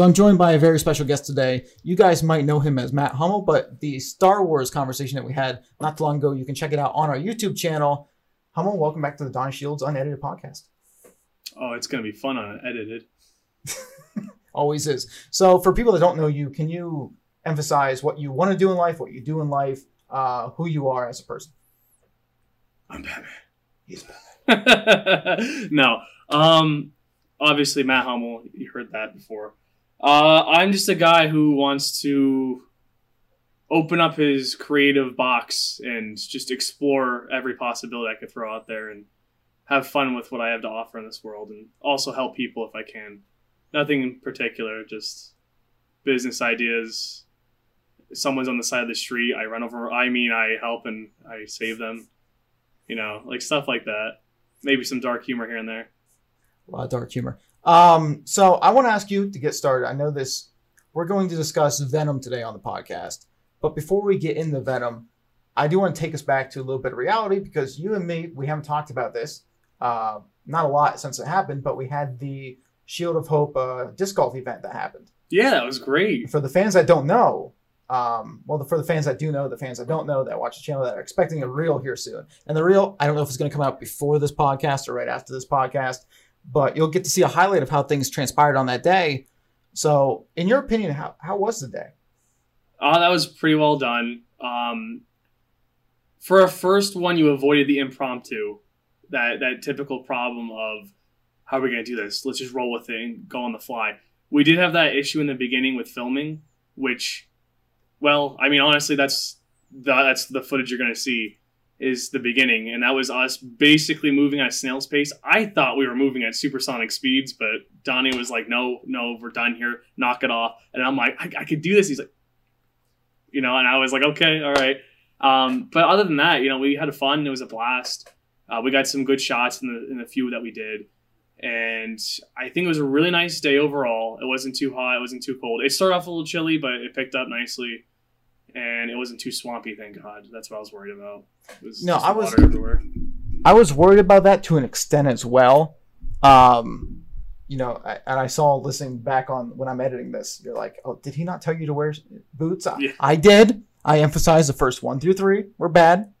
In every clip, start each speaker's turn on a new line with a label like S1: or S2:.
S1: So I'm joined by a very special guest today. You guys might know him as Matt Hummel, but the Star Wars conversation that we had not too long ago, you can check it out on our YouTube channel. Hummel, welcome back to the Don Shields Unedited Podcast.
S2: Oh, it's gonna be fun unedited.
S1: Always is. So for people that don't know you, can you emphasize what you want to do in life, what you do in life, uh, who you are as a person?
S2: I'm Batman.
S1: He's Batman.
S2: no. Um obviously Matt Hummel, you heard that before. Uh I'm just a guy who wants to open up his creative box and just explore every possibility I could throw out there and have fun with what I have to offer in this world and also help people if I can. Nothing in particular, just business ideas. Someone's on the side of the street, I run over I mean I help and I save them. You know, like stuff like that. Maybe some dark humor here and there.
S1: a lot of dark humor. Um, so I want to ask you to get started. I know this. We're going to discuss Venom today on the podcast, but before we get into Venom, I do want to take us back to a little bit of reality because you and me, we haven't talked about this. Uh, not a lot since it happened, but we had the Shield of Hope uh, disc golf event that happened.
S2: Yeah, that was great.
S1: For the fans that don't know, um, well, for the fans that do know, the fans that don't know that watch the channel that are expecting a reel here soon. And the reel, I don't know if it's going to come out before this podcast or right after this podcast, but you'll get to see a highlight of how things transpired on that day. So, in your opinion, how, how was the day?
S2: Oh, that was pretty well done. Um, for a first one, you avoided the impromptu, that that typical problem of how are we going to do this? Let's just roll with it and go on the fly. We did have that issue in the beginning with filming, which, well, I mean, honestly, that's the, that's the footage you're going to see is the beginning, and that was us basically moving at a snail's pace. I thought we were moving at supersonic speeds, but Donnie was like, "No, no, we're done here. Knock it off." And I'm like, "I, I could do this." He's like, you know, and I was like, "Okay, all right." Um, but other than that, you know, we had fun. It was a blast. Uh, we got some good shots in the in the few that we did, and I think it was a really nice day overall. It wasn't too hot. It wasn't too cold. It started off a little chilly, but it picked up nicely, and it wasn't too swampy. Thank God. That's what I was worried about. It was
S1: No, I was-
S2: everywhere.
S1: I was worried about that to an extent as well. Um, you know, I, and I saw listening back on when I'm editing this, you're like, oh, did he not tell you to wear boots? I,
S2: Yeah.
S1: I did. I emphasized the first one through three were bad.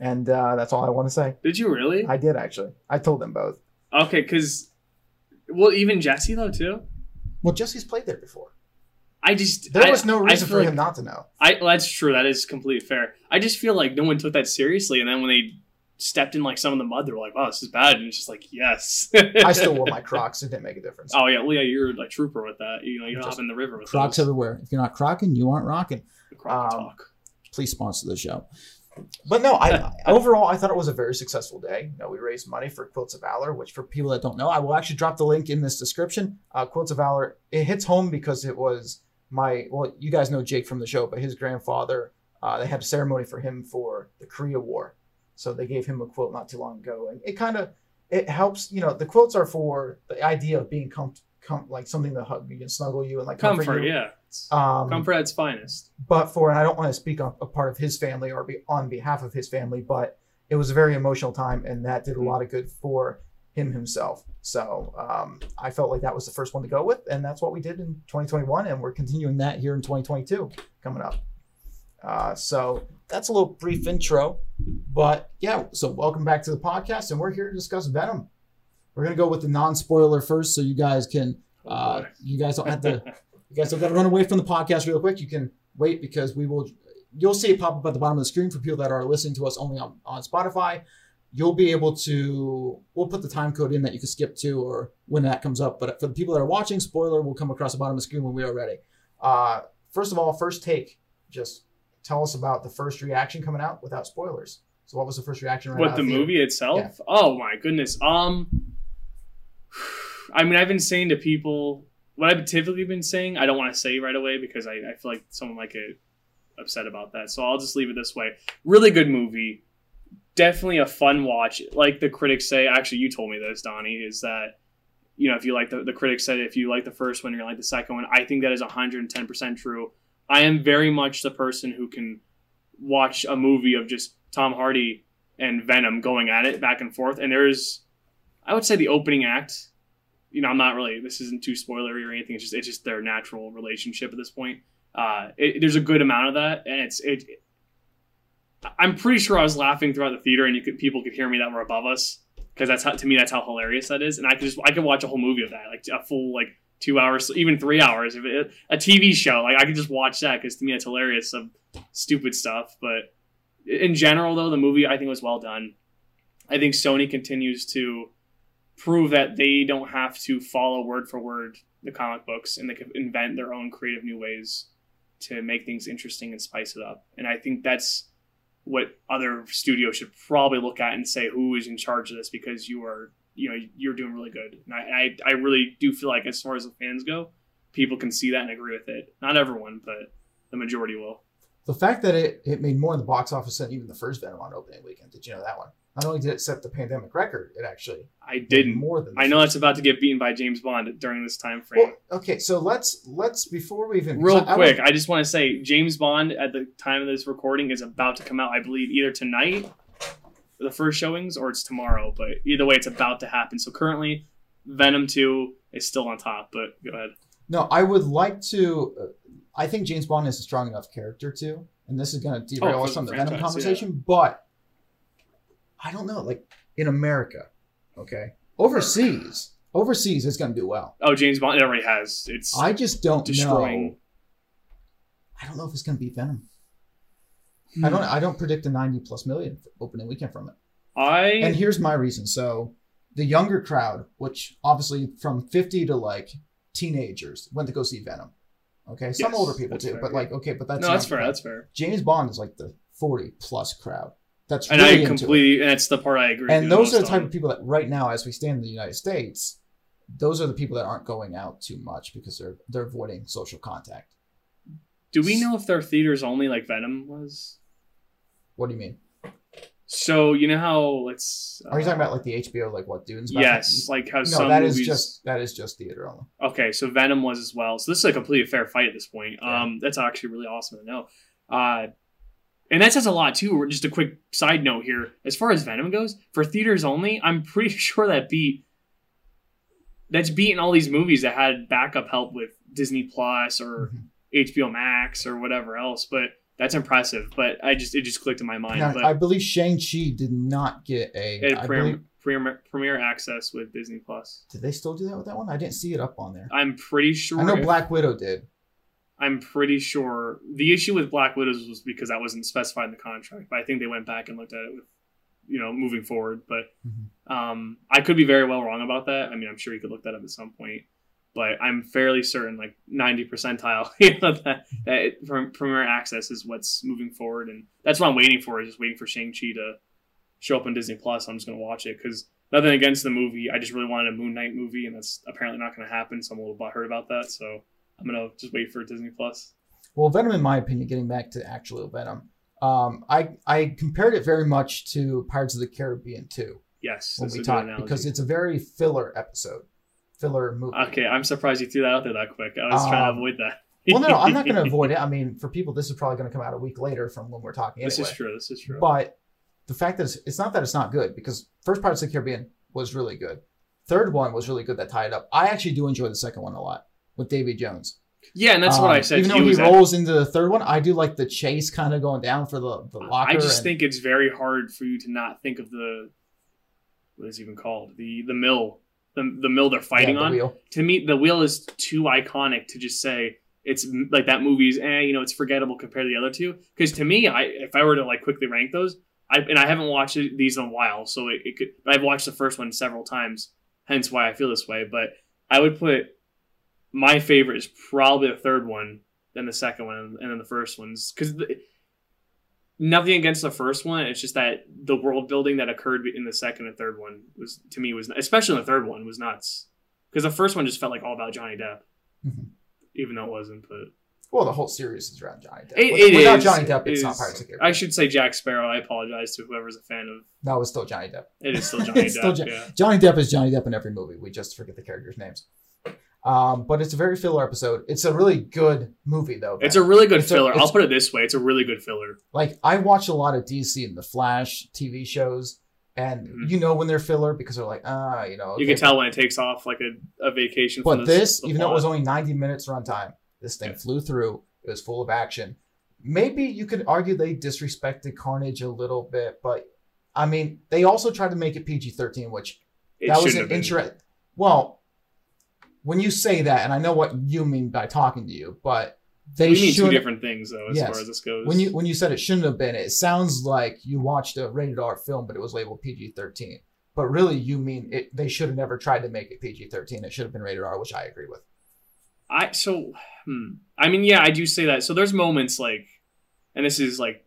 S1: And uh, that's all I want to say.
S2: Did you really?
S1: I did actually. I told them both.
S2: Okay, because well, even Jesse though too.
S1: Well, Jesse's played there before.
S2: I just
S1: There
S2: I-
S1: was no reason for
S2: like-
S1: him not to know.
S2: I well, that's true. That is completely fair. I just feel like no one took that seriously, and then when they stepped in like some of the mud, they were like, "Wow, this is bad," and it's just like, "Yes."
S1: I still wore my Crocs. It didn't make a difference.
S2: Oh yeah, well yeah, you're a trooper with that. You know, you
S1: Just
S2: hop in the river with
S1: Crocs
S2: those.
S1: everywhere. If you're not crocking, you aren't rocking.
S2: Croc
S1: um,
S2: talk.
S1: please sponsor the show. But no, I overall I thought it was a very successful day. You know, we raised money for Quilts of Valor, which for people that don't know, I will actually drop the link in this description. Uh, Quilts of Valor, it hits home because it was my well, you guys know Jake from the show, but his grandfather, uh, they had a ceremony for him for the Korea War, so they gave him a quilt not too long ago, and it kind of it helps. You know, the quilts are for the idea of being com- com- like something to hug you and snuggle you and like comfort,
S2: Comfort,
S1: you.
S2: yeah.
S1: Um,
S2: comfort at its finest.
S1: but for and I don't want to speak on a part of his family or be on behalf of his family, but it was a very emotional time, and that did a lot of good for him himself. So um, I felt like that was the first one to go with, and that's what we did in 2021, and we're continuing that here in 2022 coming up. Uh, so that's a little brief intro, but yeah. So welcome back to the podcast, and we're here to discuss Venom. We're gonna go with the non-spoiler first, so you guys can
S2: Oh,
S1: uh, you guys don't have to you guys don't got to run away from the podcast real quick. You can wait because we will. You'll see it pop up at the bottom of the screen for people that are listening to us only on, on Spotify. You'll be able to. We'll put the time code in that you can skip to or when that comes up. But for the people that are watching, spoiler will come across the bottom of the screen when we are ready. Uh, first of all, first take. Just tell us about the first reaction coming out without spoilers. So, what was the first reaction? Right
S2: what the
S1: theater?
S2: movie itself?
S1: Yeah.
S2: Oh my goodness. Um, I mean, I've been saying to people what I've typically been saying. I don't want to say right away because I, I feel like someone might get upset about that. So I'll just leave it this way. Really good movie. Definitely a fun watch. Like the critics say. Actually, you told me this, Donnie. Is that you know if you like the the critics said if you like the first one, you're like the second one. I think that is 110 percent true. I am very much the person who can watch a movie of just Tom Hardy and Venom going at it back and forth. And there's, I would say, the opening act you know, I'm not really. This isn't too spoilery or anything. It's just it's just their natural relationship at this point. Uh, it, there's a good amount of that, and it's it. I'm pretty sure I was laughing throughout the theater, and you could people could hear me that were above us because that's how to me that's how hilarious that is, and I could just I could watch a whole movie of that, like a full like two hours, even three hours, if it, a TV show, like I could just watch that because to me that's hilarious of stupid stuff. But in general, though, the movie I think was well done. I think Sony continues to prove that they don't have to follow word for word the comic books and they can invent their own creative new ways to make things interesting and spice it up. And I think that's what other studios should probably look at and say who is in charge of this because you are you know you're doing really good. And I I, I really do feel like as far as the fans go, people can see that and agree with it. Not everyone, but the majority will.
S1: The fact that it, it made more in the box office than even the first Venom on opening weekend. Did you know that one? Not only did it set the pandemic record, it actually
S2: I didn't
S1: more than
S2: I know it's about to get beaten by James Bond during this time frame.
S1: Well, okay, so let's let's before we even
S2: real I, quick, I, I just want to say James Bond at the time of this recording is about to come out. I believe either tonight, the first showings, or it's tomorrow. But either way, it's about to happen. So currently, Venom Two is still on top. But go ahead.
S1: No, I would like to. Uh, I think James Bond is a strong enough character too, and this is going to derail oh, us from the, the Venom conversation, yeah. but I don't know, like in America, okay, overseas, overseas it's going to do well.
S2: Oh, James Bond, it already has. It's
S1: I just don't destroying. know. I don't know if it's going to be Venom. Hmm. I don't. I don't predict a ninety plus million opening weekend from it.
S2: I
S1: and here's my reason. So the younger crowd, which obviously from fifty to like teenagers, went to go see Venom. Okay, some yes, older people too, fair, but like okay, but that's
S2: no, that's fair. Crowd. That's fair.
S1: James Bond is like the forty plus crowd. That's
S2: and really I completely, and that's the part I agree.
S1: And those are the type on. of people that right now, as we stand in the United States, those are the people that aren't going out too much because they're they're avoiding social contact.
S2: Do we know if their theaters only like Venom was?
S1: What do you mean?
S2: So you know how it's.
S1: Are you talking about like the HBO like what Dunes? About?
S2: Yes, like how
S1: no,
S2: some
S1: that
S2: movies...
S1: is just that is just theater only.
S2: Okay, so Venom was as well. So this is a completely fair fight at this point. Yeah. Um, that's actually really awesome to know. Uh, and that says a lot too. Just a quick side note here, as far as Venom goes, for theaters only, I'm pretty sure that beat that's beating all these movies that had backup help with Disney Plus or mm-hmm. HBO Max or whatever else. But that's impressive. But I just it just clicked in my mind. Now,
S1: I believe Shang Chi did not get a
S2: premiere, premiere, premiere access with Disney Plus.
S1: Did they still do that with that one? I didn't see it up on there.
S2: I'm pretty sure.
S1: I know Black Widow did.
S2: I'm pretty sure the issue with Black Widows was because that wasn't specified in the contract. But I think they went back and looked at it with, you know, moving forward. But mm-hmm. um, I could be very well wrong about that. I mean, I'm sure you could look that up at some point. But I'm fairly certain, like 90 percentile, you know, that that Premiere Access is what's moving forward, and that's what I'm waiting for. Is just waiting for Shang Chi to show up on Disney Plus. I'm just gonna watch it because nothing against the movie. I just really wanted a Moon Knight movie, and that's apparently not going to happen. So I'm a little butthurt about that. So I'm gonna just wait for Disney Plus.
S1: Well, Venom, in my opinion, getting back to actual Venom, um, I I compared it very much to Pirates of the Caribbean too.
S2: Yes,
S1: when we talked because it's a very filler episode, filler movie.
S2: Okay, I'm surprised you threw that out there that quick. I was um, trying to um, avoid that.
S1: well, no, I'm not going to avoid it. I mean, for people, this is probably going to come out a week later from when we're talking. Anyway.
S2: This is true. This is true.
S1: But the fact that it's, it's not that it's not good because first Pirates of the Caribbean was really good. Third one was really good that tied it up. I actually do enjoy the second one a lot with Davy Jones.
S2: Yeah, and that's um, what I um, said.
S1: Even though he rolls into the third one, I do like the chase kind of going down for the, the locker.
S2: I just and, think it's very hard for you to not think of the what is even called the the mill, the the mill they're fighting yeah, the on. Wheel. To me, the wheel is too iconic to just say it's like that movie's eh, you know, it's forgettable compared to the other two. Because to me, I if I were to like quickly rank those, I and I haven't watched these in a while, so it, it could. I've watched the first one several times, hence why I feel this way. But I would put my favorite is probably the third one, then the second one, and then the first ones. Because nothing against the first one, it's just that the world building that occurred in the second and third one was to me was especially the third one was nuts. Because the first one just felt like all about Johnny Depp, mm-hmm. even though it wasn't. But
S1: well, the whole series is around Johnny Depp.
S2: It, it Without
S1: is, Johnny Depp, it's not Pirates of the
S2: I should say Jack Sparrow. I apologize to whoever's a fan of.
S1: No, it's still Johnny Depp.
S2: It is still Johnny Depp. Still yeah.
S1: Johnny Depp is Johnny Depp in every movie. We just forget the characters' names. Um, but it's a very filler episode. It's a really good movie, though.
S2: It's a really good it's filler. i I'll put it this way: it's a really good filler.
S1: Like I watch a lot of DC and the Flash TV shows, and mm-hmm. you know when they're filler because they're like, ah, you know.
S2: Okay, you can tell when it takes off like a, a vacation.
S1: But this, even though it was only 90 minutes runtime, this thing yeah. flew through. It was full of action. Maybe you could argue they disrespected Carnage a little bit, but I mean, they also tried to make it PG 13, which it that was an interest. Well, when you say that, and I know what you mean by talking to you, but
S2: they we mean two different things though, as yes. far as this goes.
S1: When you when you said it shouldn't have been, it sounds like you watched a rated R film, but it was labeled PG thirteen. But really, you mean it? They should have never tried to make it PG thirteen. It should have been rated R, which I agree with.
S2: I so, hmm, I mean, yeah, I do say that. So there's moments like, and this is like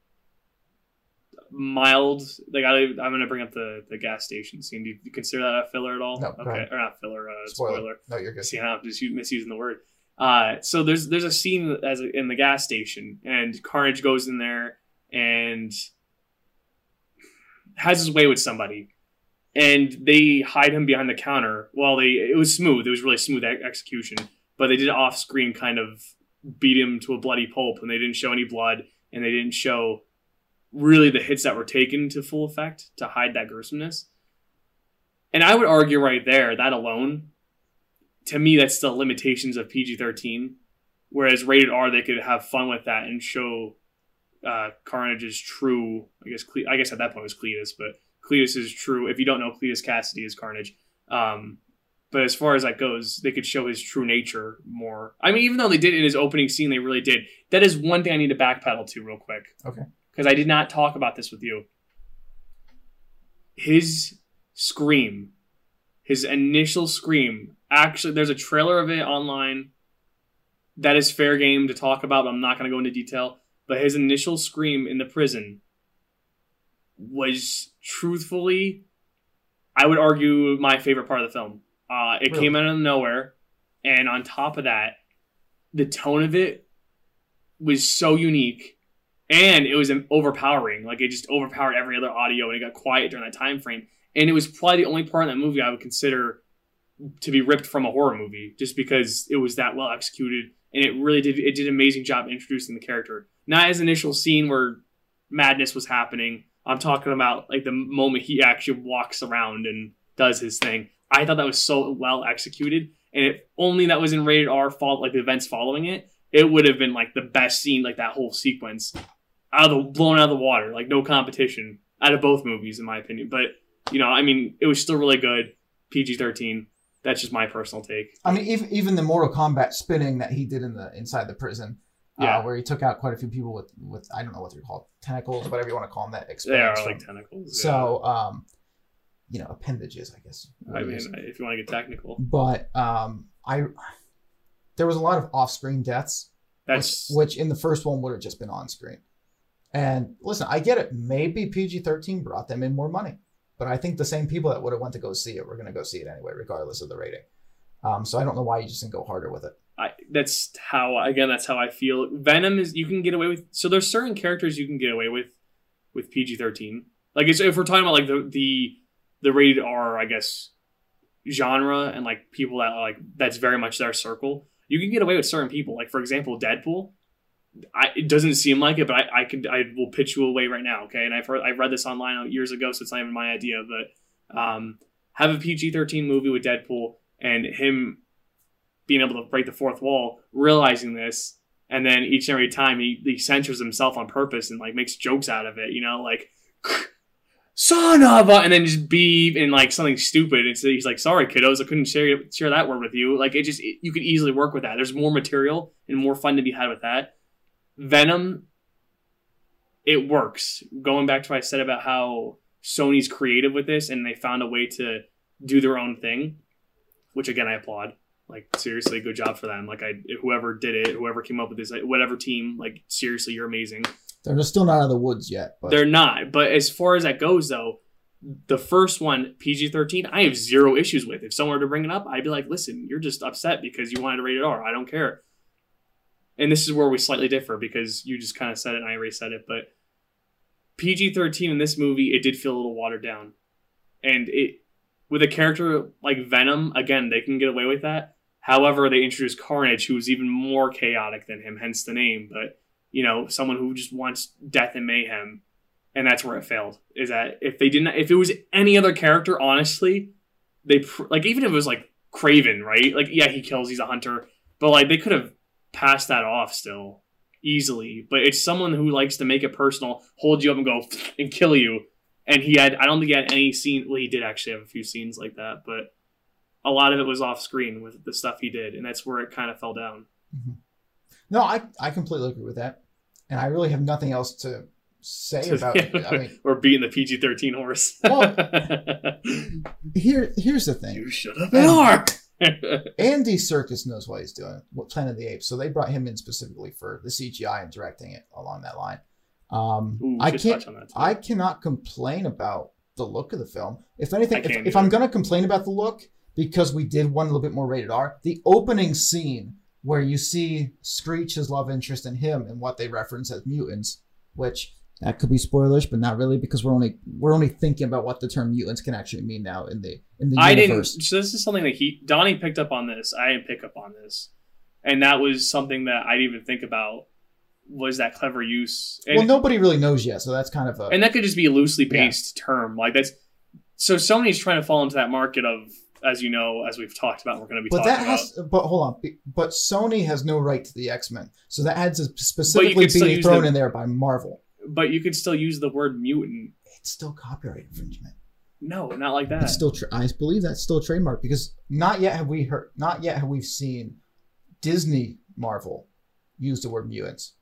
S2: mild. Like I, I'm gonna bring up the the gas station scene. Do you consider that a filler at all?
S1: No,
S2: okay, or not filler. Uh, spoiler. spoiler.
S1: No, you're good.
S2: See, I'm just misusing the word. Uh, so there's there's a scene as a, in the gas station, and Carnage goes in there and has his way with somebody, and they hide him behind the counter. Well, they it was smooth. It was really smooth execution, but they did off screen kind of beat him to a bloody pulp, and they didn't show any blood, and they didn't show really the hits that were taken to full effect to hide that gruesomeness. And I would argue right there that alone to me, that's the limitations of PG 13. Whereas rated R, they could have fun with that and show uh, Carnage's true. I guess Cle- I guess at that point was Cletus, but Cletus is true. If you don't know, Cletus Kasady is Carnage. Um, but as far as that goes, they could show his true nature more. I mean, even though they did in his opening scene, they really did. That is one thing I need to backpedal to real quick.
S1: Okay.
S2: Because I did not talk about this with you. His scream, his initial scream actually there's a trailer of it online that is fair game to talk about, but I'm not going to go into detail. But his initial scream in the prison was truthfully, I would argue, my favorite part of the film. Uh, it really? came out of nowhere, and on top of that, the tone of it was so unique, and it was overpowering. Like it just overpowered every other audio, and it got quiet during that time frame. And it was probably the only part in that movie I would consider to be ripped from a horror movie just because it was that well executed and it really did it did an amazing job introducing the character. Not as initial scene where madness was happening. I'm talking about like the moment he actually walks around and does his thing. I thought that was so well executed, and if only that was in rated R, fault like the events following it, it would have been like the best scene, like that whole sequence, out of the blown out of the water, like no competition out of both movies, in my opinion. But you know, I mean, it was still really good. PG thirteen. That's just my personal take.
S1: I mean, even even the Mortal Kombat spinning that he did in the inside the prison, uh, yeah, uh, where he took out quite a few people with with I don't know what they're called tentacles, whatever you want to call them. That.
S2: They are like tentacles.
S1: Yeah. So, um, you know, appendages, I guess.
S2: I mean, if you want to get technical.
S1: But um, I there was a lot of off-screen deaths.
S2: That's
S1: which, which in the first one would have just been on screen. And listen, I get it. Maybe PG thirteen brought them in more money. But I think the same people that would have went to go see it were going to go see it anyway, regardless of the rating. Um, so I don't know why you just didn't go harder with it.
S2: I, that's how again that's how I feel. Venom is you can get away with. So there's certain characters you can get away with with PG thirteen. Like if we're talking about like the the the rated R, I guess genre and like people that like that's very much their circle. You can get away with certain people. Like for example, Deadpool. I, it doesn't seem like it, but I, I could I will pitch you away right now, okay? And I've heard I've read this online years ago, so it's not even my idea. But um, have a PG thirteen movie with Deadpool and him being able to break the fourth wall, realizing this, and then each and every time he, he censors himself on purpose and like makes jokes out of it, you know, like son of a, and then just be in like something stupid. And so he's like, sorry, kiddos, I couldn't share share that word with you. Like it just it, you could easily work with that. There's more material and more fun to be had with that Venom, it works. Going back to what I said about how Sony's creative with this and they found a way to do their own thing, which again I applaud. Like seriously, good job for them. Like I, whoever did it, whoever came up with this, whatever team, like seriously, you're amazing.
S1: They're still not out of the woods yet.
S2: But. They're not. But as far as that goes, though, the first one, PG 13, I have zero issues with. If someone were to bring it up, I'd be like, listen, you're just upset because you wanted to rate it R. I don't care and this is where we slightly differ because you just kind of said it and I already said it, but PG 13 in this movie, it did feel a little watered down. And it, with a character like Venom, again, they can get away with that. However, they introduced Carnage, who's even more chaotic than him, hence the name. But, you know, someone who just wants death and mayhem. and that's where it failed. Is that if they didn't, if it was any other character, honestly, they like even if it was like Kraven, right? Like yeah, he kills, he's a hunter, but like they could have passed that off still easily. But it's someone who likes to make it personal, hold you up and go and kill you. And he had, I don't think he had any scene. Well, he did actually have a few scenes like that, but a lot of it was off screen with the stuff he did, and that's where it kind of fell down.
S1: Mm-hmm. No, I I completely agree with that, and I really have nothing else to say about it. I mean,
S2: or beating the PG thirteen horse.
S1: well, here here's the thing.
S2: You should have been more.
S1: Andy Serkis knows what he's doing. What Planet of the Apes? So they brought him in specifically for the CGI and directing it along that line. Um, Ooh, I can't. I cannot complain about the look of the film. If anything, if, if I'm gonna complain about the look, because we did one a little bit more rated R, the opening scene where you see Screech, his love interest, and him, and what they reference as mutants, which that could be spoilers, but not really because we're only we're only thinking about what the term mutants can actually mean now in the in the
S2: I universe. didn't. So this is something that he Donnie picked up on this. I didn't pick up on this, and that was something that I didn't even think about. Was that clever use?
S1: And, well, nobody really knows yet, so that's kind of a
S2: and that could just be a loosely based yeah. term. Like that's so Sony's trying to fall into that market of as you know, as we've talked about, we're going to be. But that has,
S1: about. but hold on, but Sony has no right to the X Men, so that had to specifically be thrown the, in there by Marvel.
S2: But you could still use the word mutant.
S1: It's still copyright infringement.
S2: No, not like that.
S1: It's still, tra- I believe that's still trademark because not yet have we heard, not yet have we seen Disney Marvel use the word mutants.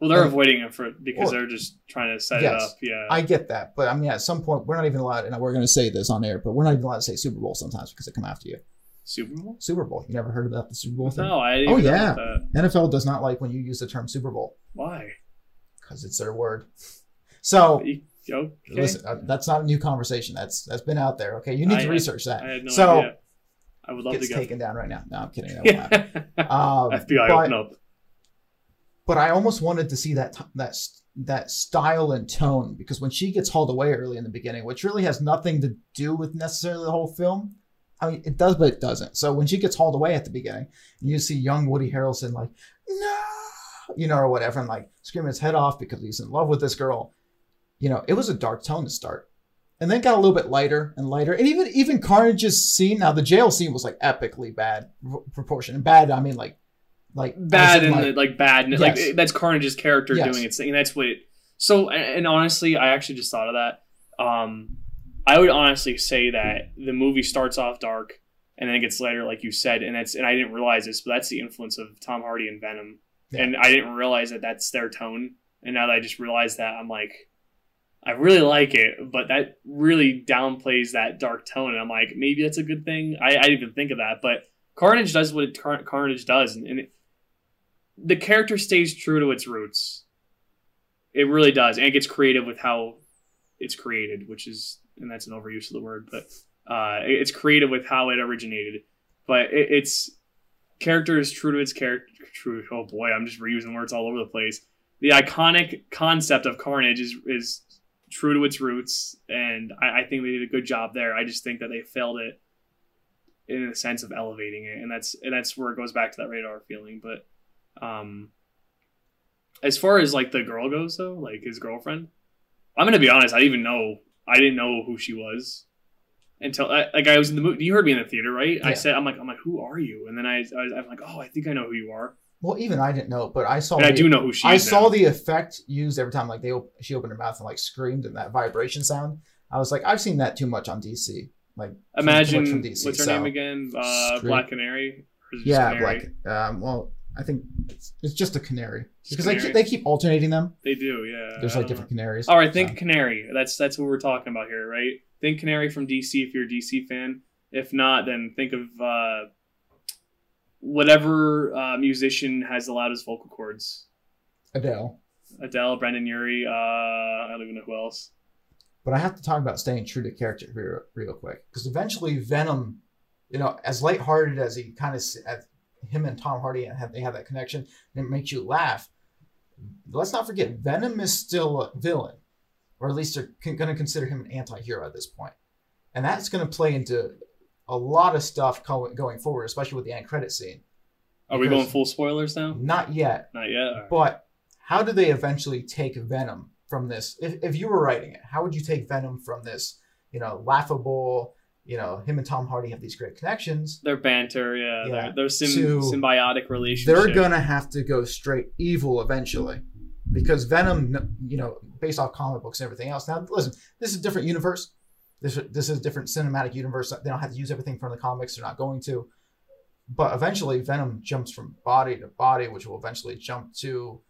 S2: Well, they're and, avoiding it for because well, they're just trying to set yes, it up. Yeah,
S1: I get that, but I mean, at some point, we're not even allowed. And we're going to say this on air, but we're not even allowed to say Super Bowl sometimes because they come after you.
S2: Super Bowl.
S1: Super Bowl. You never heard about the Super Bowl thing?
S2: No, I.
S1: oh yeah. NFL does not like when you use the term Super Bowl.
S2: Why?
S1: Because it's their word. So. Okay. Listen, uh, that's not a new conversation. That's that's been out there. Okay, you need I to research that. I had no so, idea.
S2: I would love to
S1: get taken down right now. No, I'm kidding. That
S2: um, FBI but, open up
S1: but I almost wanted to see that that that style and tone because when she gets hauled away early in the beginning, which really has nothing to do with necessarily the whole film. I mean, it does, but it doesn't. So when she gets hauled away at the beginning, and you see young Woody Harrelson like, no, you know, or whatever, and like screaming his head off because he's in love with this girl. You know, it was a dark tone to start, and then got a little bit lighter and lighter. And even even Carnage's scene. Now the jail scene was like epically bad proportion, and bad. I mean like like
S2: bad and like, like, bad yes. like that's Carnage's character yes. doing its thing. And that's what. It, so and honestly, I actually just thought of that. Um, I would honestly say that the movie starts off dark and then it gets lighter, like you said, and that's and I didn't realize this, but that's the influence of Tom Hardy and Venom, yeah. and I didn't realize that that's their tone. And now that I just realized that, I'm like, I really like it, but that really downplays that dark tone, and I'm like, maybe that's a good thing. I, I didn't even think of that, but Carnage does what Car- Carnage does, and, and it, the character stays true to its roots. It really does, and it gets creative with how it's created, which is, and that's an overuse of the word, but uh, it's creative with how it originated. But it, it's character is true to its character. True. Oh boy, I'm just reusing words all over the place. The iconic concept of Carnage is is true to its roots, and I, I think they did a good job there. I just think that they failed it in the sense of elevating it, and that's and that's where it goes back to that rated R feeling. But um, as far as like the girl goes, though, like his girlfriend, I'm gonna be honest. I didn't even know. I didn't know who she was until I, like I was in the movie. You heard me in the theater, right? Yeah. I said, "I'm like, I'm like, who are you?" And then I, I am like, "Oh, I think I know who you are."
S1: Well, even I didn't know, but I saw.
S2: The, I do know who she.
S1: I saw
S2: now.
S1: the effect used every time, like they she opened her mouth and like screamed and that vibration sound. I was like, I've seen that too much on DC. Like
S2: imagine from DC, what's her so. name again? Uh, Black Canary.
S1: Yeah, Canary? Black. Um, well, I think it's, it's just a canary because they, they keep alternating them.
S2: They do, yeah.
S1: There's like different canaries.
S2: All right, think so. canary. That's that's what we're talking about here, right? Think canary from DC if you're a DC fan. If not, then think of uh, whatever uh, musician has the loudest vocal cords.
S1: Adele.
S2: Adele, Brendon Urie. Uh, I don't even know who else.
S1: But I have to talk about staying true to character real, real quick because eventually Venom, you know, as lighthearted as he kind of him and Tom Hardy and have, they have that connection and it makes you laugh. Let's not forget Venom is still a villain, or at least they're con- going to consider him an anti-hero at this point, and that's going to play into a lot of stuff co- going forward, especially with the end credit scene.
S2: Are we going full spoilers now?
S1: Not yet.
S2: Not yet. Right.
S1: But how do they eventually take Venom from this? If, if you were writing it, how would you take Venom from this, you know, laughable, you know, him and Tom Hardy have these great connections.
S2: Their banter, yeah,
S1: Yeah.
S2: their, symbiotic relationship.
S1: They're gonna have to go straight evil eventually, because Venom, you know, based off comic books and everything else. Now, listen, this is a different universe. This this is a different cinematic universe. They don't have to use everything from the comics. They're not going to. But eventually, Venom jumps from body to body, which will eventually jump to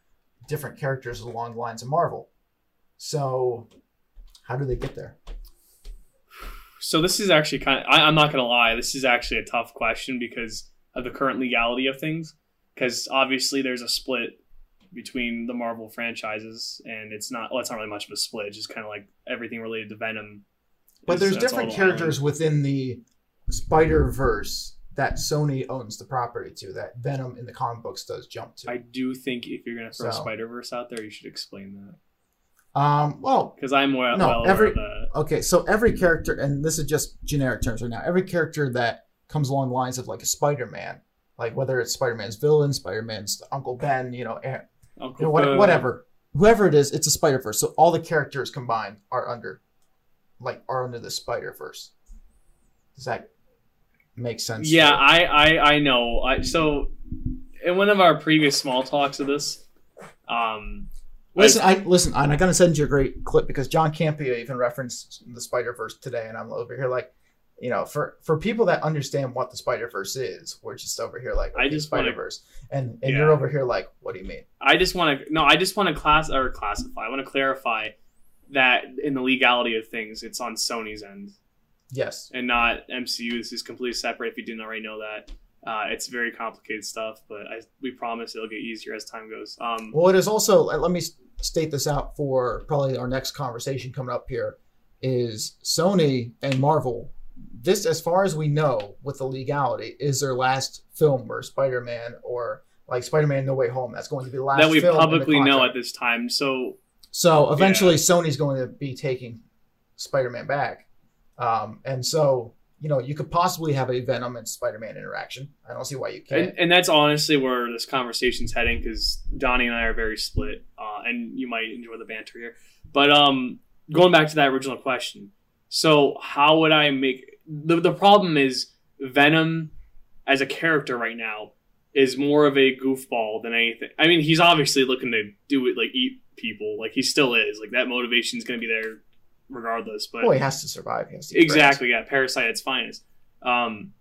S1: different characters along the lines of Marvel. So, how do they get there?
S2: So this is actually kind of. I, I'm not gonna lie. This is actually a tough question because of the current legality of things. Because obviously there's a split between the Marvel franchises, and it's not. Well, it's not really much of a split. It's just kind of like everything related to Venom.
S1: But
S2: is-
S1: there's different characters within the Spider Verse that Sony owns the property to that Venom in the comic books does jump to.
S2: I do think if you're gonna throw
S1: So-
S2: Spider Verse out there, you should explain that
S1: um, well,
S2: because I'm well,
S1: No,
S2: well aware
S1: every-
S2: of that.
S1: okay, so every character, and this is just generic terms right now, every character that comes along the lines of like a Spider Man, like whether it's Spider Man's villain, Spider Man's Uncle Ben, you know,
S2: Uncle
S1: what, whatever, whoever it is, it's a Spider Verse. So all the characters combined are under, like, are under the Spider Verse. Does that make sense?
S2: Yeah, I, I, I know. I, so, in one of our previous small talks of this, um,
S1: Listen, I listen, and I gotta send you a great clip because John Campea even referenced the Spider Verse today, and I'm over here like, you know, for for people that understand what the Spider Verse is, we're just over here like,
S2: I
S1: okay,
S2: just wanna-
S1: Spider Verse, and and
S2: Yeah.
S1: you're over here like, what do you mean?
S2: I just want to no, I just want to class or classify. I want to clarify that in the legality of things, it's on Sony's end
S1: Yes,
S2: and not MCU. This is completely separate. If you didn't already know that, uh, it's very complicated stuff, but I, we promise it'll get easier as time goes. Um,
S1: well, it is also. Let me state this out for probably our next conversation coming up here. Is Sony and Marvel this, as far as we know, with the legality, is their last film where Spider Man or like Spider Man No Way Home. That's going to be the last film. that we
S2: publicly know at this time. So
S1: So eventually, Sony's going to be taking Spider-Man back, um, and so you know you could possibly have a Venom and Spider-Man interaction. I don't see why you can't.
S2: and, and that's honestly where this conversation's heading because Donnie and I are very split, uh, and you might enjoy the banter here. But um, going back to that original question, so how would I make the the problem is Venom as a character right now is more of a goofball than anything. I mean, he's obviously looking to do it like eat people, like he still is. Like that motivation is going to be there regardless. But
S1: well, he has to survive. He has to
S2: exactly yeah parasite at its finest um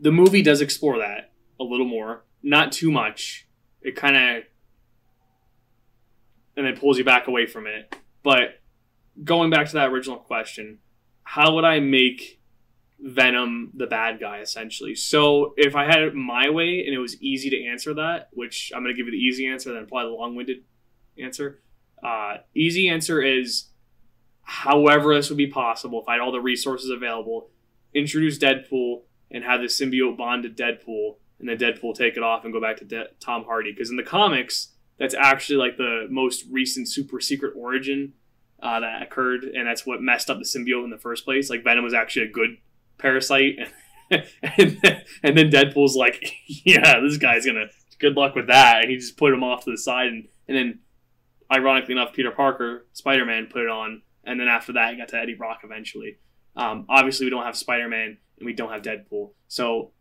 S2: the movie does explore that a little more not too much it kind of and then pulls you back away from it but going back to that original question how would i make venom the bad guy essentially so if i had it my way and it was easy to answer that which i'm going to give you the easy answer then apply the long-winded answer uh, easy answer is however this would be possible if I had all the resources available, introduce Deadpool and have the symbiote bond to Deadpool, and then Deadpool take it off and go back to De- Tom Hardy. Because in the comics, that's actually like the most recent super secret origin uh, that occurred, and that's what messed up the symbiote in the first place. Like Venom was actually a good parasite, and, then, and then Deadpool's like, "Yeah, this guy's gonna good luck with that," and he just put him off to the side, and, and then ironically enough, Peter Parker, Spider Man, put it on, and then after that, it got to Eddie Brock eventually. Um, obviously, we don't have Spider Man and we don't have Deadpool, so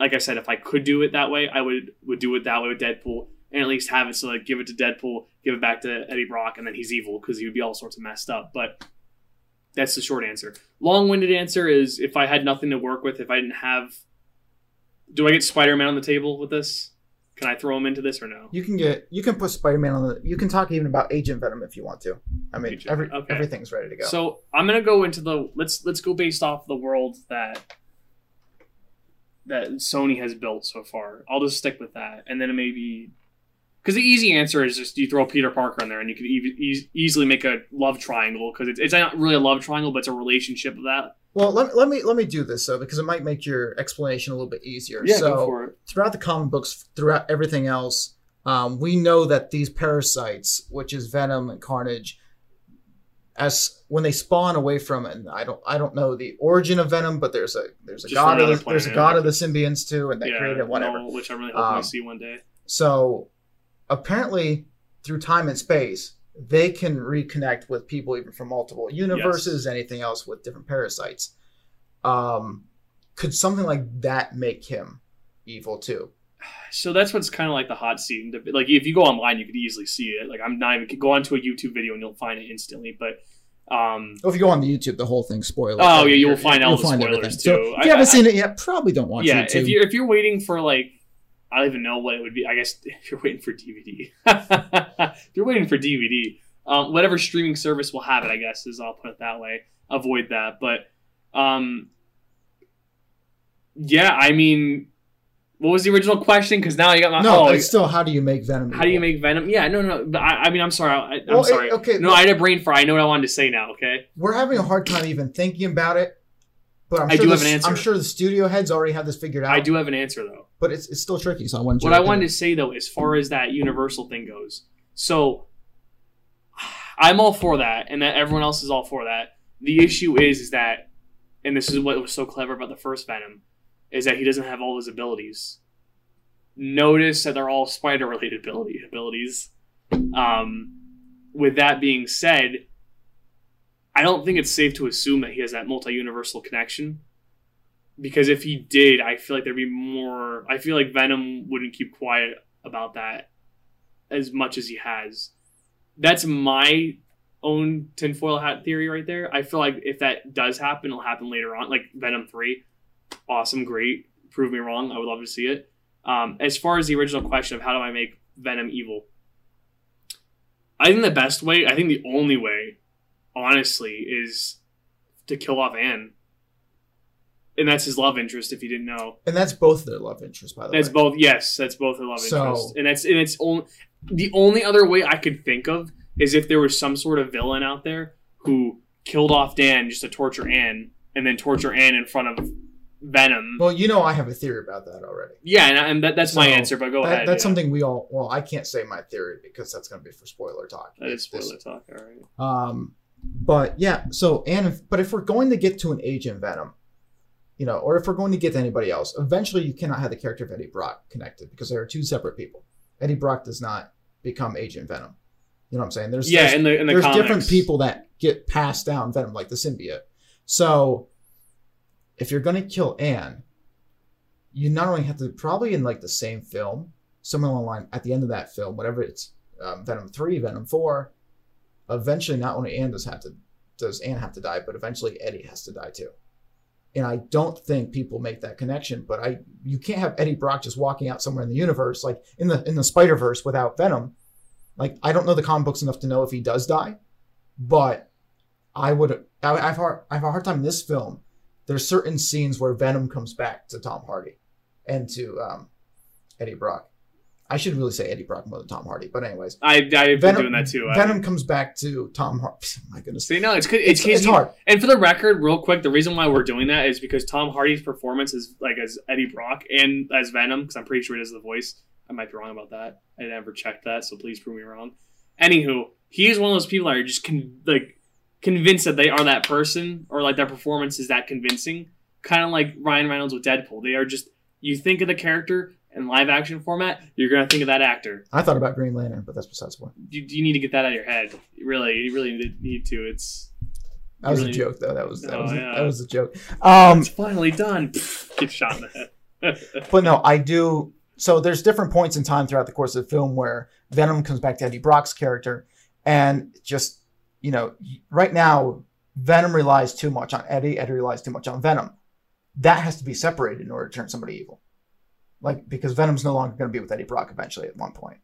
S2: like I said, if I could do it that way, I would would do it that way with Deadpool, and at least have it so like give it to Deadpool, give it back to Eddie Brock, and then he's evil because he would be all sorts of messed up. But that's the short answer. Long winded answer is if I had nothing to work with, if I didn't have, do I get Spider Man on the table with this? Can I throw him into this or no?
S1: You can get you can put Spider-Man on the. You can talk even about Agent Venom if you want to. I mean,
S2: Agent-
S1: every
S2: okay.
S1: everything's ready to go.
S2: So I'm gonna go into the let's let's go based off the world that that Sony has built so far. I'll just stick with that, and then maybe because the easy answer is just you throw Peter Parker in there, and you could e- e- easily make a love triangle because it's, it's not really a love triangle, but it's a relationship of that.
S1: well, let, let me let me do this though because it might make your explanation a little bit easier. so
S2: go for it.
S1: throughout the comic books, throughout everything else, um, we know that these parasites, which is Venom and Carnage, as when they spawn away from it, and I don't I don't know the origin of Venom, but there's a there's a
S2: Just
S1: god of
S2: another
S1: the, there's a
S2: planet.
S1: god of the symbiotes too, and they
S2: yeah,
S1: created whatever.
S2: no, which I'm really hoping
S1: Um,
S2: we see one day.
S1: So apparently, through time and space, they can reconnect with people even from multiple universes, yes. anything else with different parasites. Um, could something like that make him evil too?
S2: So that's what's kind of like the hot seat. Like if you go online, you could easily see it. Like I'm not even go onto a YouTube video and you'll find it instantly. But um,
S1: well, if you go on the YouTube, the whole thing spoilers.
S2: Oh yeah, you'll find all the spoilers everything. too.
S1: So if you I, haven't I, seen it yet, probably don't watch
S2: yeah,
S1: YouTube.
S2: if you're if you're waiting for like I don't even know what it would be. I guess if you're waiting for DVD, if you're waiting for DVD, um, whatever streaming service will have it, I guess is I'll put it that way. Avoid that, but um, yeah, I mean, what was the original question? Because now you got my
S1: no. Oh, it's still how do you make Venom?
S2: How do you make Venom? Yeah, no, no. But I, I mean, I'm sorry. I, am well, sorry. It, okay. No, I had a brain fry. I know what I wanted to say now. Okay.
S1: We're having a hard time even thinking about it. But I'm sure I do have an answer. I'm sure the studio heads already have this figured out.
S2: I do have an answer though.
S1: But it's, it's still tricky. So I wanted.
S2: What I wanted to say though, as far as that Universal thing goes, so I'm all for that, and that everyone else is all for that. The issue is, is that, and this is what was so clever about the first Venom, is that he doesn't have all his abilities notice that they're all spider related ability abilities. Um, with that being said, I don't think it's safe to assume that he has that multi universal connection. Because if he did, I feel like there'd be more. I feel like Venom wouldn't keep quiet about that as much as he has. That's my own tinfoil hat theory right there. I feel like if that does happen, it'll happen later on. Like Venom 3. Awesome, great. Prove me wrong. I would love to see it. Um, as far as the original question of how do I make Venom evil, I think the best way, I think the only way, honestly, is to kill off Anne. And that's his love interest, if you didn't know.
S1: And that's both their love interest, by the
S2: that's
S1: way.
S2: That's both, yes, that's both their love so, interest. And that's and it's only the only other way I could think of is if there was some sort of villain out there who killed off Dan just to torture Anne, and then torture Anne in front of Venom.
S1: Well, you know, I have a theory about that already.
S2: Yeah, and, and that, that's so my answer. But go
S1: that,
S2: ahead.
S1: That's yeah. something we all. Well, I can't say my theory because that's going to be for spoiler talk.
S2: That is spoiler this, talk. All right.
S1: Um, but yeah. So and if, but if we're going to get to an Agent Venom, you know, or if we're going to get to anybody else, eventually you cannot have the character of Eddie Brock connected because they are two separate people. Eddie Brock does not become Agent Venom. You know what I'm saying? There's
S2: yeah,
S1: there's,
S2: in the, in the
S1: there's
S2: comics.
S1: different people that get passed down Venom, like the symbiote. So if you're going to kill Anne you not only have to probably in like the same film, somewhere along the line at the end of that film, whatever it's um, Venom three, Venom four, eventually not only Anne does have to does Anne have to die, but eventually Eddie has to die too. And I don't think people make that connection. But I you can't have Eddie Brock just walking out somewhere in the universe, like in the in the Spider Verse, without Venom. Like I don't know the comic books enough to know if he does die, but I would I, I've hard I have a hard time in this film. There's certain scenes where Venom comes back to Tom Hardy and to um, Eddie Brock. I should really say Eddie Brock more than Tom Hardy, but anyways,
S2: I I've Venom, been doing that too.
S1: Venom I, comes back to Tom Hardy. my goodness,
S2: see, no, it's it's, it's, it's hard. And for the record, real quick, the reason why we're doing that is because Tom Hardy's performance is like as Eddie Brock and as Venom, because I'm pretty sure he does the voice. I might be wrong about that. I never checked that, so please prove me wrong. Anywho, he is one of those people that are just con- like convinced that they are that person, or like their performance is that convincing. Kind of like Ryan Reynolds with Deadpool. They are just you think of the character in live action format, you're gonna think of that actor.
S1: I thought about Green Lantern, but that's besides the point.
S2: You, you need to get that out of your head. Really, you really need to. It's
S1: that was really, a joke, though. That was that, oh, was, yeah. that was a joke.
S2: Um, it's finally done. Get shot in the head.
S1: but no, I do. So there's different points in time throughout the course of the film where Venom comes back to Eddie Brock's character, and just you know, right now Venom relies too much on Eddie. Eddie relies too much on Venom that has to be separated in order to turn somebody evil. Like because Venom's no longer going to be with Eddie Brock eventually at one point.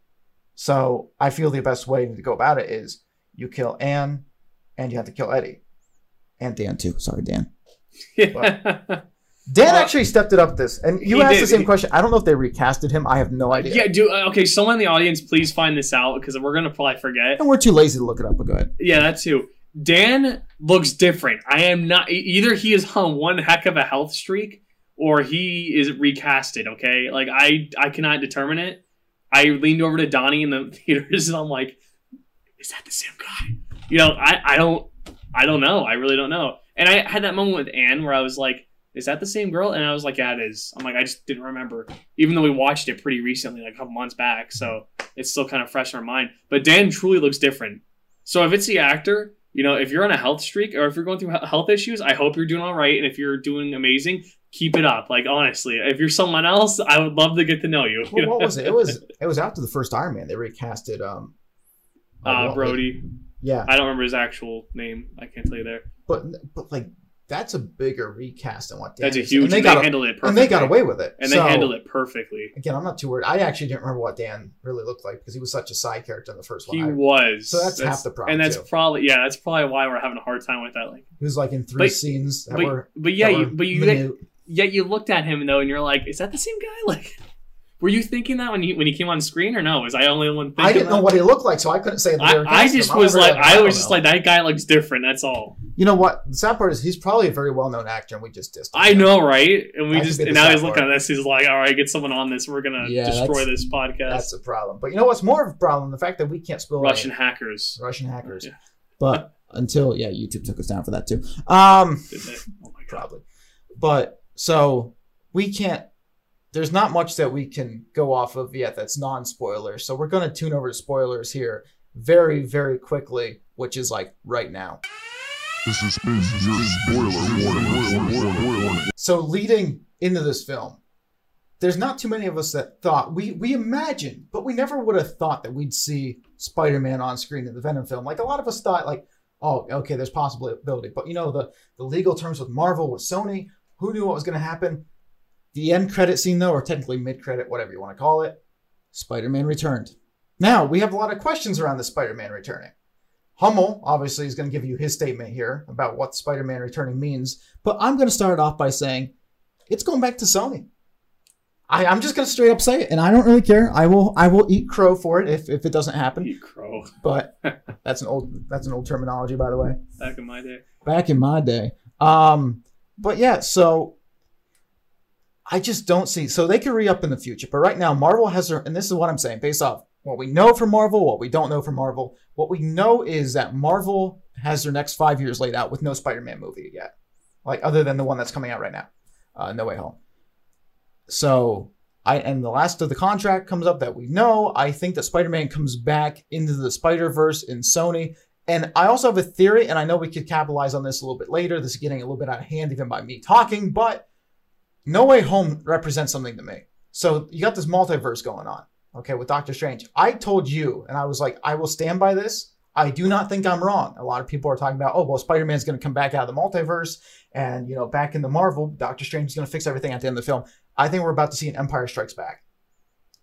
S1: So I feel the best way to go about it is you kill Anne, and you have to kill Eddie, and Dan too. Sorry, Dan. Dan well, actually stepped it up this, and you asked did. the same question. I don't know if they recasted him. I have no idea.
S2: Yeah, do uh, okay. Someone in the audience, please find this out because we're gonna probably forget.
S1: And we're too lazy to look it up. But go ahead.
S2: Yeah, that too. Dan looks different. I am not either he is on one heck of a health streak or he is recasted, okay? Like I I cannot determine it. I leaned over to Donnie in the theaters and I'm like, is that the same guy? You know, I, I don't I don't know. I really don't know. And I had that moment with Anne where I was like, is that the same girl? And I was like, yeah, it is. I'm like, I just didn't remember. Even though we watched it pretty recently, like a couple months back. So it's still kind of fresh in our mind. But Dan truly looks different So if it's the actor, you know, if you're on a health streak or if you're going through health issues, I hope you're doing all right. And if you're doing amazing, keep it up. Like honestly, if you're someone else, I would love to get to know you.
S1: Well, what was it? It was it was after the first Iron Man. They recasted um
S2: uh, Rhodey.
S1: Yeah,
S2: I don't remember his actual name. I can't tell you there.
S1: But but like that's a bigger recast than what
S2: Dan that's a huge. And they, got, handled it perfectly.
S1: and they got away with it.
S2: And so, they handled it perfectly.
S1: Again, I'm not too worried. I actually didn't remember what Dan really looked like because he was such a side character in the first one.
S2: He I, was.
S1: So that's, that's, half the problem.
S2: And that's
S1: too.
S2: probably yeah, that's probably why we're having a hard time with that. Like
S1: he was like in three but, scenes.
S2: but,
S1: were,
S2: but yeah, you, but you yet you looked at him though, and you're like, is that the same guy? Like. Were you thinking that when he when he came on screen or no? Was I only one?
S1: I didn't
S2: that?
S1: know what he looked like, so I couldn't say.
S2: I, I just was like, I, was just like, that guy looks different. That's all.
S1: You know what? The sad part is he's probably a very well known actor, and we just dissed.
S2: I know, right? And we that just and now he's looking part. at this. He's like, all right, get someone on this. We're gonna yeah, destroy this podcast.
S1: That's a problem. But you know what's more of a problem? The fact that we can't spill
S2: Russian any. hackers.
S1: Russian hackers. Yeah. But until yeah, YouTube took us down for that too. Um, oh my probably. But so we can't there's not much that we can go off of yet that's non spoiler. So we're going to tune over to spoilers here very, very quickly, which is like right now. This been your spoiler warning. So leading into this film, there's not too many of us that thought we we imagined, but we never would have thought that we'd see Spider-Man on screen in the Venom film. Like a lot of us thought, like, oh, okay, there's possibility, but you know the the legal terms with Marvel with Sony, who knew what was going to happen? The end credit scene, though, or technically mid credit, whatever you want to call it, Spider Man returned. Now, we have a lot of questions around the Spider Man returning. Hummel, obviously, is going to give you his statement here about what Spider Man returning means, but I'm going to start off by saying it's going back to Sony. I, am just gonna straight up say it, and I don't really care. I will I will eat crow for it if, if it doesn't happen.
S2: Eat crow.
S1: But that's an old that's an old terminology, by the way.
S2: Back in my day.
S1: Back in my day. Um, but yeah, so I just don't see. So they could re up in the future, but right now Marvel has their, and this is what I'm saying, based off what we know from Marvel, what we don't know from Marvel. What we know is that Marvel has their next five years laid out with no Spider-Man movie yet, like other than the one that's coming out right now, uh, No Way Home. So I and the last of the contract comes up that we know. I think that Spider-Man comes back into the Spider-Verse in Sony. And I also have a theory, and I know we could capitalize on this a little bit later. This is getting a little bit out of hand even by me talking, but no Way Home represents something to me. So you got this multiverse going on, okay, with Doctor Strange. I told you, and I was like, I will stand by this. I do not think I'm wrong. A lot of people are talking about, oh, well, Spider Man's going to come back out of the multiverse, and you know, back in the Marvel, Doctor Strange is going to fix everything at the end of the film. I think we're about to see an Empire Strikes Back.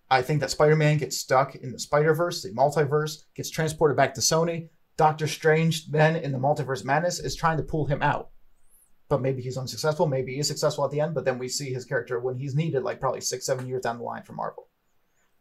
S1: I think that Spider Man gets stuck in the Spider Verse, the multiverse, gets transported back to Sony. Doctor Strange, then in the Multiverse Madness, is trying to pull him out but maybe he's unsuccessful. Maybe he's successful at the end, but then we see his character when he's needed, like probably six, seven years down the line for Marvel.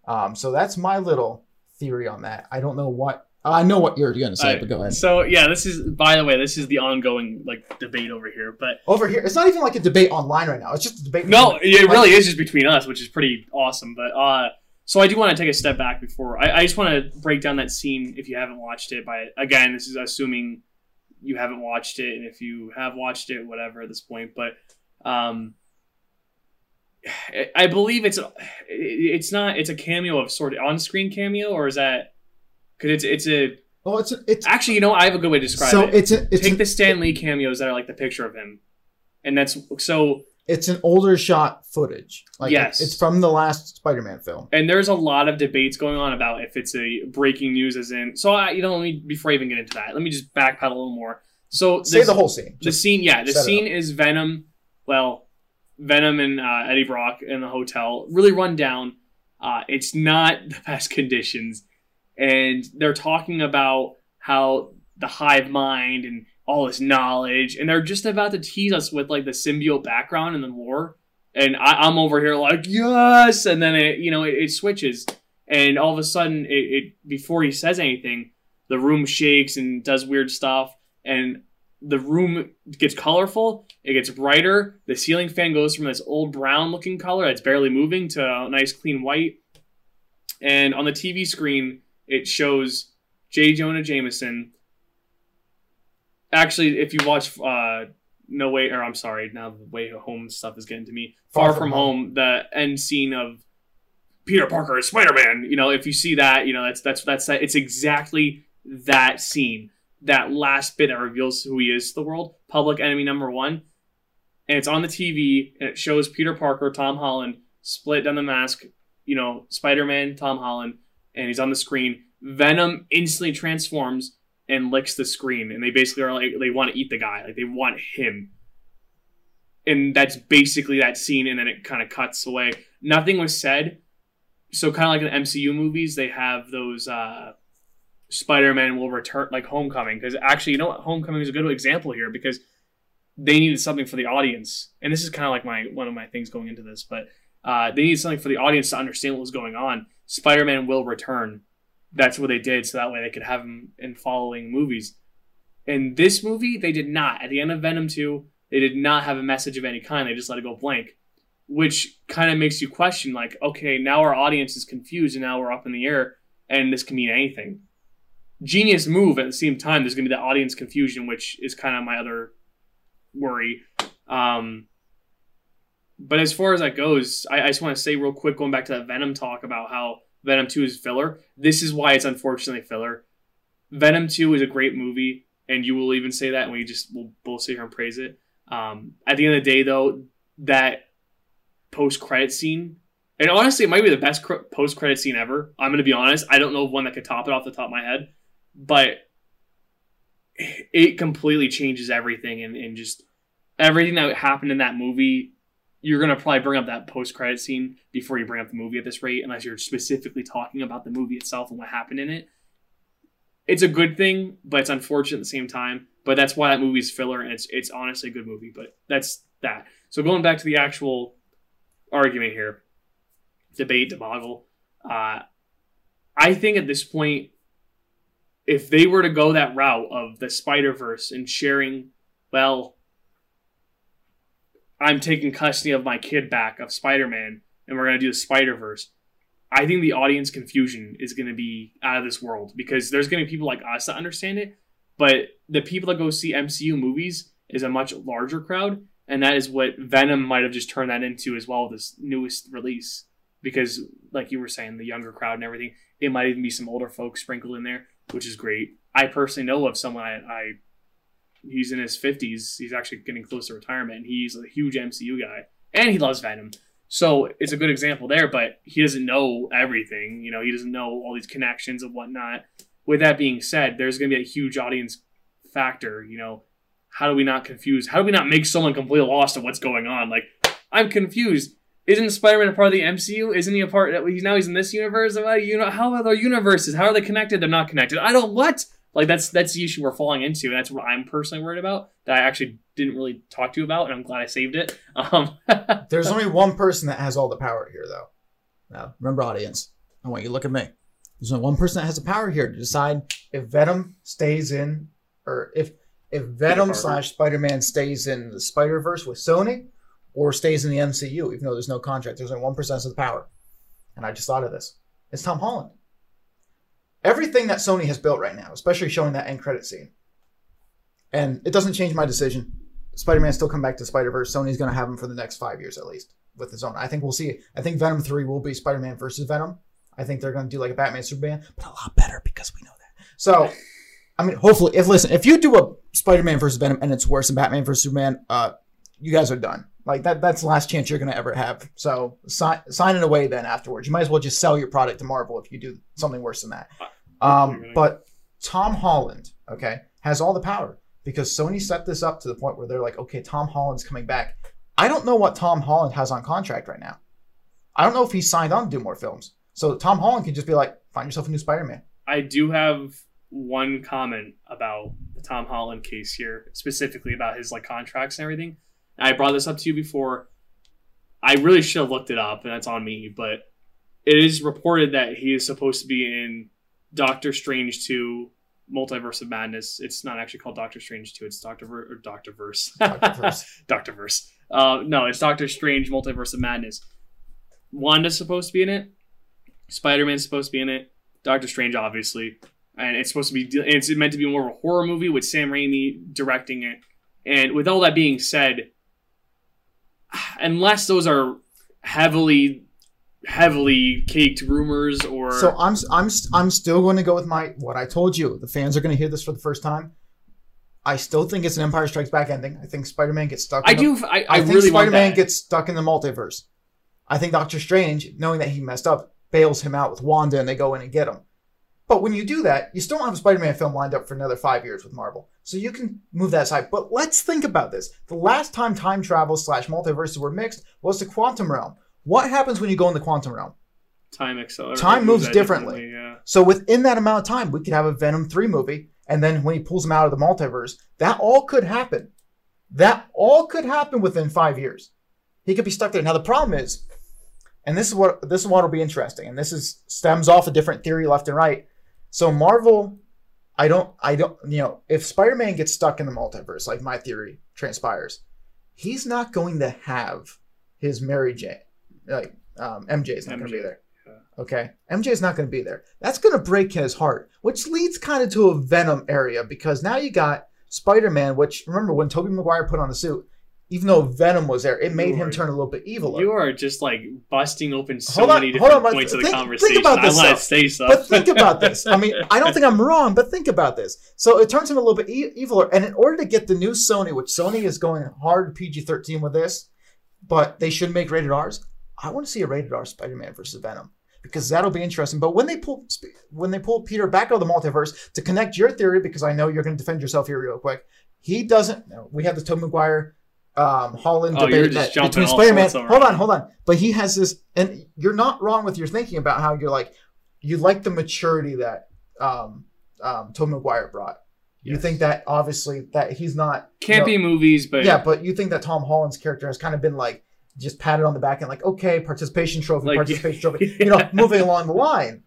S1: Um, so that's my little theory on that. I don't know what I know what you're going to say, right. but go ahead.
S2: So yeah, this is by the way, this is the ongoing like debate over here. But
S1: over here, it's not even like a debate online right now. It's just a debate.
S2: No, it really is just between us, which is pretty awesome. But uh, so I do want to take a step back before I, I just want to break down that scene if you haven't watched it. By again, this is assuming you haven't watched it, and if you have watched it, whatever at this point. But um, I believe it's it's not it's a cameo of sort of on screen cameo, or is that because it's it's a
S1: oh it's a, it's
S2: actually you know I have a good way to describe
S1: so
S2: it.
S1: it's a, it's
S2: take a, the Stan Lee cameos that are like the picture of him, and that's so
S1: it's an older shot footage. Like
S2: yes,
S1: it's from the last Spider-Man film.
S2: And there's a lot of debates going on about if it's a breaking news, as in. So I, you know, let me before I even get into that, let me just backpedal a little more. So
S1: say the whole scene.
S2: The scene, yeah, the scene is Venom. Well, Venom and uh, Eddie Brock in the hotel, really run down. Uh, it's not the best conditions, and they're talking about how the hive mind and all this knowledge, and they're just about to tease us with like the symbiote background and the lore. And I, am over here like yes, and then it you know it, it switches, and all of a sudden it, it before he says anything, the room shakes and does weird stuff, and the room gets colorful. It gets brighter. The ceiling fan goes from this old brown looking color that's barely moving to a nice clean white. And on the TV screen, it shows J. Jonah Jameson actually, if you watch uh, No Way, or I'm sorry, now the Way Home stuff is getting to me. Far, Far from, from home. home, the end scene of Peter Parker as Spider Man. You know, if you see that, you know that's that's that's it's exactly that scene, that last bit that reveals who he is to the world, Public Enemy Number One, and it's on the TV and it shows Peter Parker, Tom Holland split down the mask, you know, Spider Man, Tom Holland, and he's on the screen. Venom instantly transforms and licks the screen, and they basically are like they want to eat the guy, like they want him. And that's basically that scene, and then it kind of cuts away. Nothing was said. So kind of like in the MCU movies, they have those uh, Spider-Man will return, like Homecoming, because actually, you know what, Homecoming is a good example here because they needed something for the audience, and this is kind of like my one of my things going into this, but uh, they needed something for the audience to understand what was going on. Spider-Man will return. That's what they did, so that way they could have him in following movies. In this movie, they did not. At the end of Venom 2, they did not have a message of any kind. They just let it go blank, which kind of makes you question, like, okay, now our audience is confused, and now we're up in the air, and this can mean anything. Genius move at the same time. There's going to be that audience confusion, which is kind of my other worry. Um, but as far as that goes, I, I just want to say real quick, going back to that Venom talk about how Venom 2 is filler. This is why it's unfortunately filler. Venom 2 is a great movie, and you will even say that, and we just will both sit here and praise it. Um, at the end of the day, though, that post credit scene, and honestly, it might be the best cr- post credit scene ever. I'm going to be honest. I don't know of one that could top it off the top of my head, but it completely changes everything and, and just everything that happened in that movie you're to probably bring up that post credit scene before you bring up the movie at this rate unless you're specifically talking about the movie itself and what happened in it. It's a good thing but it's unfortunate at the same time. But that's why that movie is filler and it's it's honestly a good movie but that's that. So going back to the actual argument here debate debacle uh, i think at this point if they were to go that route of the Spider Verse and sharing, well, I'm taking custody of my kid back of Spider Man, and we're gonna do the Spider Verse. I think the audience confusion is gonna be out of this world because there's gonna be people like us that understand it, but the people that go see MCU movies is a much larger crowd, and that is what Venom might have just turned that into as well. This newest release, because like you were saying, the younger crowd and everything, it might even be some older folks sprinkled in there which is great. I personally know of someone I, I he's in his fifties. He's actually getting close to retirement. He's a huge MCU guy, and he loves Venom. So it's a good example there. But he doesn't know everything. You know, he doesn't know all these connections and whatnot. With that being said, there's going to be a huge audience factor. You know, how do we not confuse? How do we not make someone completely lost of what's going on? Like, I'm confused. Isn't Spider-Man a part of the MCU? Isn't he a part? He's now he's in this universe. How are their universes? How are they connected? They're not connected. I don't what. Like that's that's the issue we're falling into. And That's what I'm personally worried about. That I actually didn't really talk to you about, and I'm glad I saved it. Um,
S1: There's only one person that has all the power here, though. Now, remember, audience, I want you to look at me. There's only one person that has the power here to decide if Venom stays in, or if if Venom slash Spider Man stays in the Spider Verse with Sony, or stays in the MCU, even though there's no contract. There's only 1% of the power. And I just thought of this. It's Tom Holland. Everything that Sony has built right now, especially showing that end credit scene, and it doesn't change my decision. Spider Man still come back to Spider Verse. Sony's going to have him for the next five years at least with his own. I think we'll see. I think Venom 3 will be Spider Man versus Venom. I think they're going to do like a Batman Superman, but a lot better because we know that. So, I mean, hopefully, if listen, if you do a Spider Man versus Venom and it's worse than Batman versus Superman, uh, you guys are done. Like that that's the last chance you're going to ever have. So sign sign it away then afterwards. You might as well just sell your product to Marvel if you do something worse than that. Um, but Tom Holland, okay, has all the power because Sony set this up to the point where they're like, okay, Tom Holland's coming back. I don't know what Tom Holland has on contract right now. I don't know if he's signed on to do more films. So Tom Holland can just be like, find yourself a new Spider-Man.
S2: I do have one comment about the Tom Holland case here, specifically about his like contracts and everything. I brought this up to you before. I really should have looked it up, and that's on me. But it is reported that he is supposed to be in Doctor Strange 2 Multiverse of Madness. It's not actually called Doctor Strange 2, it's Doctor Ver- or Doctor Verse. Doctor Verse. Doctor Verse. Uh, no, it's Doctor Strange Multiverse of Madness. Wanda's supposed to be in it. Spider Man's supposed to be in it. Doctor Strange, obviously. And it's supposed to be, it's meant to be more of a horror movie with Sam Raimi directing it. And with all that being said, unless those are heavily heavily caked rumors or
S1: So I'm I'm I'm still going to go with my what I told you. The fans are going to hear this for the first time. I still think it's an Empire Strikes Back ending. I think Spider-Man gets stuck.
S2: I
S1: in the-
S2: do. I, I,
S1: I, think
S2: really
S1: Spider-Man gets stuck in the multiverse. I think Doctor Strange, knowing that he messed up, bails him out with Wanda, and they go in and get him. But when you do that, you still don't have a Spider-Man film lined up for another five years with Marvel, so you can move that aside. But let's think about this: the last time time travel slash multiverses were mixed was the quantum realm. What happens when you go in the quantum realm?
S2: time accelerates.
S1: Time moves differently.
S2: Yeah.
S1: So within that amount of time, we could have a Venom 3 movie, and then when he pulls him out of the multiverse, that all could happen. That all could happen within five years. He could be stuck there. Now the problem is, and this is what this is what will be interesting, and this is stems off a different theory left and right. So Marvel, I don't I don't you know, if Spider-Man gets stuck in the multiverse, like my theory transpires, he's not going to have his Mary Jane. Like um, MJ is not going to be there. Okay. MJ is not going to be there. That's going to break his heart, which leads kind of to a Venom area because now you got Spider Man, which remember when Tobey Maguire put on the suit, even though Venom was there, it made him turn a little bit evil.
S2: You are just like busting open so
S1: on,
S2: many different
S1: on,
S2: points of the
S1: think- think
S2: conversation.
S1: about this
S2: I want to say.
S1: But think about this. I mean, I don't think I'm wrong, but think about this. So it turns him a little bit e- eviler. And in order to get the new Sony, which Sony is going hard PG 13 with this, but they should make rated R's, I want to see a rated R Spider Man versus Venom. Because that'll be interesting. But when they pull when they pull Peter back out of the multiverse to connect your theory, because I know you're going to defend yourself here real quick, he doesn't. No, we have the Tobey Maguire, um, Holland
S2: Oh,
S1: debate that- between Spider Man. Hold on, hold on. But he has this, and you're not wrong with your thinking about how you're like you like the maturity that um, um, Tobey Maguire brought. You
S2: Yes.
S1: think that obviously that he's not
S2: Can't
S1: you
S2: be movies, but
S1: yeah, but you think that Tom Holland's character has kind of been like just patted on the back and like okay, participation trophy,
S2: Like,
S1: participation trophy, you know, moving along the line.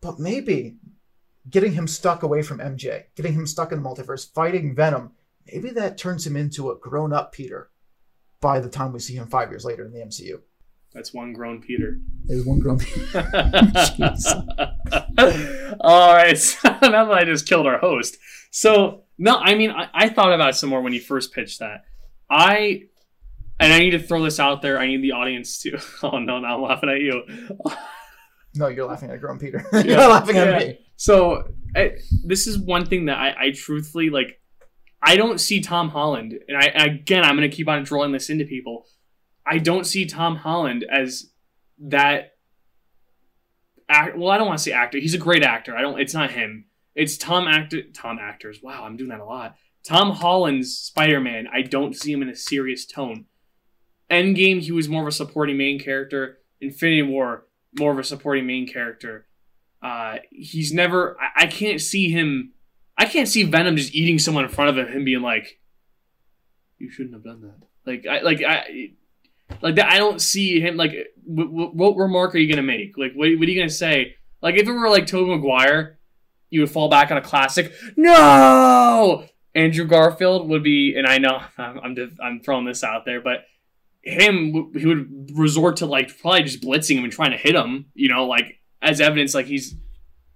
S1: But maybe getting him stuck away from MJ, getting him stuck in the multiverse, fighting Venom, maybe that turns him into a grown-up Peter by the time we see him five years later in the MCU.
S2: that's one grown Peter.
S1: There's one grown. Peter.
S2: All right, so now that I just killed our host. So no, I mean I, I thought about it some more when you first pitched that. I and I need to throw this out there. I need the audience to. Oh no, now I'm laughing at you.
S1: no, you're laughing at grown Peter.
S2: Yeah.
S1: you're laughing at
S2: Yeah.
S1: me.
S2: So I, this is one thing that I, I truthfully like. I don't see Tom Holland, and I again I'm going to keep on drawing this into people. I don't see Tom Holland as that. Act, well, I don't want to say actor. He's a great actor. I don't. It's not him. It's Tom actor. Tom actors. Wow, I'm doing that a lot. Tom Holland's Spider Man. I don't see him in a serious tone. Endgame, he was more of a supporting main character. Infinity War, more of a supporting main character. Uh, he's never. I, I can't see him. I can't see Venom just eating someone in front of him and being like, "You shouldn't have done that." Like, I like I. Like that, I don't see him. Like, w- w- what remark are you gonna make? Like, what, what are you gonna say? Like, if it were like Tobey Maguire, you would fall back on a classic. No, Andrew Garfield would be, and I know I'm I'm, just, I'm throwing this out there, but him he would resort to like probably just blitzing him and trying to hit him. You know, like as evidence, like he's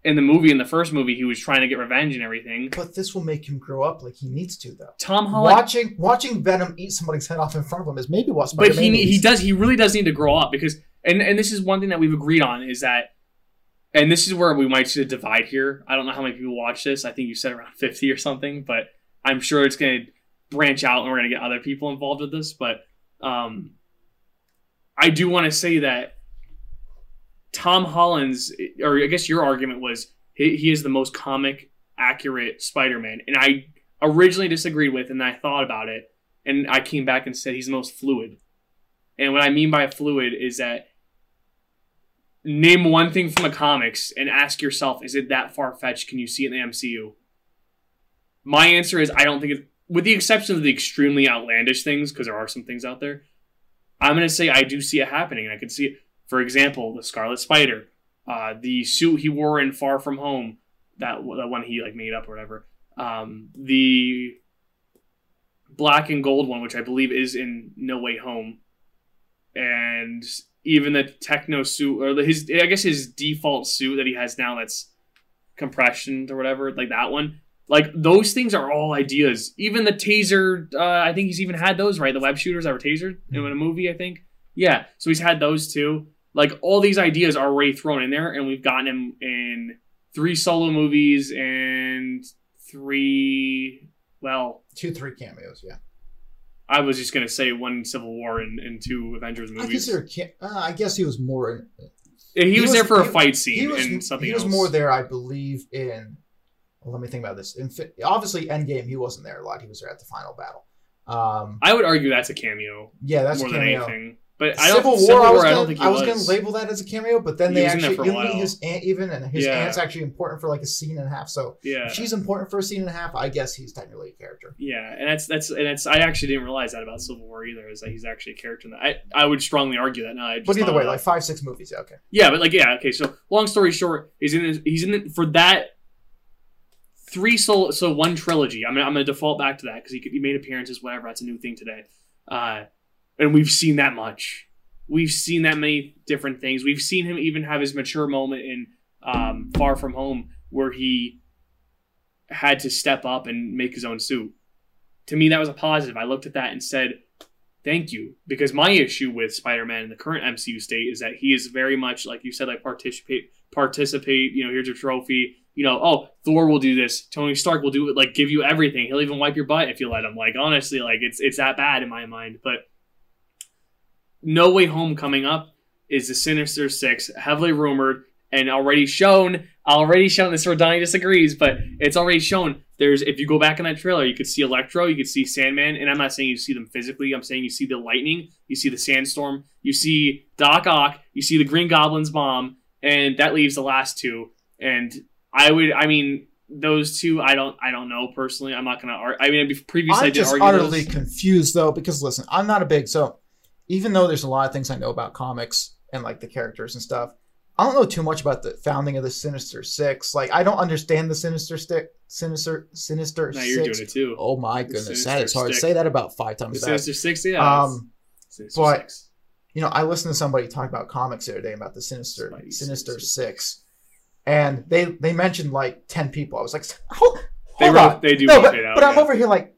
S2: in the movie in the first movie he was trying to get revenge and everything.
S1: But this will make him grow up like he needs to, though.
S2: Tom Holland,
S1: Watching watching Venom eat somebody's head off in front of him is maybe what
S2: but he ne- he does he really does need to grow up because and and this is one thing that we've agreed on is that and this is where we might see a divide here. I don't know how many people watch this. I think you said around fifty or something, but I'm sure it's going to branch out and we're going to get other people involved with this. But um, I do want to say that Tom Holland's, or I guess your argument was he, he is the most comic accurate Spider-Man, and I originally disagreed with, and I thought about it, and I came back and said he's the most fluid. And what I mean by fluid is that name one thing from the comics and ask yourself, is it that far fetched? Can you see it in the MCU? My answer is I don't think it, with the exception of the extremely outlandish things, because there are some things out there. I'm gonna say I do see it happening. I can see it. For example, the Scarlet Spider, uh, the suit he wore in Far From Home, that the one he like made up or whatever. Um, the black and gold one, which I believe is in No Way Home, and even the techno suit or the, his I guess his default suit that he has now that's compression or whatever, like that one. Like those things are all ideas. Even the taser, uh, I think he's even had those right. The web shooters that were tasered in a movie, I think. Yeah, so he's had those two. Like all these ideas are already thrown in there, and we've gotten him in three solo movies and three. Well,
S1: two, three cameos. Yeah.
S2: I was just gonna say one Civil War and, and two Avengers movies.
S1: I consider. Uh, I guess he was more. In,
S2: he, he was, was, there for he, a fight scene was, and something.
S1: He was
S2: else.
S1: more there, I believe, in. Well, let me think about this. In, obviously, Endgame, he wasn't there a lot. He was there at the final battle. Um,
S2: I would argue that's a cameo.
S1: Yeah, that's
S2: more
S1: a cameo.
S2: than anything. But I don't, Civil War, Civil
S1: I
S2: was,
S1: gonna,
S2: I,
S1: I
S2: was,
S1: was gonna label that as a cameo, but then
S2: he
S1: they actually
S2: you meet
S1: his aunt even, and his
S2: yeah.
S1: aunt's actually important for like a scene and a half. So
S2: yeah,
S1: if she's important for a scene and a half. I guess he's technically a character.
S2: Yeah, and that's that's and that's I actually didn't realize that about Civil War either. Is that he's actually a character. In that. I I would strongly argue that. No,
S1: but either way, like five six movies. Yeah, okay.
S2: Yeah, but like yeah, okay. So long story short, he's in he's in it for that three solo so one trilogy. I'm gonna, I'm gonna default back to that because he, he made appearances, whatever. That's a new thing today, uh, and we've seen that much. We've seen that many different things. We've seen him even have his mature moment in um, Far From Home where he had to step up and make his own suit. To me, that was a positive. I looked at that and said, "Thank you," because my issue with Spider-Man in the current MCU state is that he is very much like you said, like participate, participate. You know, here's your trophy you know, oh, Thor will do this. Tony Stark will do it, like give you everything. He'll even wipe your butt if you let him. Like honestly, like it's it's that bad in my mind. But No Way Home coming up is the Sinister Six, heavily rumored and already shown. Already shown. This where Donnie disagrees, but it's already shown. There's if you go back in that trailer, you could see Electro, you could see Sandman, and I'm not saying you see them physically. I'm saying you see the lightning, you see the sandstorm, you see Doc Ock, you see the Green Goblin's bomb, and that leaves the last two. And I would. I mean, those two. I don't. I don't know personally. I'm not gonna. Ar- I mean, previously
S1: I'm
S2: I did
S1: just
S2: argue
S1: utterly
S2: those.
S1: confused though because listen, I'm not a big so. Even though there's a lot of things I know about comics and like the characters and stuff, I don't know too much about the founding of the Sinister Six. Like I don't understand the Sinister Stick, Sinister Sinister
S2: Now you're doing it too.
S1: Oh my goodness,
S2: Sinister
S1: that is hard.
S2: Stick.
S1: Say that about five times. fast.
S2: Sinister Six. Yeah.
S1: Um,
S2: Sinister
S1: but-
S2: Six.
S1: you know, I listened to somebody talk about comics the other day about the Sinister
S2: Spidey
S1: Sinister
S2: Sinister
S1: Six, and they they mentioned like ten people. I was like, hold,
S2: They
S1: on.
S2: they do
S1: no, but,
S2: out,
S1: but I'm
S2: yeah.
S1: over here like,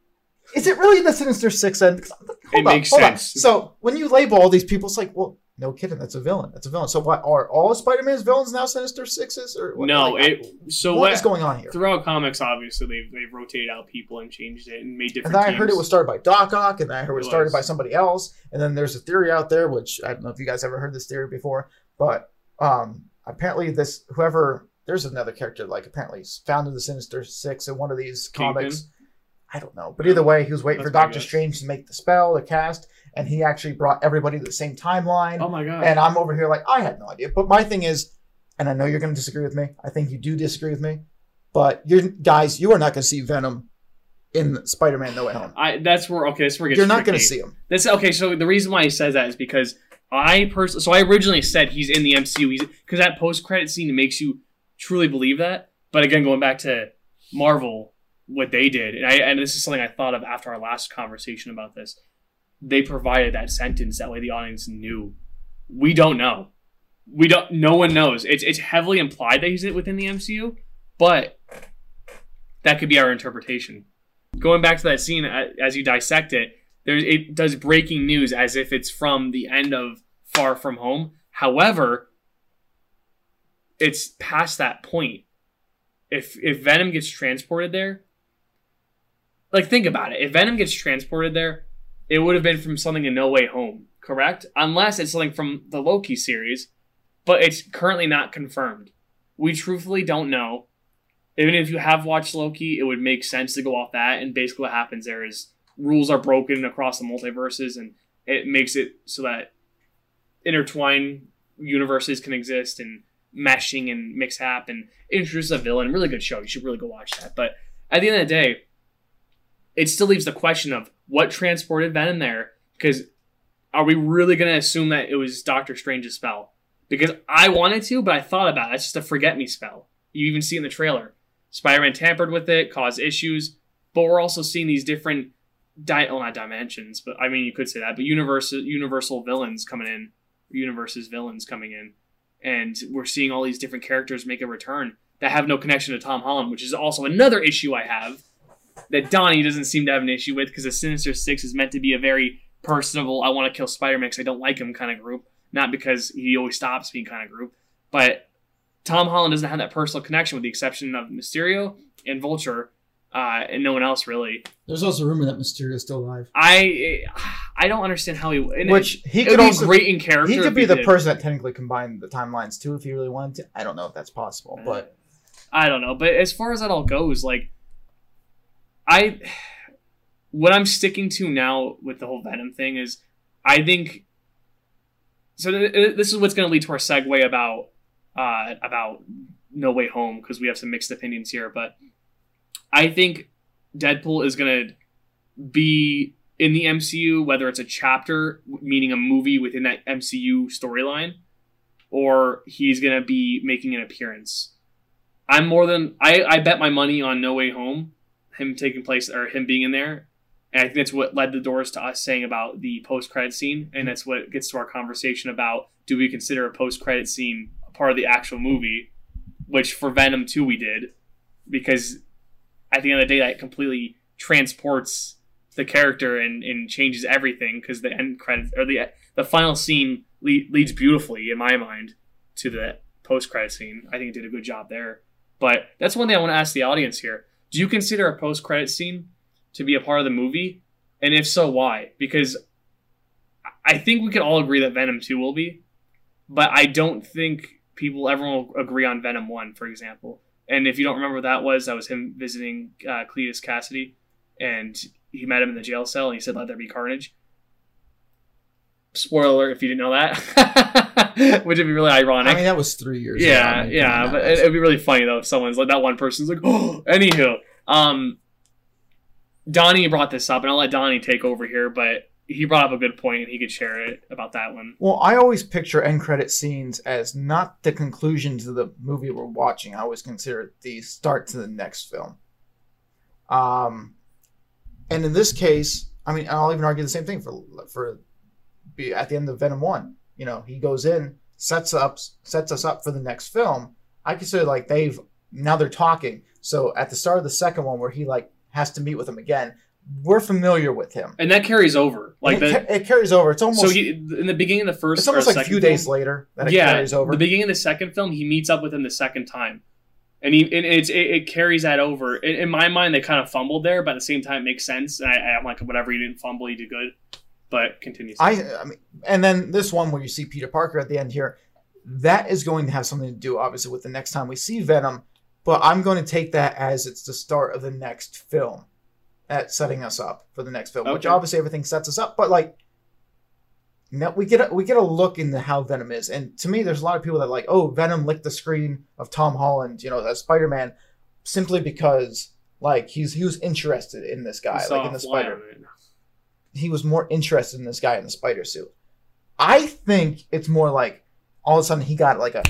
S1: is it really the Sinister Six? And because- hold on,
S2: makes
S1: hold on.
S2: sense.
S1: So when you label all these people, it's like, well, no kidding, that's a villain. That's a villain. So what are all of Spider-Man's villains now Sinister Sixes or what,
S2: No,
S1: like,
S2: it. So
S1: what
S2: what
S1: is going on here?
S2: throughout comics, obviously they've they've rotated out people and changed it and made
S1: And
S2: different.
S1: then I heard it was started by Doc Ock, and then I heard it was started by somebody else. And then there's a theory out there, which I don't know if you guys ever heard this theory before, but um, apparently this whoever there's another character like apparently founded the Sinister Six in one of these
S2: Kingpin?
S1: comics. I don't know, but either way, he was waiting
S2: That's
S1: for Doctor
S2: guess.
S1: Strange to make the spell, the cast, and he actually brought everybody to the same timeline.
S2: Oh my god.
S1: And I'm over here like I had no idea. But my thing is, and I know you're going to disagree with me. I think you do disagree with me, but you guys, you are not going to see Venom in Spider-Man: No Way Home.
S2: I that's where okay. That's where it gets
S1: You're not going to see him.
S2: That's okay. So the reason why he says that is because I personally, so I originally said he's in the MCU. Because that post credit scene makes you truly believe that. But again, going back to Marvel, what they did, and I and this is something I thought of after our last conversation about this. They provided that sentence that way the audience knew. We don't know. We don't. No one knows. It's it's heavily implied that he's within the MCU, but that could be our interpretation. Going back to that scene as you dissect it, there it does breaking news as if it's from the end of Far From Home. However, it's past that point. If if Venom gets transported there, like think about it. If Venom gets transported there, it would have been from something in No Way Home, correct? Unless it's something from the Loki series, but it's currently not confirmed. We truthfully don't know. Even if you have watched Loki, it would make sense to go off that. And basically, what happens there is rules are broken across the multiverses, and it makes it so that intertwined universes can exist and meshing and mishap and introduce a villain. Really good show. You should really go watch that. But at the end of the day, it still leaves the question of what transported Venom there. Because are we really going to assume that it was Doctor Strange's spell? Because I wanted to, but I thought about it. That's just a forget me spell. You even see in the trailer. Spider Man tampered with it, caused issues, but we're also seeing these different, di- well, not dimensions, but I mean, you could say that, but universal, universal villains coming in, universe's villains coming in, and we're seeing all these different characters make a return that have no connection to Tom Holland, which is also another issue I have that Donnie doesn't seem to have an issue with because the Sinister Six is meant to be a very personable, I want to kill Spider Man because I don't like him kind of group. not because he always stops being kind of group, but Tom Holland doesn't have that personal connection with the exception of Mysterio and Vulture, uh, and no one else really.
S1: There's also a rumor that Mysterio is still alive.
S2: I I don't understand how he.
S1: Which
S2: it,
S1: he could also
S2: great in character.
S1: He could be the did. person that technically combined the timelines too, if he really wanted to. I don't know if that's possible, but
S2: I don't know. But as far as that all goes, like I, what I'm sticking to now with the whole Venom thing is, I think. So th- this is what's going to lead to our segue about uh, about No Way Home because we have some mixed opinions here, but I think Deadpool is going to be in the MCU, whether it's a chapter, meaning a movie within that MCU storyline, or he's going to be making an appearance. I'm more than I, I bet my money on No Way Home, him taking place or him being in there. And I think that's what led the doors to us saying about the post credit scene. And mm-hmm. that's what gets to our conversation about do we consider a post credit scene a part of the actual movie? Which for Venom 2 we did. Because at the end of the day, that completely transports the character and, and changes everything because the end credits or the the final scene le- leads beautifully in my mind to the post credit scene. I think it did a good job there. But that's one thing I want to ask the audience here. Do you consider a post credit scene to be a part of the movie? And if so, why? Because I think we can all agree that Venom 2 will be, but I don't think people everyone will agree on Venom 1, for example. And if you don't remember what that was, that was him visiting uh, Cletus Kasady, and he met him in the jail cell, and he said, "Let there be carnage." Spoiler alert if you didn't know that, which would be really ironic.
S1: I mean, that was three years.
S2: Yeah, ago. yeah, but it, would be really funny though if someone's like that one person's like, "Oh." Anywho, um, Donnie brought this up, and I'll let Donnie take over here, but he brought up a good point and he could share it about that one.
S1: Well, I always picture end credit scenes as not the conclusion to the movie we're watching. I always consider it the start to the next film. Um, and in this case, I mean, I'll even argue the same thing for for at the end of Venom One. You know, he goes in, sets up, sets us up for the next film. I consider like they've now they're talking. So at the start of the second one, where he like has to meet with him again, we're familiar with him,
S2: and that carries over. Like
S1: it, the, it, carries over. It's almost
S2: so he, in the beginning of the first.
S1: It's almost like a few film, days later that it yeah, carries over.
S2: The beginning of the second film, he meets up with him the second time, and he and it's it, it carries that over. In, in, my mind, they kind of fumbled there, but at the same time, it makes sense. And I, am like, whatever, you didn't fumble, you did good. But continues.
S1: I, I mean, and then this one where you see Peter Parker at the end here, that is going to have something to do, obviously, with the next time we see Venom. But I'm going to take that as it's the start of the next film at setting us up for the next film, okay. which obviously everything sets us up. But like, now we get a, we get a look into how Venom is, and to me, there's a lot of people that like, oh, Venom licked the screen of Tom Holland, you know, as Spider Man, simply because like he's he was interested in this guy, like in the Spider. He was more interested in this guy in the spider suit. I think it's more like all of a sudden he got like a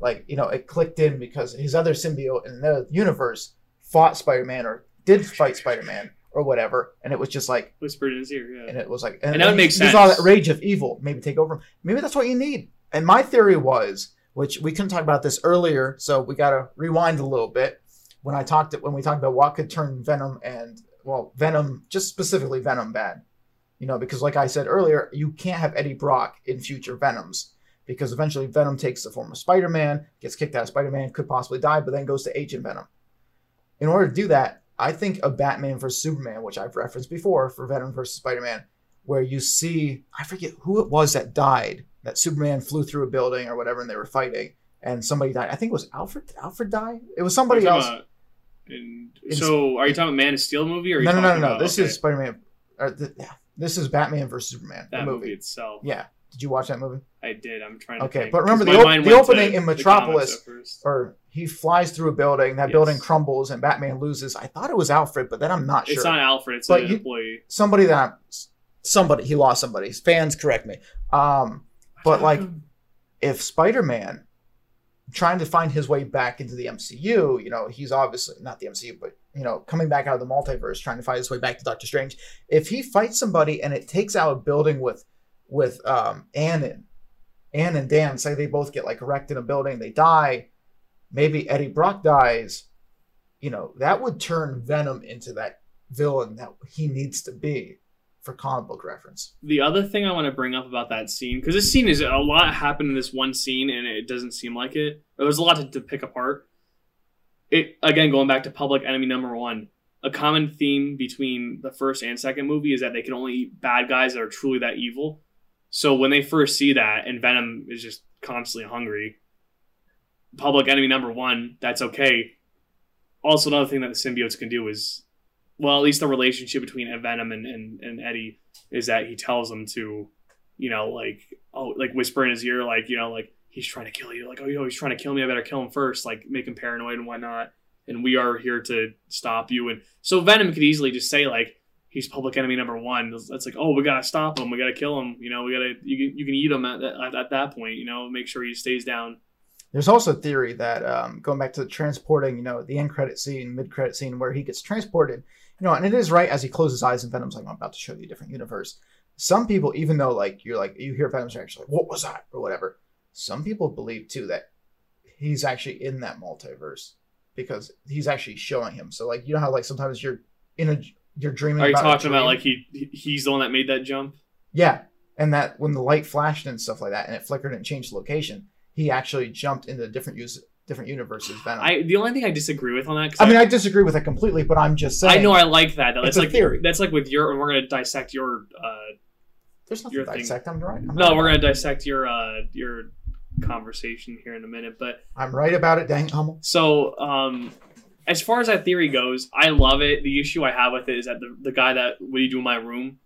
S1: like you know it clicked in because his other symbiote in the universe fought Spider Man or did fight Spider Man or whatever, and it was just like
S2: whispered in his ear, yeah.
S1: And it was like,
S2: and, and that would make sense.
S1: saw that rage of evil maybe take over him. Maybe that's what you need. And my theory was, which we couldn't talk about this earlier, so we got to rewind a little bit. When I talked when we talked about what could turn Venom and well, Venom, just specifically Venom bad, you know, because like I said earlier, you can't have Eddie Brock in future Venoms because eventually Venom takes the form of Spider-Man, gets kicked out of Spider-Man, could possibly die, but then goes to Agent Venom. In order to do that, I think a Batman versus Superman, which I've referenced before for Venom versus Spider Man, where you see I forget who it was that died. That Superman flew through a building or whatever, and they were fighting, and somebody died. I think it was Alfred. Did Alfred die? It was somebody else. About,
S2: in, so, are you talking about Man of Steel movie? Or
S1: no, no, no,
S2: no, no.
S1: This okay. is Spider Man. Yeah, this is Batman versus Superman.
S2: That
S1: movie.
S2: movie itself.
S1: Yeah. Did you watch that movie?
S2: I did. I'm trying
S1: to. Okay,
S2: think,
S1: but remember the, op- the opening in Metropolis, or he flies through a building. That yes. building crumbles, and Batman loses. I thought it was Alfred, but then I'm not sure.
S2: It's not Alfred. It's but an employee.
S1: Somebody that somebody he lost somebody. Fans correct me. Um, but like, if Spider Man trying to find his way back into the MCU, you know, he's obviously not the MCU, but you know, coming back out of the multiverse, trying to find his way back to Doctor Strange. If he fights somebody and it takes out a building with with um, Annan, Ann and Dan, say they both get like wrecked in a building, they die. Maybe Eddie Brock dies. You know that would turn Venom into that villain that he needs to be. for comic book reference.
S2: The other thing I want to bring up about that scene, because this scene is a lot happened in this one scene, and it doesn't seem like it. There's a lot to, to pick apart. It again going back to Public Enemy Number One. A common theme between the first and second movie is that they can only eat bad guys that are truly that evil. So when they first see that, and Venom is just constantly hungry, Public Enemy Number One, that's okay. Also, another thing that the symbiotes can do is well, at least the relationship between Venom and, and, and Eddie is that he tells him to, you know, like oh, like whisper in his ear, like you know, like he's trying to kill you, like oh, he's trying to kill me. I better kill him first, like make him paranoid and whatnot. And we are here to stop you. And so Venom could easily just say like he's public enemy number one. That's like oh, we gotta stop him, we gotta kill him. You know, we gotta you can you can eat him at, at, at that point. You know, make sure he stays down.
S1: There's also a theory that um, going back to the transporting, you know, the end credit scene, mid credit scene where he gets transported, you know, and it is right as he closes his eyes and Venom's like, I'm about to show you a different universe. Some people, even though like you're like you hear Venom's reaction, like, what was that? Or whatever. Some people believe too that he's actually in that multiverse because he's actually showing him. So like you know how like sometimes you're in a you're dreaming.
S2: Are you talking about like he he's the one that made that jump?
S1: Yeah, and that when the light flashed and stuff like that, and it flickered and changed location, he actually jumped into different use different universes. Venom.
S2: I the only thing I disagree with on that.
S1: I, I mean, I disagree with it completely, but I'm just saying.
S2: I know I like that. Though.
S1: It's
S2: That's like
S1: theory.
S2: That's like with your. We're gonna dissect your. uh
S1: There's nothing
S2: your
S1: to
S2: thing.
S1: dissect. I'm right. I'm
S2: No,
S1: right.
S2: we're gonna dissect your uh your conversation here in a minute, but
S1: I'm right about it. Dang Hummel.
S2: So, um, as far as that theory goes, I love it. The issue I have with it is that the, the guy that what do you do in my room?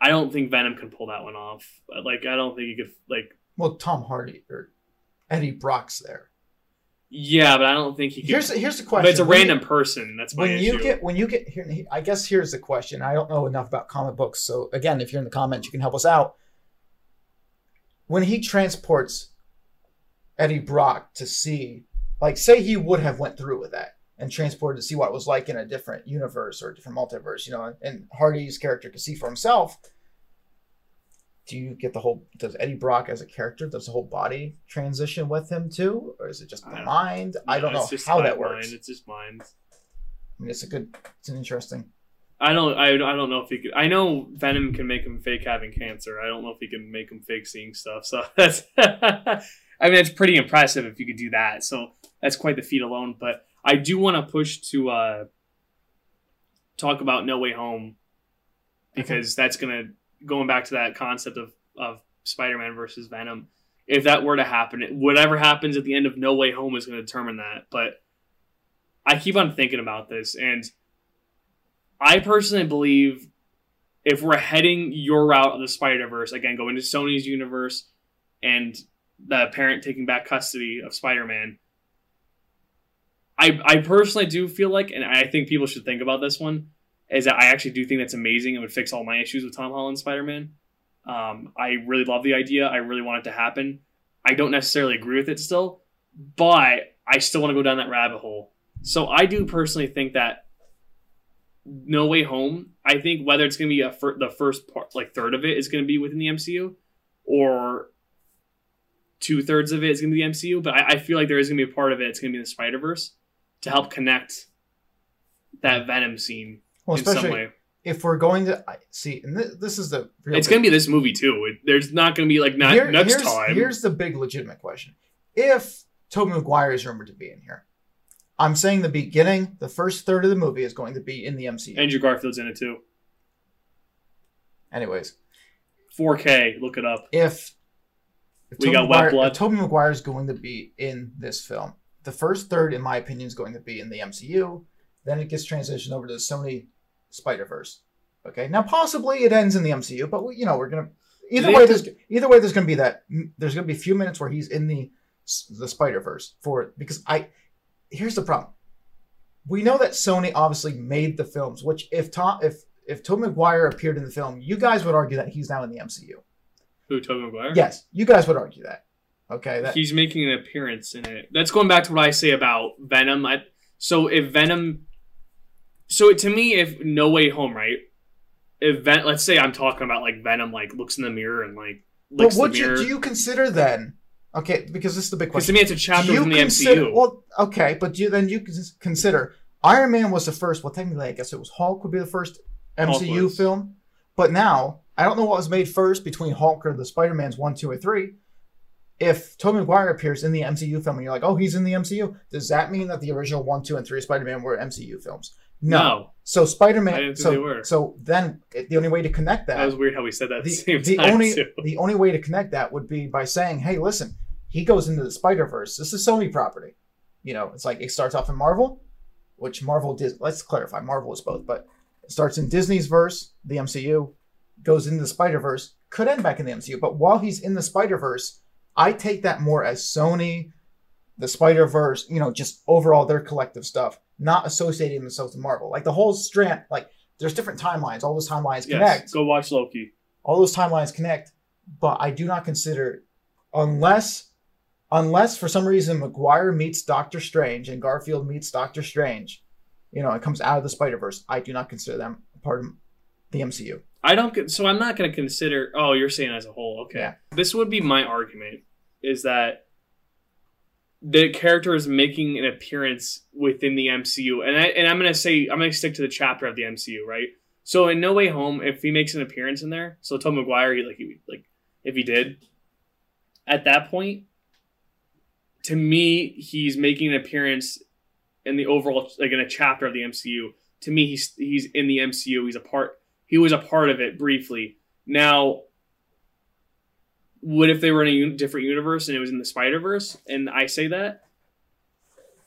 S2: I don't think Venom can pull that one off. Like, I don't think he could. Like,
S1: Well, Tom Hardy or Eddie Brock's there.
S2: yeah, but I don't think he can.
S1: Here's here's the question.
S2: but it's a
S1: When you-
S2: random person. That's my
S1: when
S2: issue.
S1: you get when you get here i guess here's the question i don't know enough about comic books so again if you're in the comments you can help us out when he transports eddie brock to see like say he would have went through with that and transported to see what it was like in a different universe or a different multiverse you know and hardy's character could see for himself do you get the whole does eddie brock as a character does the whole body transition with him too or is it just the
S2: I
S1: mind i don't know
S2: it's just
S1: how that works
S2: Mind. It's just mind.
S1: I mean, it's a good, it's an interesting.
S2: I don't. I, I don't know if he could. I know Venom can make him fake having cancer. I don't know if he can make him fake seeing stuff. So that's. I mean, it's pretty impressive if you could do that. So that's quite the feat alone. But I do want to push to uh, talk about No Way Home because that's gonna going back to that concept of of Spider-Man versus Venom. If that were to happen, whatever happens at the end of No Way Home is going to determine that. But I keep on thinking about this, and I personally believe if we're heading your route of the Spider Verse, again, going to Sony's universe and the parent taking back custody of Spider Man, I, I personally do feel like, and I think people should think about this one, is that I actually do think that's amazing and would fix all my issues with Tom Holland Spider Man. Um, I really love the idea. I really want it to happen. I don't necessarily agree with it still, but I still want to go down that rabbit hole. So I do personally think that No Way Home. I think whether it's going to be a fir- the first part, like third of it, is going to be within the MCU, or two thirds of it is going to be the MCU. But I, I feel like there is going to be a part of it. It's going to be the Spider Verse to help connect that Venom scene
S1: Well,
S2: in some
S1: especially
S2: way.
S1: if we're going to see, and this, this is the
S2: It's going to be this movie too. It, there's not going to be like not
S1: Here-
S2: next
S1: here's,
S2: time.
S1: Here's the big legitimate question: If Tobey Maguire is rumored to be in here, I'm saying the beginning, the first third of the movie is going to be in the MCU.
S2: Andrew Garfield's in it too.
S1: Anyways,
S2: 4K. Look it up.
S1: if
S2: We
S1: Tobey
S2: got wet blood.
S1: if Tobey Maguire is going to be in this film, the first third, in my opinion, is going to be in the MCU. Then it gets transitioned over to the Sony Spider Verse. Okay, now possibly it ends in the MCU, but we, you know we're gonna either way. There's either way. There's gonna be that. There's gonna be a few minutes where he's in the the Spider Verse for because I. Here's the problem. We know that Sony obviously made the films, which if Tom if if Tobey Maguire appeared in the film, you guys would argue that he's now in the MCU.
S2: Who Maguire?
S1: Yes, you guys would argue that. Okay, that
S2: he's making an appearance in it. That's going back to what I say about Venom. I, so if Venom, so to me, if No Way Home, right? If Ven, let's say I'm talking about like Venom, like looks in the mirror and like
S1: But what you, do you consider then? Okay, because this is the big
S2: Because to
S1: question.
S2: me, it's a chapter
S1: you
S2: the
S1: consider,
S2: MCU.
S1: Well, okay, but do you, then you can consider Iron Man was the first. Well, technically, I guess it was Hulk would be the first MCU film. But now, I don't know what was made first between Hulk or the Spider Man's one, two, or three. If Tobey Maguire appears in the MCU film and you're like, oh, he's in the MCU, does that mean that the original one, two, and three Spider Man were MCU films? No.
S2: No.
S1: So Spider Man. So
S2: they were.
S1: so then the only way to connect that
S2: That was weird how we said that at the,
S1: the,
S2: same
S1: the
S2: time
S1: only
S2: too.
S1: the only way to connect that would be by saying, "Hey, listen, he goes into the Spider Verse. This is Sony property. You know, it's like it starts off in Marvel, which Marvel did. Let's clarify, Marvel is both, but it starts in Disney's verse, the MCU, goes into the Spider Verse, could end back in the MCU. But while he's in the Spider Verse, I take that more as Sony, the Spider Verse, you know, just overall their collective stuff, not associating themselves with Marvel. Like the whole strand, like there's different timelines. All those timelines
S2: yes,
S1: connect
S2: go watch Loki.
S1: all those timelines connect but i do not consider unless unless for some reason maguire meets doctor strange and garfield meets doctor strange you know it comes out of the spider-verse i do not consider them part of the mcu
S2: I don't so I'm not going to consider. Oh, you're saying as a whole. Okay,
S1: Yeah.
S2: this would be my argument: is that the character is making an appearance within the MCU, and I and I'm going to say I'm going to stick to the chapter of the MCU, right? So in No Way Home, if he makes an appearance in there, so Tom Maguire, he like he, like if he did, at that point, to me, he's making an appearance in the overall like in a chapter of the MCU. To me, he's he's in the MCU. He's a part. He was a part of it briefly. Now, what if they were in a un- different universe and it was in the Spider Verse? And I say that,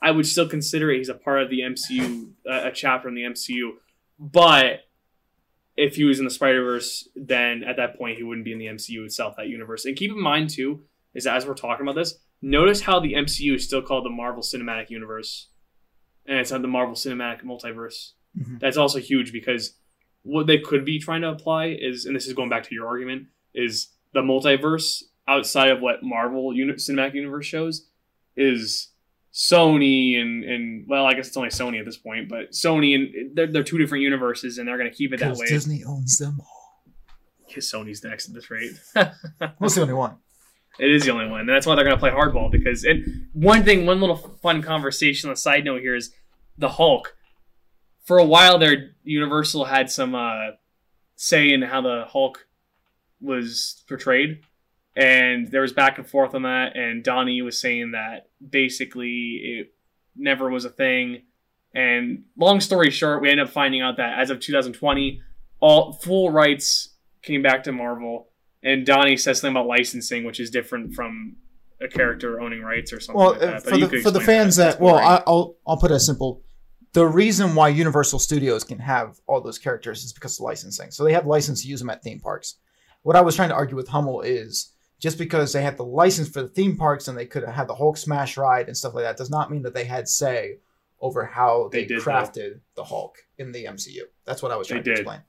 S2: I would still consider it. He's a part of the MCU, uh, a chapter in the MCU. But if he was in the Spider Verse, then at that point he wouldn't be in the MCU itself, that universe. And keep in mind too, is that as we're talking about this, notice how the MCU is still called the Marvel Cinematic Universe, and it's not the Marvel Cinematic Multiverse.
S1: Mhm.
S2: That's also huge because what they could be trying to apply is, and this is going back to your argument, is the multiverse outside of what Marvel uni- Cinematic Universe shows is Sony and and well, I guess it's only Sony at this point, but Sony and they're, they're two different universes, and they're going to keep it that way.
S1: disney owns them all
S2: Because Sony's next at this rate.
S1: what's the only one
S2: It is the only one. And that's why they're going to play hardball because and one thing, one little fun conversation on a side note here is the Hulk. For a while there, Universal had some uh, say in how the Hulk was portrayed, and there was back and forth on that. And Donnie was saying that basically it never was a thing. And long story short, we ended up finding out that as of 2020, all full rights came back to Marvel and Donnie says something about licensing, which is different from a character owning rights or something
S1: well
S2: like that.
S1: uh,
S2: But
S1: for the, for the fans
S2: That's
S1: that, well. I, i'll i'll put a simple the reason why universal studios can have all those characters is because of licensing so they have license to use them at theme parks what i was trying to argue with hummel is just because they had the license for the theme parks and they could have had the hulk smash ride and stuff like that does not mean that they had say over how
S2: They
S1: they, crafted the hulk in the mcu that's what i was
S2: They
S1: trying to
S2: did.
S1: explain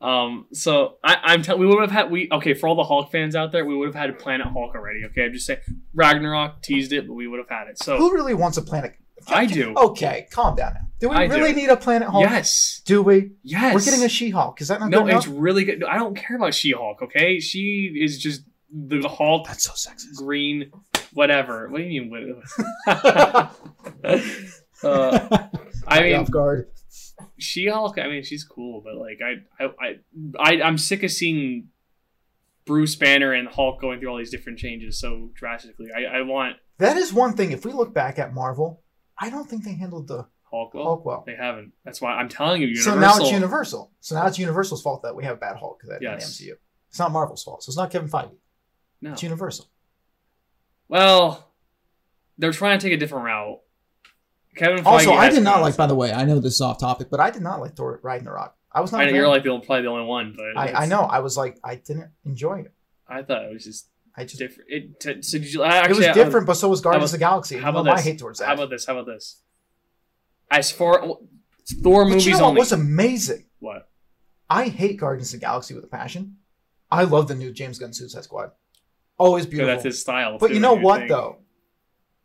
S2: Um, so I, I'm telling we would have had we okay for all the Hulk fans out there, we would have had Planet Hulk already. Okay, I'm just saying Ragnarok teased it, but we would have had it. So
S1: who really wants a planet
S2: I do.
S1: okay calm down now do we
S2: I do.
S1: really need a planet hulk
S2: yes,
S1: do we
S2: yes,
S1: we're getting a she-hulk is that not
S2: no. It's really good. I don't care about She Hulk. Okay, she is just the Hulk,
S1: that's so sexist
S2: green, whatever. What do you mean? what- uh, I mean,
S1: off guard
S2: She Hulk, I mean, she's cool, but like, I, I, I, I, I'm sick of seeing Bruce Banner and Hulk going through all these different changes so drastically. I, I want
S1: That is one thing. If we look back at Marvel, I don't think they handled the
S2: Hulk well.
S1: Hulk well.
S2: They haven't. That's why I'm telling you,
S1: So now it's Universal. So now it's Universal's fault that we have bad Hulk that
S2: Yes.
S1: in the MCU. It's not Marvel's fault. So it's not Kevin Feige.
S2: no.
S1: It's Universal.
S2: Well, they're trying to take a different route. Kevin Feige.
S1: Also, I did not like. By the way, I know this is off topic, but I did not like Thor Ragnarok. I was not.
S2: I know you're like the only, probably the only one, but
S1: I, I know. I was like, I didn't enjoy it.
S2: I thought it was just
S1: I just.
S2: different. It, t- so did you?
S1: It
S2: Actually,
S1: was
S2: I-
S1: different, but so was Guardians
S2: about-
S1: of the Galaxy.
S2: how about this?
S1: hate towards that.
S2: How about this? How about this? As far Thor
S1: but
S2: movies
S1: you know what
S2: only.
S1: was amazing?
S2: what?
S1: I hate Guardians of the Galaxy with a passion. I love the new James Gunn Suicide Squad. Oh, Always
S2: Because
S1: beautiful.
S2: that's his style.
S1: But
S2: too,
S1: you know what
S2: think.
S1: though?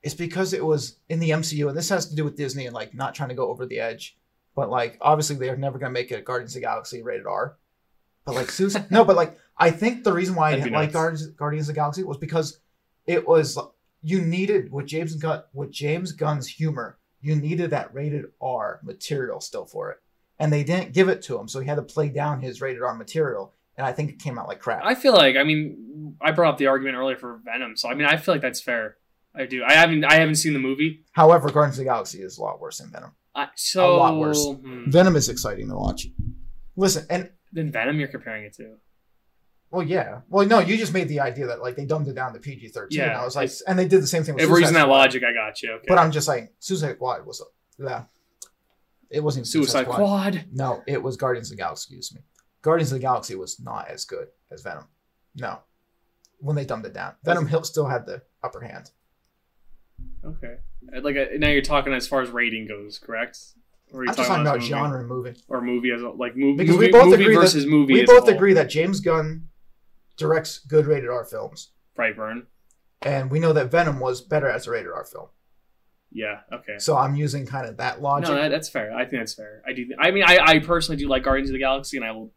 S1: It's because it was in the MCU, and this has to do with Disney and like not trying to go over the edge. But like obviously they are never gonna make it Guardians of the Galaxy rated R. But like Suicide no, but like I think the reason why I
S2: That'd be
S1: didn't like. Guardians, Guardians of the Galaxy was because it was you needed with James Gunn with James Gunn's humor, you needed that rated R material still for it. and they didn't give it to him, so he had to play down his rated R material, and I think it came out like crap.
S2: I feel like I mean I brought up the argument earlier for Venom, so I mean I feel like that's fair. I do. I haven't I haven't seen the movie.
S1: However, Guardians of the Galaxy is a lot worse than Venom.
S2: I, so
S1: A lot worse.
S2: hmm.
S1: Venom is exciting to watch. Listen, and
S2: Then Venom, you're comparing it to.
S1: well, yeah, well, no, you just made the idea that like they dumbed it down to PG thirteen.
S2: Yeah,
S1: I was like, and they did the same thing. with
S2: If we're using that logic, I got you. Okay.
S1: But I'm just saying, Suicide Squad was a, yeah, it wasn't even
S2: Suicide Quad.
S1: No, it was Guardians of the Galaxy. Excuse me. Guardians of the Galaxy was not as good as Venom. No, when they dumbed it down, Venom Hill still had the upper hand.
S2: Okay. Like uh, now you're talking as far as rating goes, correct? Or are you
S1: I'm talking about genre and movie.
S2: or movie as a, like movie
S1: Because
S2: movie,
S1: we both agree that-
S2: movie.
S1: We both agree that James Gunn directs good rated R films,
S2: Brightburn.
S1: and we know that Venom was better as a rated R film.
S2: Yeah. Okay.
S1: So I'm using kind of that logic.
S2: No, that, that's fair. I think that's fair. I do. I mean, I, I personally do like Guardians of the Galaxy, and I will.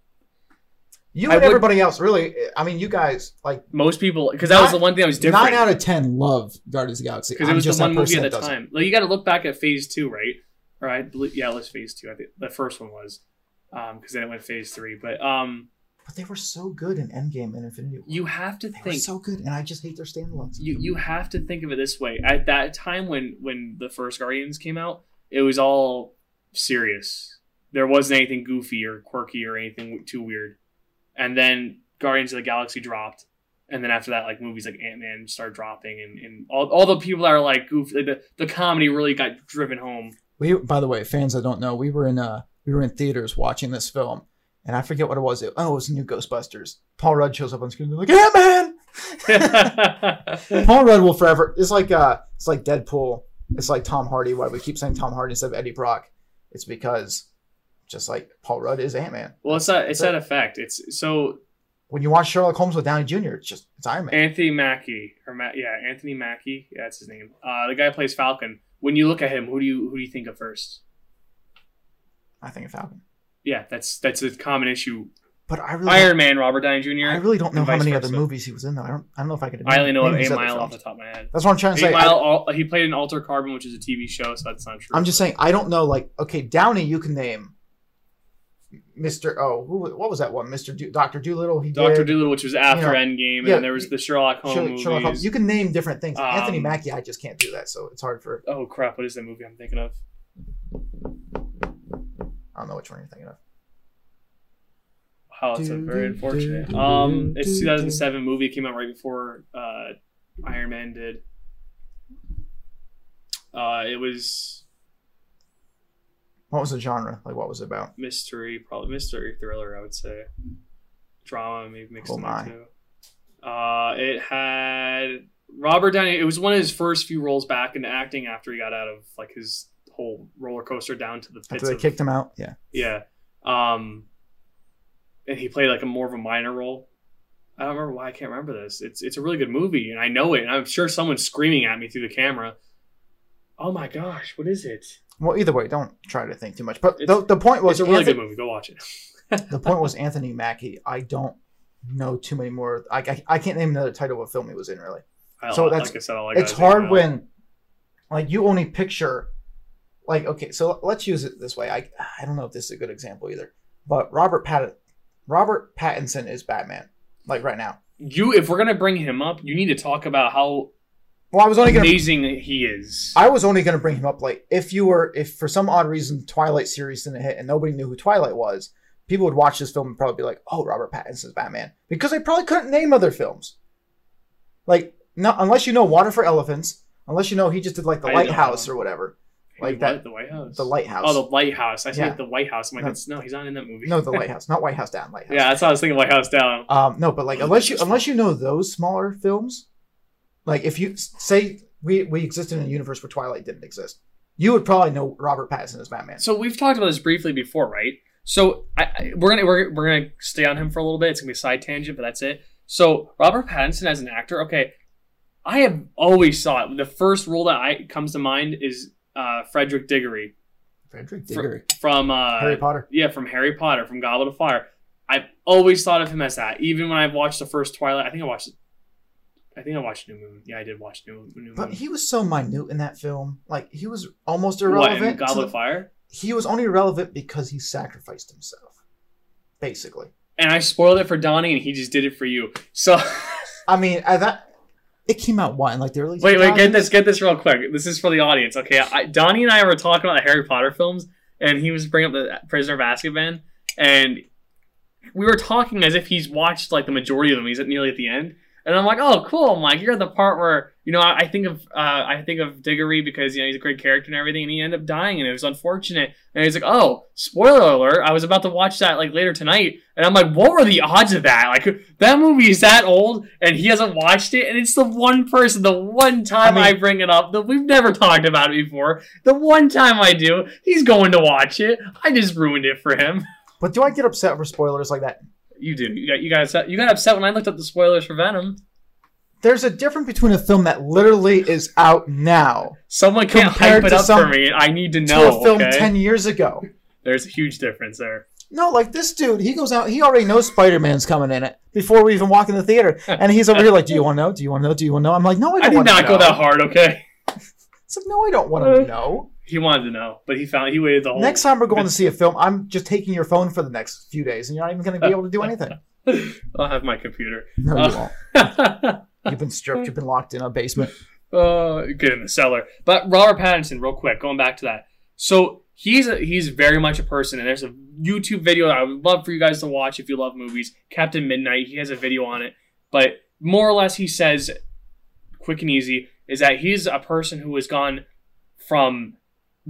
S1: you
S2: I
S1: and
S2: would-
S1: everybody else, really. I mean, you guys like
S2: Most people, because that was the one thing that was different.
S1: nine out of ten love Guardians of the Galaxy
S2: because it was
S1: just
S2: the one movie at the
S1: doesn't.
S2: time. Like you got to look back at Phase Two, right? Or I believe, yeah, it was Phase Two. I think the first one was, because then it went Phase Three. But um,
S1: But they were so good in Endgame and Infinity War.
S2: you have to
S1: They were
S2: think.
S1: so good, and I just hate their standalones.
S2: you you have to think of it this way. At that time when when the first Guardians came out, it was all serious. There wasn't anything goofy or quirky or anything too weird. And then Guardians of the Galaxy dropped, and then after that, like movies like Ant Man started dropping, and, and all, all the people that are like goofy, the the comedy really got driven home.
S1: We, by the way, fans that don't know, we were in uh we were in theaters watching this film, and I forget what it was. It, oh, it was new Ghostbusters. Paul Rudd shows up on screen, they're like, "Yeah, man!" Paul Rudd will forever. It's like uh, it's like Deadpool. It's like Tom Hardy. Why we keep saying Tom Hardy instead of Eddie Brock? It's because just like Paul Rudd is Ant Man.
S2: well, it's that it's that effect. It's so
S1: When you watch Sherlock Holmes with Downey Jr., it's just it's Iron Man.
S2: Anthony Mackie or Ma- yeah, Anthony Mackie. Yeah, that's his name. Uh, the guy who plays Falcon. When you look at him, who do you who do you think of first?
S1: I think of Falcon,
S2: Yeah, that's that's a common issue.
S1: but I really
S2: Iron Man, Robert Downey Jr.
S1: I really don't know how many
S2: versa.
S1: other movies he was in though. I don't I don't know if I could.
S2: I only know of Eight Mile off the top of my head.
S1: That's what I'm trying to
S2: Eight
S1: say.
S2: Mile. All, he played in Altered Carbon, which is a TV show, so that's not true.
S1: I'm just saying I don't know. Like okay, Downey, you can name. Mr. Oh, who, what was that one? Mr. Do- Doctor Dolittle. He
S2: Doctor
S1: did.
S2: Dolittle, which was after
S1: know,
S2: Endgame, and
S1: yeah,
S2: then there was the Sherlock Holmes
S1: Sherlock. Sherlock Holmes. You can name different things. Anthony
S2: Um,
S1: Mackie, I just can't do that, so it's hard for.
S2: Oh crap! What is the movie I'm thinking of?
S1: I don't know which one you're thinking of.
S2: Wow, it's a very unfortunate. Um, it's 2007 movie. It came out right before uh, Iron Man did. Uh, it was
S1: What was the genre? Like, what was it about?
S2: mystery, probably mystery thriller. I would say drama, maybe mixed
S1: Oh
S2: in
S1: my.
S2: too. Uh, it had Robert Downey. It was one of his first few roles back into acting after he got out of like his whole roller coaster down to the pits.
S1: After they
S2: of-
S1: kicked him out? Yeah.
S2: Yeah. Um, and he played like a more of a minor role. I don't remember why I can't remember this. It's it's a really good movie, and I know it. And I'm sure someone's screaming at me through the camera. Oh my gosh, what is it?
S1: Well, either way, don't try to think too much. But the, the point was
S2: It's a really
S1: Anthony,
S2: good movie. Go watch it.
S1: the point was Anthony Mackie. I don't know too many more. I, I, I can't name another title of a film he was in really.
S2: I,
S1: So
S2: like
S1: that's-
S2: I said, I
S1: it's hard when like you only picture like okay so let's use it this way i i don't know if this is a good example either but robert Pat robert pattinson is batman like right now
S2: you. If we're gonna bring him up, you need to talk about how
S1: well i was only gonna
S2: amazing he is.
S1: i was only gonna bring him up like if you were if for some odd reason twilight series didn't hit and nobody knew who twilight was people would watch this film and probably be like oh robert pattinson's batman because they probably couldn't name other films like no unless you know water for elephants unless you know he just did like the
S2: I
S1: lighthouse or whatever like that-
S2: The White House.
S1: the lighthouse
S2: Oh, the Lighthouse. I said
S1: Yeah.
S2: the White House. I'm like,
S1: No.
S2: no, he's not in that movie.
S1: No, the lighthouse, not White House down, lighthouse.
S2: yeah, that's what I was thinking. White House down.
S1: Um, no, but like unless you unless you know those smaller films, like if you say we we existed in a universe where Twilight didn't exist, you would probably know Robert Pattinson as Batman.
S2: So we've talked about this briefly before, right? So I, I, we're gonna we're, we're gonna stay on him for a little bit. It's gonna be a side tangent, but that's it. So Robert Pattinson as an actor, okay, I have always thought the first role that I comes to mind is uh, Frederick Diggory
S1: Frederick
S2: fr-
S1: Diggory,
S2: from uh,
S1: Harry Potter.
S2: yeah, from Harry Potter, from Goblet of Fire. I've always thought of him as that. Even when I've watched the first Twilight, I think I watched. I think I watched New Moon. Yeah, I did watch New, New Moon.
S1: But he was so minute in that film. Like he was almost
S2: what
S1: irrelevant.
S2: in Goblet of Fire?
S1: he was only relevant because he sacrificed himself, basically.
S2: And I spoiled it for Donnie, and he just did it for you. So,
S1: I mean, at that it came out what in like the early.
S2: wait, wait, get this, get this real quick. This is for the audience, okay? I, Donnie and I were talking about the Harry Potter films, and he was bringing up the Prisoner of Azkaban, and we were talking as if he's watched like the majority of them. He's at nearly at the end, and I'm like, oh, cool, I'm like, You're at the part where you know I, I think of uh, I think of Diggory because you know he's a great character and everything, and he ended up dying, and it was unfortunate. And he's like, oh, spoiler alert! I was about to watch that like later tonight, and I'm like, what were the odds of that? Like that movie is that old, and he hasn't watched it, and it's the one person, the one time I,
S1: I
S2: I bring it up that we've never talked about it before. The one time I do, he's going to watch it. I just ruined it for him.
S1: But do I get upset over spoilers like that?
S2: You do. You got you got upset. You got upset when I looked up the spoilers for Venom.
S1: There's a difference between a film that literally is out now
S2: Someone can't hype it up
S1: some-
S2: for me. I need to know.
S1: to a film
S2: okay?
S1: ten years ago.
S2: There's a huge difference there.
S1: No, like this dude, he goes out, he already knows Spider Man's coming in it before we even walk in the theater, and he's over here like, "Do you want to know? Do you want to know? Do you want to know?" I'm like, "No, I
S2: I
S1: don't
S2: did
S1: want to
S2: not
S1: know."
S2: go that hard. Okay.
S1: It's like, "No, I don't want
S2: Uh,
S1: to know."
S2: He wanted to know, but he found he waited the whole.
S1: Next time we're going to see a film, I'm just taking your phone for the next few days, and you're not even going to be able to do anything.
S2: I'll have my computer.
S1: No, you
S2: Uh,
S1: won't. You've been stripped. You've been locked in a basement.
S2: uh, get in the cellar. But Robert Pattinson, real quick, going back to that. So he's a, he's very much a person, and there's a YouTube video that I would love for you guys to watch if you love movies. Captain Midnight. He has a video on it, but more or less, he says, quick and easy, is that he's a person who has gone from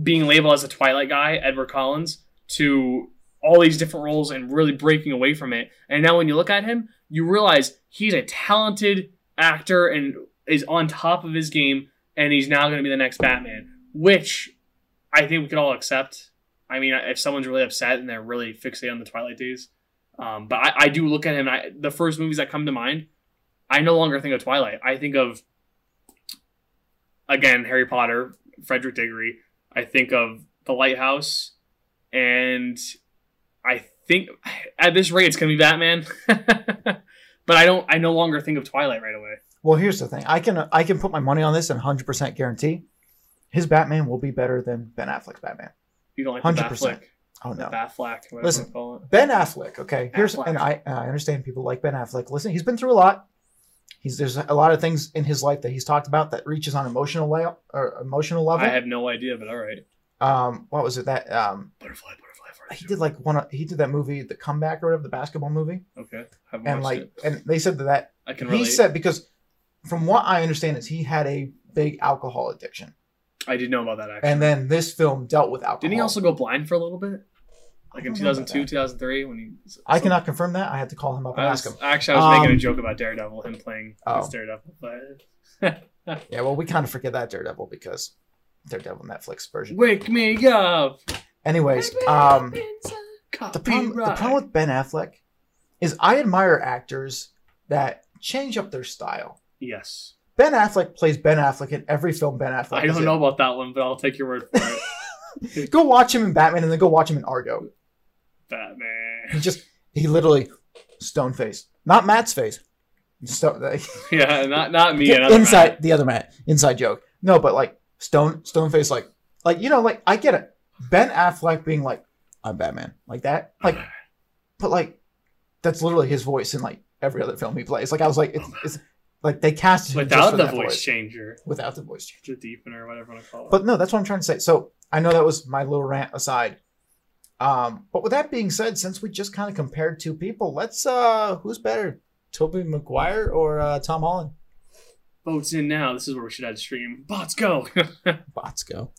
S2: being labeled as a Twilight guy, Edward Collins, to all these different roles and really breaking away from it. And now when you look at him, you realize he's a talented actor and is on top of his game, and he's now going to be the next Batman, which I think we could all accept. I mean, if someone's really upset and they're really fixated on the Twilight days, um, but I, I do look at him. I, the first movies that come to mind, I no longer think of Twilight. I think of again Harry Potter, Frederick Diggory. I think of The Lighthouse, and I think at this rate it's gonna be Batman. but I don't. I no longer think of Twilight right away.
S1: Well, here's the thing. I can I can put my money on this and 100% guarantee his Batman will be better than Ben Affleck's Batman.
S2: You don't like the
S1: 100%.
S2: Batfleck,
S1: Oh no.
S2: Batfleck, whatever
S1: Listen.
S2: call it.
S1: Ben Affleck, okay. Here's
S2: Affleck.
S1: and I I understand people like Ben Affleck. Listen, he's been through a lot. He's there's a lot of things in his life that he's talked about that reaches on emotional level or emotional level.
S2: I have no idea, but all right.
S1: um, what was it that um
S2: Butterfly, butterfly.
S1: he did like one he did that movie, The Comeback or whatever, the basketball movie,
S2: Okay,
S1: and like
S2: it.
S1: and they said that, that
S2: I can
S1: he
S2: relate.
S1: said because from what I understand is he had a big alcohol addiction,
S2: I didn't know about that actually.
S1: and then this film dealt with alcohol.
S2: Didn't he also go blind for a little bit? Like in
S1: I don't know about
S2: 2002,
S1: that.
S2: 2003 when he.
S1: I cannot confirm that. I had to call him up and
S2: I
S1: ask him.
S2: actually, I was making
S1: Um,
S2: a joke about Daredevil, him playing
S1: Oh.
S2: as Daredevil, but
S1: Yeah, well, we kind of forget that Daredevil because Daredevil Netflix version.
S2: wake me up.
S1: Anyways, um, the problem, the problem with Ben Affleck is I admire actors that change up their style.
S2: yes,
S1: Ben Affleck plays Ben Affleck in every film Ben Affleck.
S2: I don't
S1: in.
S2: know about that one, but I'll take your word for it.
S1: Go watch him in Batman and then go watch him in Argo. He just he literally stone face, not Matt's face. Stone,
S2: Yeah, not not me.
S1: Inside
S2: man.
S1: the other Matt, inside joke. No, but like stone stone face, like like you know, like I get it. Ben Affleck being like I'm Batman, like that, like, but like that's literally his voice in like every other film he plays. Like I was like, it's, it's like they cast him just
S2: without the
S1: that
S2: voice changer,
S1: without the voice changer,
S2: the deepener, whatever you want to call it.
S1: But no, that's what I'm trying to say. So I know that was my little rant aside. Um, but with that being said, since we just kind of compared two people, let's uh who's better, Tobey Maguire or uh, Tom Holland?
S2: votes in now. This is where we should add stream. Bots go.
S1: Bots go.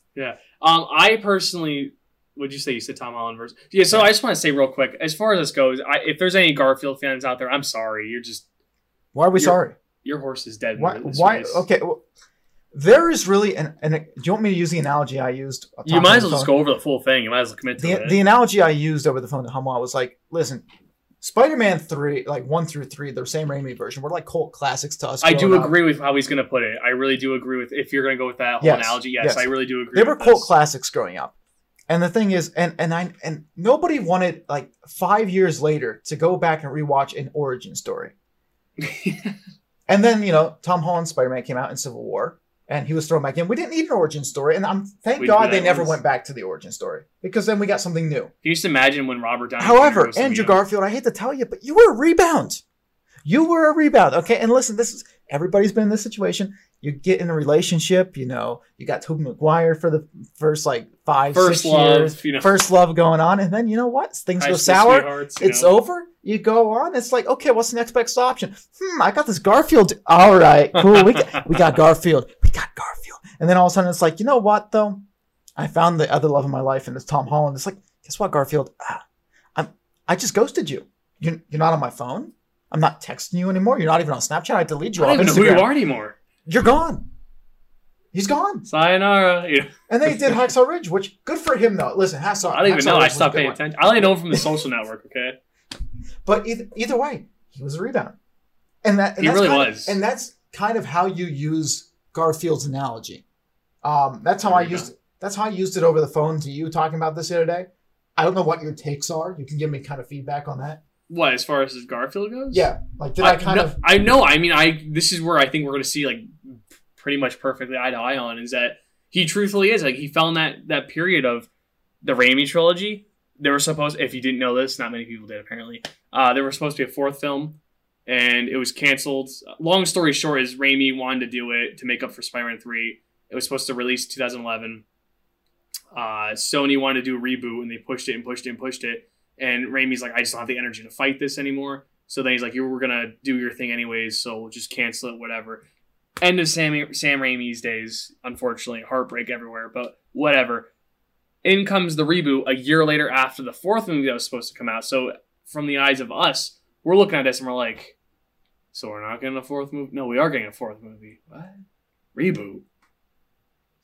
S2: Um, I personally, would you say you said Tom Holland versus? Yeah. So I just want to say real quick, as far as this goes, I, if there's any Garfield fans out there, I'm sorry. You're just
S1: Why are we sorry?
S2: your horse is dead.
S1: Why? Why? Okay. Well, there is really an, an. Do you want me to use the analogy I used?
S2: You might as well just go over the full thing. You might as well commit to
S1: The,
S2: it.
S1: the analogy I used over the phone to Hummel was like, listen, Spider-Man three, like one through three, the same Raimi version, were like cult classics to us.
S2: I do
S1: up.
S2: agree with how he's going to put it. I really do agree with if you're going to go with that whole
S1: Yes,
S2: analogy. Yes,
S1: yes.
S2: I really do agree.
S1: They were cult
S2: this.
S1: classics growing up. And the thing is, and and I and nobody wanted like five years later to go back and rewatch an origin story. And then you know, Tom Holland's Spider-Man came out in Civil War, and he was thrown back in. We didn't need an origin story, and I'm thank we God they never once. went back to the origin story because then we got something new. Can
S2: you just imagine when Robert Downey?
S1: However, Andrew Garfield, I hate to tell you, but you were a rebound. You were a rebound, okay? And listen, this is everybody's been in this situation. You get in a relationship, you know, you got Tobey Maguire for the first like five, first six love, years, you know. first love going on, and then you know what? Things High go sour. It's know. over. You go on. It's like, okay, what's the next best option? Hmm, I got this Garfield. All right, cool. We got, we got Garfield. Got Garfield. And then all of a sudden, it's like, you know what though? I found the other love of my life, and it's Tom Holland. It's like, guess what, Garfield? Ah, I'm. I just ghosted you. You're, you're not on my phone. I'm not texting you anymore. You're not even on Snapchat. I delete you
S2: I don't even know who you are anymore.
S1: You're gone. He's gone.
S2: Sayonara. Yeah.
S1: And then he did Hacksaw Ridge, which good for him though. Listen, Hacksaw.
S2: I don't even know. I stopped paying attention. I only know him from the Social Network. Okay.
S1: But either, either way, he was a rebound, and that and
S2: he really
S1: was. Of, and that's kind of how you use Garfield's analogy. Um, that's how I used. It. That's how I used it over the phone to you talking about this the other day. I don't know what your takes are. You can give me kind of feedback on that.
S2: What as far as Garfield goes?
S1: Yeah, like did I, I kind
S2: no,
S1: of?
S2: I know. I mean, I this is where I think we're going to see like pretty much perfectly eye to eye on is that he truthfully is like he fell in that that period of the Raimi trilogy. There were supposed, if you didn't know this, not many people did apparently. Uh, there was supposed to be a fourth film, and it was canceled. Long story short, is Raimi wanted to do it to make up for Spider-Man Three. It was supposed to release 2011. Uh, Sony wanted to do a reboot, and they pushed it and pushed it and pushed it and Raimi's like, I just don't have the energy to fight this anymore. So then he's like, you were gonna do your thing anyways, so we'll just cancel it, whatever. End of Sam Sam Raimi's days. Unfortunately, heartbreak everywhere, but whatever. In comes the reboot a year later after the fourth movie that was supposed to come out. So from the eyes of us, we're looking at this and we're like, so we're not getting a fourth movie? No, we are getting a fourth movie. What? Reboot?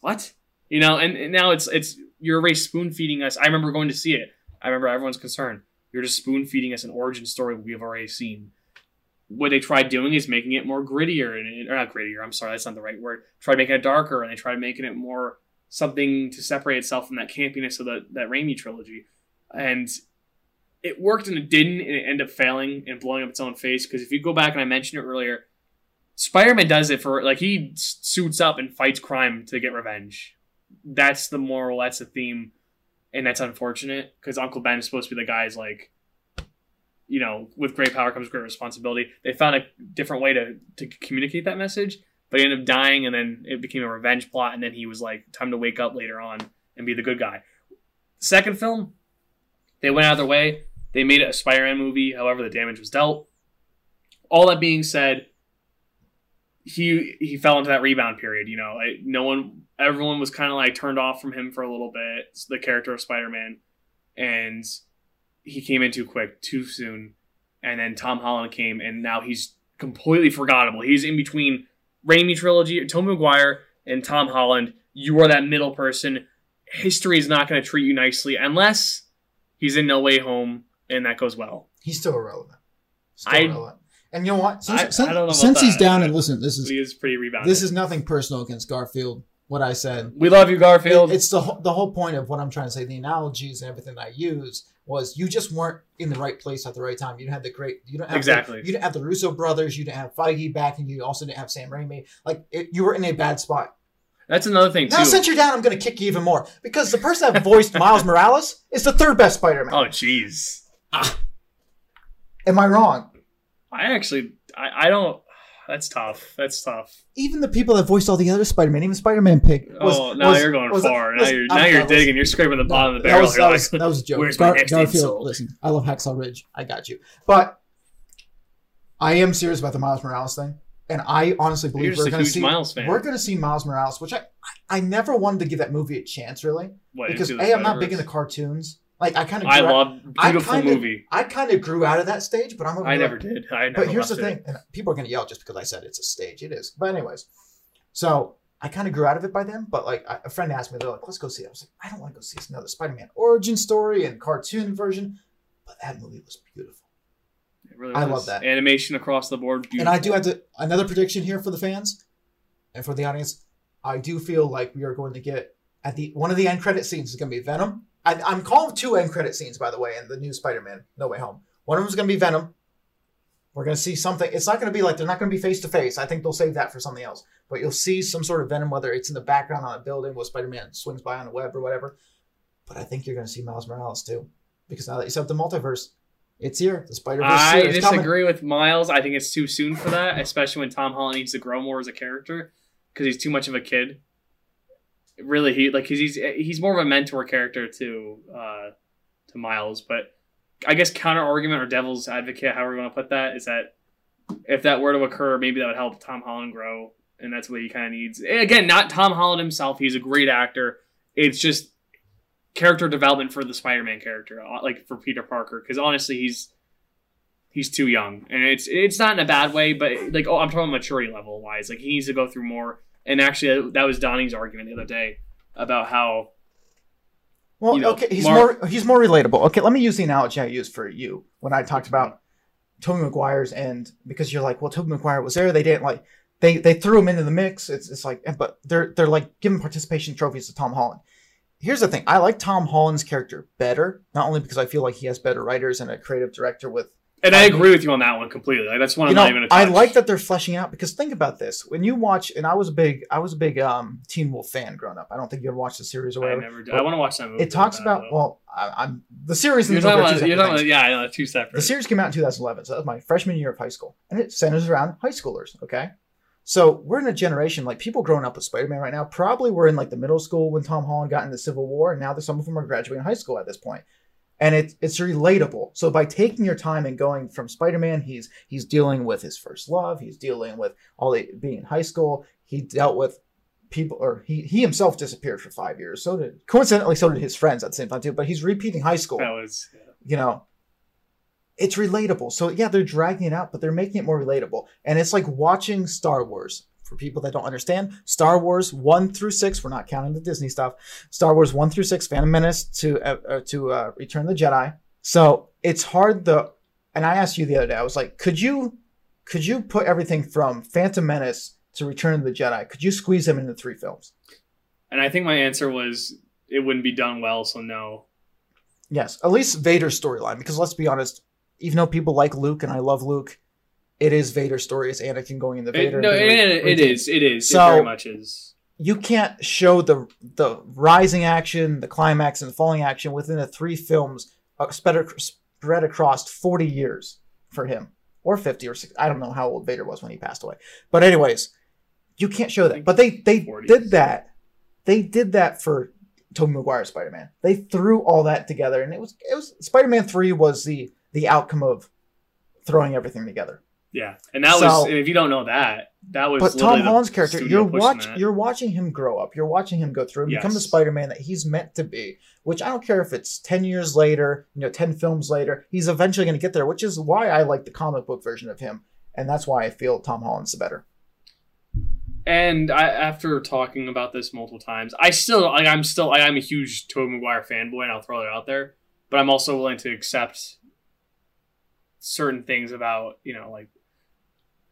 S2: What? You know, and, and now it's it's you're already spoon feeding us. I remember going to see it. I remember everyone's concern. You're just spoon feeding us an origin story we've already seen. What they tried doing is making it more grittier, and or not grittier. I'm sorry, that's not the right word. Tried making it darker, and they tried making it more something to separate itself from that campiness of the, that Raimi trilogy. And it worked and it didn't, and it ended up failing and blowing up its own face. Because if you go back and I mentioned it earlier, Spider Man does it for like he suits up and fights crime to get revenge. That's the moral. That's the theme and that's unfortunate because Uncle Ben is supposed to be the guy's like, you know, with great power comes great responsibility. They found a different way to to communicate that message, but he ended up dying, and then it became a revenge plot, and then he was like, time to wake up later on and be the good guy. Second film, they went out of their way. They made it a Spider-Man movie. However, the damage was dealt. All that being said, he he fell into that rebound period. You know, like no one, everyone was kind of like turned off from him for a little bit. The character of Spider Man, and he came in too quick, too soon, and then Tom Holland came, and now he's completely forgettable. He's in between Raimi trilogy, Tom Maguire, and Tom Holland. You are that middle person. History is not going to treat you nicely unless he's in No Way Home, and that goes well.
S1: He's still irrelevant. Still I, irrelevant. And you know what?
S2: Since, I, since, I don't know
S1: since he's down, and listen, this is
S2: he is pretty rebounded.
S1: This is nothing personal against Garfield. What I said.
S2: We love you, Garfield.
S1: It, it's the the whole point of what I'm trying to say. The analogies and everything I use was you just weren't in the right place at the right time. You didn't have the great. You don't have
S2: exactly.
S1: The, you didn't have the Russo brothers. You didn't have Feige backing you. You also didn't have Sam Raimi. Like it, you were in a bad spot.
S2: That's another thing too.
S1: Now, since you're down, I'm going to kick you even more because the person that voiced Miles Morales is the third best Spider-Man.
S2: Oh, jeez. Ah.
S1: Am I wrong?
S2: I actually I, I don't. That's tough. That's tough.
S1: Even the people that voiced all the other Spider-Man, even Spider-Man Pig. Was,
S2: oh, now was, you're going far. now you're now you're digging. You're scraping the bottom of the barrel.
S1: That was, that, was, that was a joke. Where's Gar- my next Garfield, insult? Listen, I love Hacksaw Ridge. I got you. But I am serious about the Miles Morales thing, and I honestly believe we're going to see
S2: Miles fan.
S1: we're going to see Miles Morales, which I I never wanted to give that movie a chance really, what, because a I'm not big into cartoons. Like I kind of,
S2: I love beautiful
S1: I
S2: kinda, movie.
S1: I kind of grew out of that stage, but I'm.
S2: I never did. I never
S1: but here's the thing, and people are gonna yell just because I said it's a stage. It is, but anyways, so I kind of grew out of it by then. But like a friend asked me, they're like, "Let's go see it." I was like, "I don't want to go see another Spider-Man origin story and cartoon version," but that movie was beautiful.
S2: It really I love that animation across the board.
S1: Beautiful. And I do have to another prediction here for the fans and for the audience. I do feel like we are going to get at the one of the end credit scenes is going to be Venom I, am calling two end credit scenes, by the way, in the new Spider-Man No Way Home. One of them is going to be Venom. We're going to see something. It's not going to be like they're not going to be face to face. I think they'll save that for something else. but you'll see some sort of Venom, whether it's in the background on a building while Spider Man swings by on the web or whatever. But I think you're going to see Miles Morales too, because now that you set up the multiverse, it's here. The Spider Verse.
S2: I disagree with Miles. I think it's too soon for that, especially when Tom Holland needs to grow more as a character because he's too much of a kid. Really, he like he's he's more of a mentor character to uh, to Miles, but I guess counter argument or devil's advocate, however you want to put that, is that if that were to occur, maybe that would help Tom Holland grow, and that's what he kind of needs. Again, not Tom Holland himself; he's a great actor. It's just character development for the Spider-Man character, uh, like for Peter Parker, because honestly, he's he's too young, and it's it's not in a bad way, but like oh, I'm talking maturity level wise, like he needs to go through more. And actually, that was Donnie's argument the other day about how.
S1: Well, you know, okay, he's more he's more relatable. Okay, let me use the analogy I used for you when I talked about Tobey Maguire's and because you're like, well, Tobey Maguire was there, they didn't like they they threw him into the mix. It's it's like, but they're they're like giving participation trophies to Tom Holland here's the thing i like tom holland's character better not only because i feel like he has better writers and a creative director with
S2: and I agree with you on that one completely. Like, that's one I'm know, not even.
S1: I like that they're fleshing out because think about this: when you watch, and I was a big, I was a big um, Teen Wolf fan growing up. I don't think you ever watched the series or whatever.
S2: I never did. I want to watch that movie.
S1: It talks about
S2: though.
S1: well, I, am the series.
S2: You're talking about, you're talking about, yeah, I know, two separate.
S1: The series came out in 2011, so that was my freshman year of high school, and it centers around high schoolers. Okay, so we're in a generation like people growing up with Spider-Man right now. Probably were in like the middle school when Tom Holland got into Civil War, and now there's some of them are graduating high school at this point. And it, it's relatable. So by taking your time and going from Spider-Man, he's he's dealing with his first love. He's dealing with all the being in high school. He dealt with people, or he he himself disappeared for five years. So did coincidentally, so did his friends at the same time too. But he's repeating high school.
S2: That was, yeah.
S1: you know, it's relatable. So yeah, they're dragging it out, but they're making it more relatable. And it's like watching Star Wars. For people that don't understand, Star Wars one through six, we're not counting the Disney stuff. Star Wars one through six, Phantom Menace to uh, uh, to uh, Return of the Jedi. So it's hard the. And I asked you the other day, I was like, could you could you put everything from Phantom Menace to Return of the Jedi? Could you squeeze them into three films?
S2: And I think my answer was it wouldn't be done well, so no.
S1: Yes, at least Vader's storyline, because let's be honest, even though people like Luke and I love Luke, it is Vader's story. It's Anakin going into Vader.
S2: It, no, it, it, it is. It is. So, it very much is.
S1: You can't show the the rising action, the climax, and the falling action within the three films uh, spread, spread across forty years for him, or fifty, or 60. I don't know how old Vader was when he passed away. But anyways, you can't show that. But they they 40s. did that. They did that for Tobey Maguire Spider Man. They threw all that together, and it was it was Spider Man Three was the the outcome of throwing everything together.
S2: Yeah, and that so, was if you don't know that, that was.
S1: But Tom Holland's character, you're watch, you're watching him grow up. You're watching him go through and yes. become the Spider-Man that he's meant to be. Which I don't care if it's ten years later, you know, ten films later, he's eventually going to get there. Which is why I like the comic book version of him, and that's why I feel Tom Holland's the better.
S2: And I, after talking about this multiple times, I still, like, I'm still, like, I'm a huge Tobey Maguire fanboy, and I'll throw it out there. But I'm also willing to accept certain things about you know like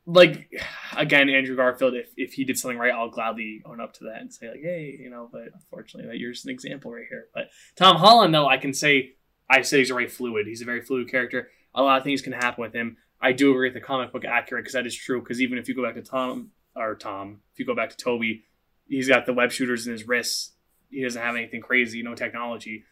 S2: like again Andrew Garfield if, if he did something right I'll gladly own up to that and say like hey you know but unfortunately that you're just an example right here. But Tom Holland though I can say I say he's a very fluid he's a very fluid character. A lot of things can happen with him. I do agree with the comic book accurate because that is true because even if you go back to Tom or Tom if you go back to Tobey he's got the web shooters in his wrists. He doesn't have anything crazy no technology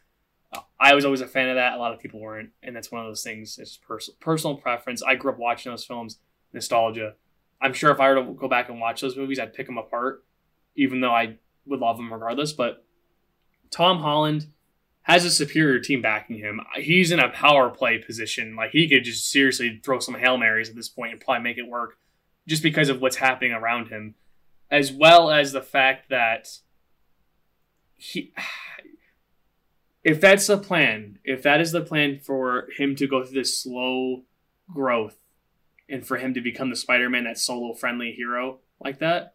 S2: I was always a fan of that. A lot of people weren't, and that's one of those things. It's pers- personal preference. I grew up watching those films, nostalgia. I'm sure if I were to go back and watch those movies, I'd pick them apart, even though I would love them regardless. But Tom Holland has a superior team backing him. He's in a power play position. Like he could just seriously throw some hail marys at this point and probably make it work, just because of what's happening around him, as well as the fact that he if that's the plan, if that is the plan for him to go through this slow growth and for him to become the Spider-Man that solo friendly hero like that,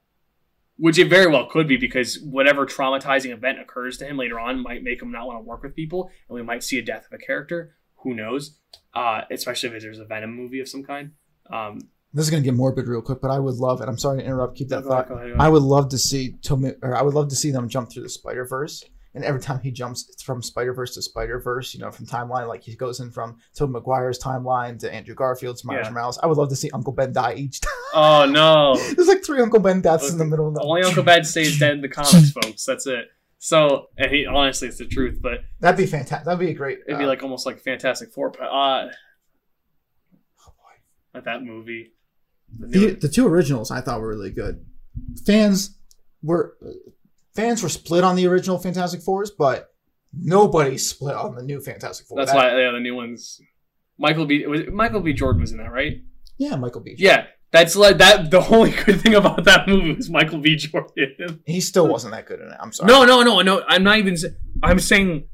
S2: which it very well could be because whatever traumatizing event occurs to him later on might make him not want to work with people, and we might see a death of a character. Who knows? Uh, especially if there's a Venom movie of some kind. Um,
S1: this is going to get morbid real quick, but I would love, and I'm sorry to interrupt. Keep that thought. Ahead, I would love to see Tommy, or I would love to see them jump through the Spider Verse and every time he jumps from Spider Verse to Spider Verse, you know, from timeline, like he goes in from Tobey Maguire's timeline to Andrew Garfield's Miles
S2: Yeah.
S1: Morales. I would love to see Uncle Ben die each time.
S2: Oh no!
S1: There's like three Uncle Ben deaths in the middle of the.
S2: Only Uncle Ben stays dead in the comics, folks. That's it. So, and he honestly, it's the truth. But
S1: That'd be fantastic. That'd be a great.
S2: it'd be
S1: uh,
S2: like almost like Fantastic Four. But uh,
S1: oh boy.
S2: like that movie. The
S1: the, the two originals I thought were really good. Fans were fans were split on the original Fantastic Fours, but nobody split on the new Fantastic Four.
S2: that's
S1: That-
S2: why yeah, the new ones. Michael B. Was, Michael B. Jordan was in that, right?
S1: Yeah, Michael B.
S2: Yeah, that's like that. The only good thing about that movie was Michael B. Jordan.
S1: He still wasn't that good in it. I'm sorry.
S2: No, no, no, no. I'm not even. I'm saying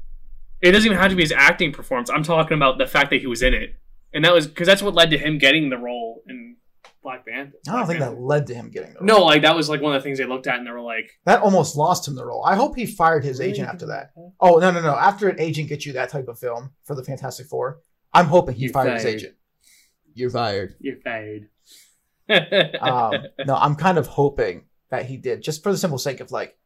S2: it doesn't even have to be his acting performance. I'm talking about the fact that he was in it, and that was because that's what led to him getting the role in Black Panther.
S1: I don't think that led to him getting the role.
S2: No, like that was like one of the things they looked at, and they were like,
S1: That almost lost him the role. I hope he fired his agent after that. Oh no no no! After an agent gets you that type of film for the Fantastic Four, I'm hoping he
S2: You're
S1: fired his agent. You're fired.
S2: You're fired.
S1: um, no, I'm kind of hoping that he did, just for the simple sake of like,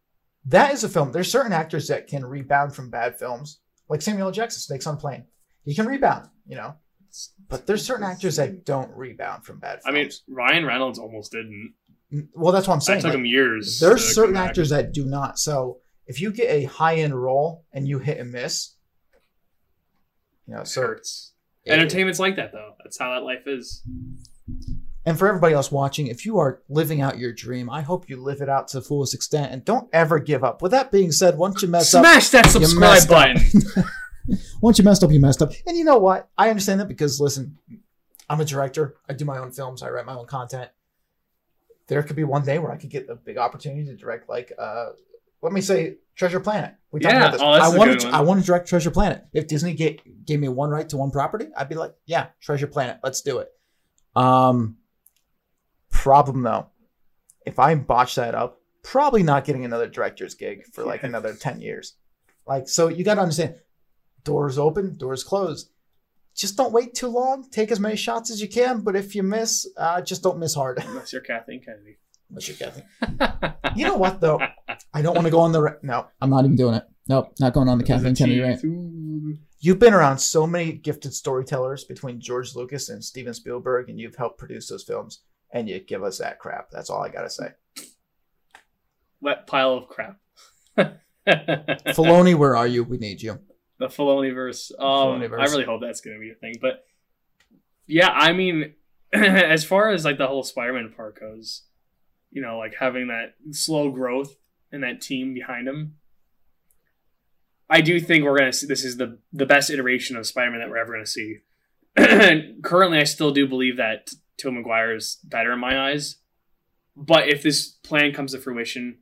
S1: that is a film. There's certain actors that can rebound from bad films, like Samuel L. Jackson, Snakes on a Plane. He can rebound, you know. But there's certain actors that don't rebound from bad Films.
S2: I mean, Ryan Reynolds almost didn't.
S1: Mm, well, that's what I'm
S2: It
S1: saying.
S2: took
S1: like,
S2: him years.
S1: there's
S2: to
S1: certain actors that do not. So if you get a high end role and you hit and miss, you know,
S2: It
S1: so
S2: hurts. Entertainment's like that, though. That's how that life is.
S1: And for everybody else watching, if you are living out your dream, I hope you live it out to the fullest extent and don't ever give up. With that being said, once you mess up,
S2: Smash that subscribe button.
S1: once you messed up, you messed up. And you know what? I understand that because listen, I'm a director. I do my own films. I write my own content. There could be one day where I could get a big opportunity to direct, like, uh, let me say, Treasure Planet. We talked
S2: Yeah.
S1: about this.
S2: Oh,
S1: I want to. I want to direct Treasure Planet. If Disney ga- gave me one right to one property, I'd be like, yeah, Treasure Planet. Let's do it. Um, problem though, if I botch that up, probably not getting another director's gig for like
S2: Yeah.
S1: another ten years. Like, so you got to understand, doors open, doors closed. Just don't wait too long. Take as many shots as you can, but if you miss, uh, just don't miss hard.
S2: Unless you're Kathleen Kennedy.
S1: Unless you're Kathy. You know what though? I don't want to go on the. Ra- no, I'm not even doing it. Nope, not going on the Kathleen Kennedy rant. You've been around so many gifted storytellers between George Lucas and Steven Spielberg, and you've helped produce those films, and you give us that crap. That's all I gotta say.
S2: Wet pile of crap.
S1: Filoni, where are you? We need you.
S2: The Filoniverse. Um, I really hope that's going to be a thing. But yeah, I mean, as far as like the whole Spider-Man part goes, you know, like having that slow growth and that team behind him, I do think we're gonna see this is the the best iteration of Spider-Man that we're ever gonna see. Currently, I still do believe that Tobey Maguire is better in my eyes. But if this plan comes to fruition,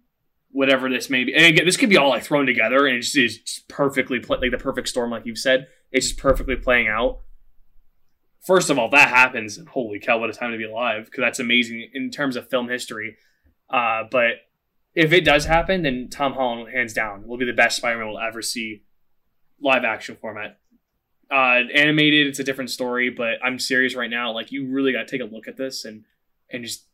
S2: whatever this may be, and again, this could be all like thrown together and it just is just perfectly pla like the perfect storm, like you've said. It's just perfectly playing out. First of all, that happens, holy cow, what a time to be alive! Because that's amazing in terms of film history. Uh, but if it does happen, then Tom Holland, hands down, will be the best Spider-Man we'll ever see live action format. Uh, animated, it's a different story, but I'm serious right now. Like, you really got to take a look at this and and just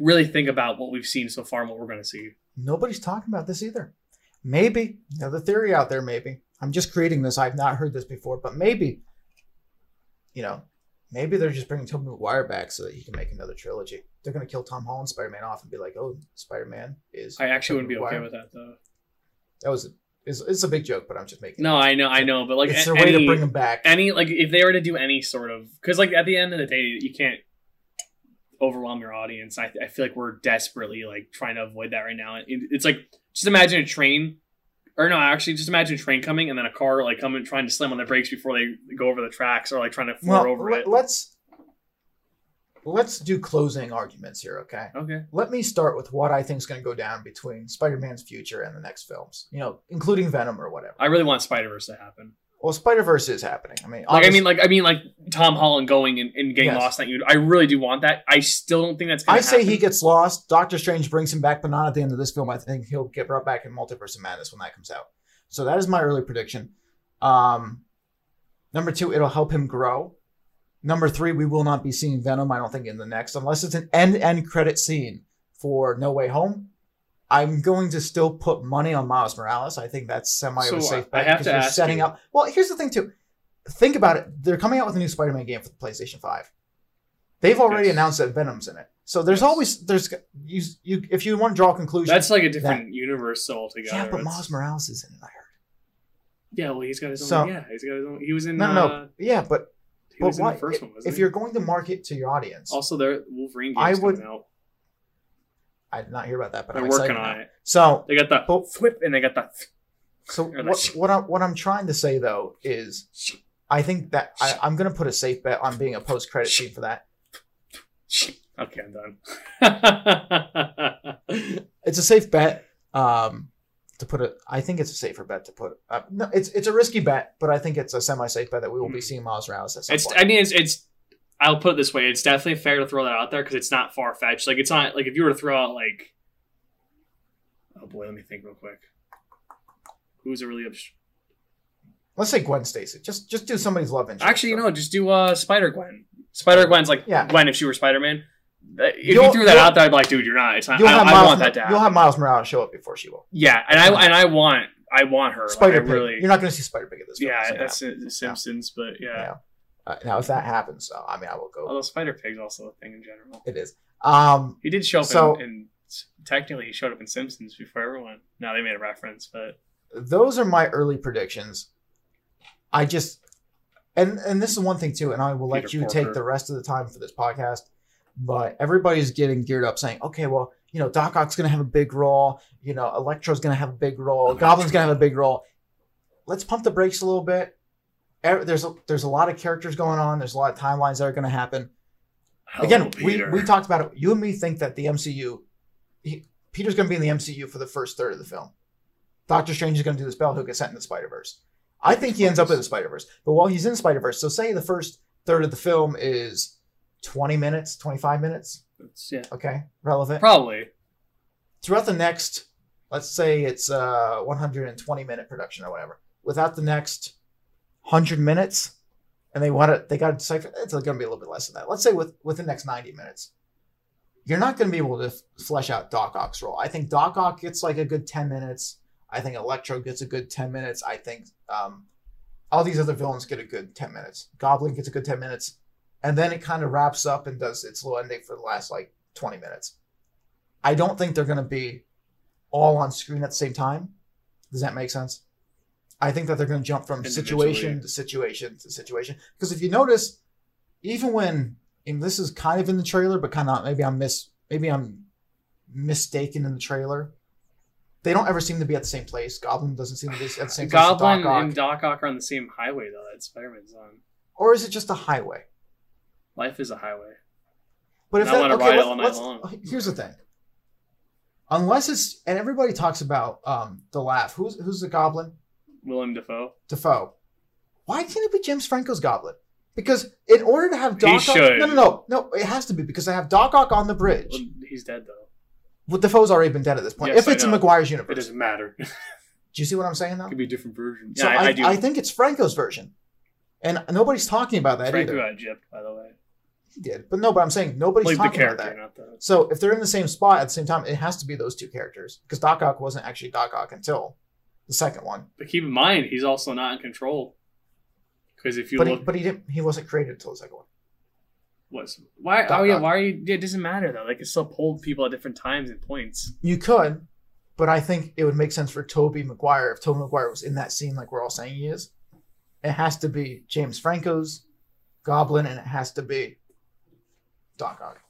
S2: really think about what we've seen so far and what we're going to see.
S1: Nobody's talking about this either. Maybe another theory out there. Maybe I'm just creating this. I've not heard this before, but maybe, you know, maybe they're just bringing Tobey Maguire back so that he can make another trilogy. They're gonna kill Tom Holland Spider-Man off and be like, "Oh, Spider-Man is."
S2: I actually wouldn't be
S1: Tobey
S2: okay with that though.
S1: That was a, it's, it's a big joke, but I'm just making.
S2: No, I know, I know, but like
S1: it's
S2: a-
S1: their way
S2: any,
S1: to bring him back.
S2: any like if they were to do any sort of because like at the end of the day you can't overwhelm your audience. I, I feel like we're desperately like trying to avoid that right now. It, it's like just imagine a train. Or no, actually, just imagine a train coming and then a car like coming trying to slam on the brakes before they go over the tracks or like trying to floor
S1: well,
S2: over
S1: let,
S2: it.
S1: let's let's do closing arguments here, okay?
S2: Okay.
S1: let me start with what I think is going to go down between Spider-Man's future and the next films. You know, including Venom or whatever.
S2: I really want Spider Verse to happen.
S1: Well, Spider-Verse is happening. I mean,
S2: Like I mean, like I mean, like Tom Holland going and, and getting
S1: Yes.
S2: lost. That you, I really do want that. I still don't think that's.
S1: I say
S2: happen.
S1: he gets lost. Doctor Strange brings him back, but not at the end of this film. I think he'll get brought back in Multiverse of Madness when that comes out. So that is my early prediction. Um, number two, it'll help him grow. Number three, we will not be seeing Venom. I don't think in the next, unless it's an end end credit scene for No Way Home. I'm going to still put money on Miles Morales. I think that's semi
S2: So,
S1: a safe
S2: I
S1: bet.
S2: have
S1: because
S2: to ask
S1: setting
S2: you-
S1: up. Well, here's the thing too. Think about it. They're coming out with a new Spider-Man game for the PlayStation Five. They've already
S2: Yes.
S1: announced that Venom's in it. So there's
S2: Yes.
S1: always there's you you if you want to draw a conclusion.
S2: That's like a different universe altogether.
S1: yeah, but
S2: It's-
S1: Miles Morales is in it. I heard.
S2: Yeah, well, he's got his own.
S1: So-
S2: yeah, he's got his own. He was in.
S1: No, no,
S2: uh,
S1: no. Yeah, but but why?
S2: the first
S1: if,
S2: one.
S1: If you're going to market to your audience,
S2: also there, Wolverine
S1: I
S2: games
S1: would-
S2: coming out.
S1: I did not hear about that, but
S2: They're
S1: I'm
S2: working on
S1: now.
S2: it.
S1: So
S2: They got the
S1: But-
S2: flip and they got the.
S1: So what, what I'm what I'm trying to say though is I think that I, I'm gonna put a safe bet on being a post credit scene for that.
S2: Okay, I'm done.
S1: It's a safe bet. Um, to put it, I think it's a safer bet to put. Uh, no, it's it's a risky bet, but I think it's a semi safe bet that we will be
S2: Mhm.
S1: seeing Miles Morales at some
S2: it's.
S1: point.
S2: I mean, it's. It's. I'll put it this way: it's definitely fair to throw that out there because it's not far fetched. Like it's not like if you were to throw out like. Oh boy, let me think real quick. Who's a really obs-
S1: Let's say Gwen Stacy. Just just do somebody's love interest.
S2: Actually, you know, just do uh Spider Gwen. Spider Gwen's like
S1: Yeah.
S2: Gwen if she were Spider Man. If
S1: You'll-
S2: you threw that out there, I'd be like, dude, you're not. It's not.
S1: You'll
S2: I,
S1: have
S2: I
S1: Miles,
S2: want that to happen.
S1: You'll have Miles Morales show up before she will.
S2: yeah, and I and I want I want her.
S1: Spider
S2: I
S1: Pig.
S2: really.
S1: You're not going to see Spider Pig at this. film.
S2: yeah,
S1: It's
S2: that's
S1: happen.
S2: The Simpsons, but yeah.
S1: Yeah. Uh, now if that happens, uh, I mean, I will go.
S2: Although Spider Pig's also a thing in general.
S1: It is. Um,
S2: He did show up
S1: So-
S2: in, in technically he showed up in Simpsons before everyone. Now they made a reference, but
S1: those are my early predictions. I just and and this is one thing too, and I will let
S2: Peter
S1: you
S2: Parker.
S1: take the rest of the time for this podcast. But everybody's getting geared up, saying, "Okay, well, you know, Doc Ock's going to have a big role. You know, Electro's going to have a big role.
S2: Electro.
S1: Goblin's going to have a big role. Let's pump the brakes a little bit. There's a, there's a lot of characters going on. There's a lot of timelines that are going to happen. Again,
S2: Hello,
S1: we,
S2: Peter.
S1: we talked about it. You and me think that the MCU, he, Peter's going to be in the MCU for the first third of the film. Doctor Strange is going to do the spell. He'll get sent in the Spider Verse. I think he ends up in the Spider Verse. But while he's in Spider Verse, so say the first third of the film is 20 minutes, 25 minutes.
S2: It's- yeah,
S1: Okay, relevant.
S2: probably.
S1: Throughout the next, let's say it's a 120 minute production or whatever. Without the next 100 minutes, and they want to, they got to decipher. It's going to be a little bit less than that. Let's say with with the next 90 minutes, you're not going to be able to f- flesh out Doc Ock's role. I think Doc Ock gets like a good 10 minutes. I think Electro gets a good 10 minutes. I think um, all these other villains get a good 10 minutes. Goblin gets a good 10 minutes. And then it kind of wraps up and does its little ending for the last like 20 minutes. I don't think they're going to be all on screen at the same time. Does that make sense? I think that they're going to jump from situation to situation to situation. Because if you notice, even when and this is kind of in the trailer, but kind of maybe I'm mis maybe I'm mistaken in the trailer. They don't ever seem to be at the same place. Goblin doesn't seem to be at the same place. as
S2: Goblin
S1: Doc
S2: and Doc Ock are on the same highway though that Spider-Man's on.
S1: or is it just a highway?
S2: Life is a highway.
S1: But if
S2: And I
S1: that,
S2: wanna
S1: okay,
S2: ride
S1: let's-
S2: all night
S1: let's-
S2: long.
S1: here's the thing. Unless it's and everybody talks about um the laugh. Who's who's the goblin?
S2: Willem Dafoe.
S1: Defoe. Why can't it be James Franco's goblin? Because in order to have Doc Ock,
S2: should.
S1: no, no, no, no, it has to be because I have Doc Ock on the bridge.
S2: Well, he's dead though.
S1: Well, Dafoe's already been dead at this point.
S2: Yes,
S1: if
S2: I
S1: it's in
S2: know.
S1: Maguire's
S2: It doesn't matter.
S1: do you see what I'm saying though?
S2: Could be a different version.
S1: So
S2: Yeah, I,
S1: I,
S2: I do.
S1: I think it's Franco's version, and nobody's talking about that
S2: Franco
S1: either.
S2: got gypped, by the way.
S1: He did, but no, but I'm saying nobody's
S2: Like the
S1: talking about
S2: character,
S1: that.
S2: not the.
S1: So if they're in the same spot at the same time, it has to be those two characters because Doc Ock wasn't actually Doc Ock until the second one.
S2: But keep in mind, he's also not in control. Because if you
S1: But he,
S2: look,
S1: but he didn't. He wasn't created until the second one.
S2: what's why?
S1: Doc
S2: oh yeah,
S1: Ock.
S2: why are you? It doesn't matter though. Like it still pulled people at different times and points.
S1: You could, but I think it would make sense for Tobey Maguire if Tobey Maguire was in that scene, like we're all saying he is. It has to be James Franco's Goblin, and it has to be Doc Ock.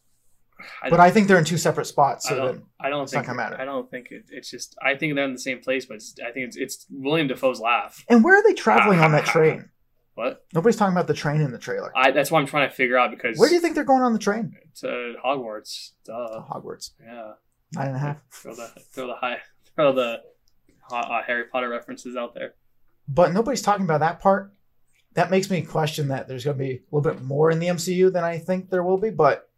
S2: I,
S1: But I think they're in two separate spots.
S2: I don't. I don't
S1: it's
S2: think. I don't think it, it's just. I think they're in the same place, but it's, I think it's it's William Dafoe's laugh.
S1: and where are they traveling on that train?
S2: What?
S1: Nobody's talking about the train in the trailer.
S2: I that's what I'm trying to figure out because
S1: Where do you think they're going on the train?
S2: to Hogwarts. Duh.
S1: Hogwarts.
S2: Yeah.
S1: Nine and a half.
S2: Throw the throw the high throw the uh, Harry Potter references out there.
S1: But nobody's talking about that part. That makes me question that there's going to be a little bit more in the MCU than I think there will be. But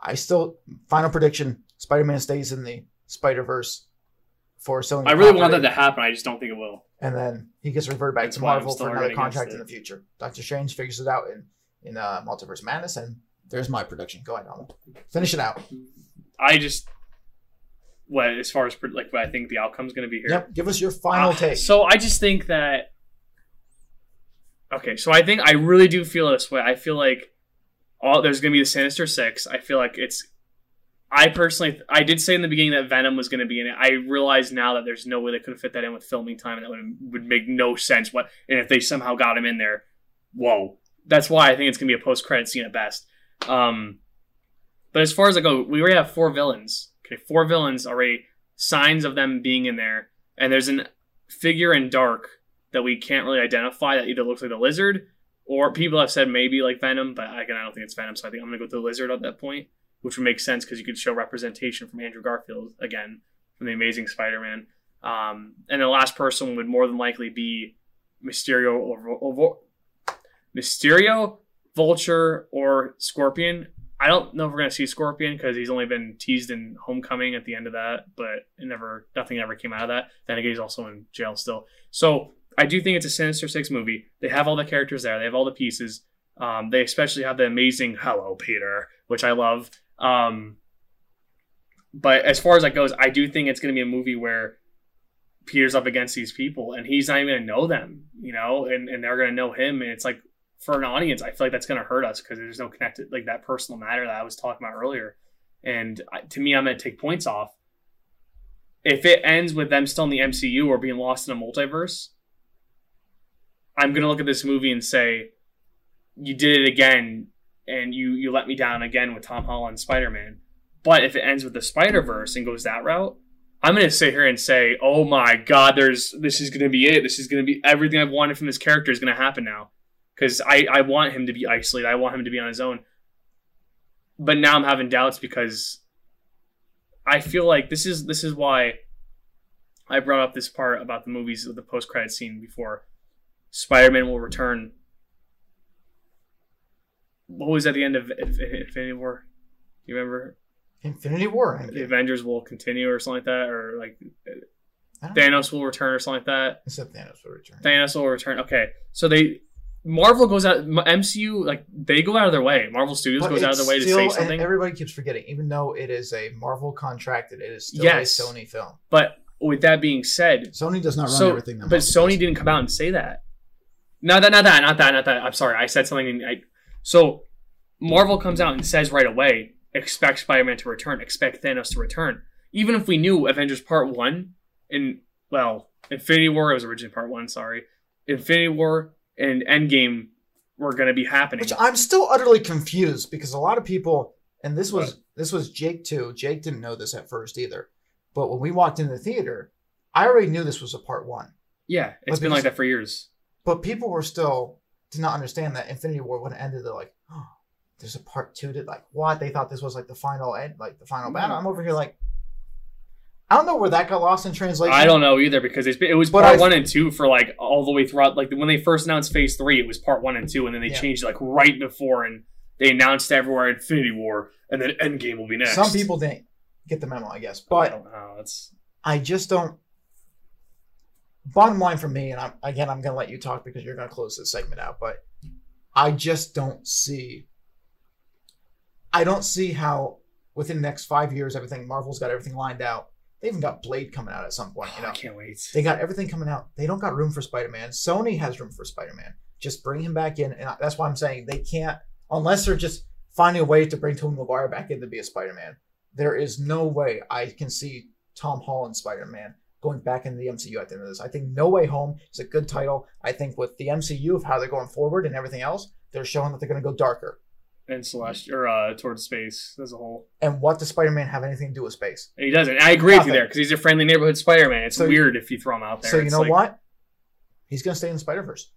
S1: I still, final prediction: Spider-Man stays in the Spider-Verse for Sony.
S2: I really want that to happen. I just don't think it will.
S1: and then he gets reverted back
S2: That's
S1: to Marvel for another contract in the future. Doctor Strange figures it out in in uh, Multiverse Madness, and there's my prediction. Go ahead, Donald. Finish it out.
S2: I just what as far as like what I think the outcome is going to be here.
S1: Yep. Give us your final
S2: Uh,
S1: take.
S2: So I just think that. Okay, so I think I really do feel this way. I feel like all there's going to be the Sinister Six. I feel like it's. I personally, I did say in the beginning that Venom was going to be in it. I realize now that there's no way they could fit that in with filming time, and that would would make no sense. What and if they somehow got him in there, whoa! That's why I think it's going to be a post credit scene at best. Um, but as far as I go, we already have four villains. Okay, four villains already. Signs of them being in there, and there's an figure in dark that we can't really identify that either looks like the lizard or people have said maybe like Venom, but again, I don't think it's Venom, so I think I'm gonna go with the lizard at that point, which would make sense because you could show representation from Andrew Garfield again from the Amazing Spider-Man. Um, and the last person would more than likely be Mysterio or, or Mysterio, Vulture, or Scorpion. I don't know if we're gonna see Scorpion because he's only been teased in Homecoming at the end of that, but it never nothing ever came out of that. Then again, he's also in jail still. So I do think it's a Sinister Six movie. They have all the characters there. They have all the pieces. Um, they especially have the amazing "Hello, Peter," which I love. Um, but as far as that goes, I do think it's going to be a movie where Peter's up against these people and he's not even going to know them, you know, and, and they're going to know him. And it's like, for an audience, I feel like that's going to hurt us because there's no connected, like that personal matter that I was talking about earlier. And I, to me, I'm going to take points off. If it ends with them still in the MCU or being lost in a multiverse, I'm to look at this movie and say, you did it again and you, you let me down again with Tom Holland Spider Man. But if it ends with the Spider Verse and goes that route, I'm gonna sit here and say, "Oh my God, there's this is gonna be it. This is gonna be everything I've wanted from this character is gonna happen now." Because I I want him to be isolated. I want him to be on his own. But now I'm having doubts because I feel like this is this is why I brought up this part about the movies of the post credit scene before. Spider-Man will return. What was at the end of Infinity War? You remember?
S1: Infinity War.
S2: the Avengers will continue or something like that, or like Thanos will return or something like that.
S1: Except Thanos will return.
S2: Thanos will return. Okay, so they Marvel goes out MCU like they go out of their way. Marvel Studios
S1: But
S2: goes out of their way
S1: still-
S2: to say
S1: and
S2: something.
S1: Everybody keeps forgetting, even though it is a Marvel contracted, it is still
S2: Yes.
S1: a Sony film.
S2: but with that being said,
S1: Sony does not run
S2: so
S1: everything. That
S2: but
S1: Marvel
S2: Sony
S1: does.
S2: didn't come out and say that. Not that, not that, not that, not that. I'm sorry, I said something. And I, so Marvel comes out and says right away, expect Spider-Man to return, expect Thanos to return. Even if we knew Avengers Part One and well, Infinity War it was originally Part One. Sorry, Infinity War and Endgame were going to be happening.
S1: Which I'm still utterly confused because a lot of people, and this was this was Jake too. Jake didn't know this at first either, but when we walked into the theater, I already knew this was a part one.
S2: yeah, it's
S1: But
S2: been like that for years.
S1: But people were still did not understand that Infinity War when it ended. They're like, oh, "There's a part two Did like what? They thought this was like the final end, like the final battle. I'm over here like, I don't know where that got lost in translation.
S2: I don't know either because it's it was
S1: But
S2: part
S1: I-
S2: one and two for like all the way throughout. Like when they first announced Phase three, it was part one and two, and then they
S1: Yeah.
S2: changed it like right before, and they announced everywhere Infinity War, and then Endgame will be next.
S1: Some people didn't get the memo, I guess, but I
S2: don't know. It's
S1: I just don't. Bottom line for me, and I'm again, I'm gonna let you talk because you're gonna close this segment out, but I just don't see. I don't see how within the next five years, everything Marvel's got everything lined out. They even got Blade coming out at some point. You
S2: oh,
S1: know, I
S2: can't wait.
S1: they got everything coming out. They don't got room for Spider Man. Sony has room for Spider Man. Just bring him back in, and that's why I'm saying they can't unless they're just finding a way to bring Tobey Maguire back in to be a Spider Man. There is no way I can see Tom Holland Spider Man going back into the MCU at the end of this. I think No Way Home is a good title. I think with the MCU of how they're going forward and everything else, they're showing that they're going to go darker.
S2: And Celestial or uh, towards space as a whole.
S1: And what does Spider Man have anything to do with space?
S2: He doesn't. I agree with you there because he's a friendly neighborhood Spider-Man. It's
S1: So-
S2: weird if you throw him out there.
S1: so you
S2: It's
S1: know
S2: like-
S1: what? He's going to stay in Spider Verse.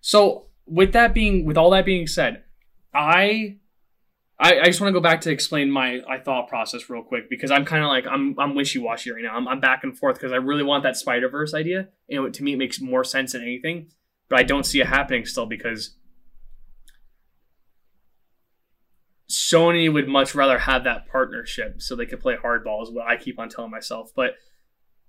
S2: So with that being, with all that being said, I, I, I just want to go back to explain my, my thought process real quick because I'm kind of like I'm I'm wishy washy right now. I'm, I'm back and forth because I really want that Spider Verse idea. You know, to me it makes more sense than anything, but I don't see it happening still because Sony would much rather have that partnership so they could play hardball is what I keep on telling myself. But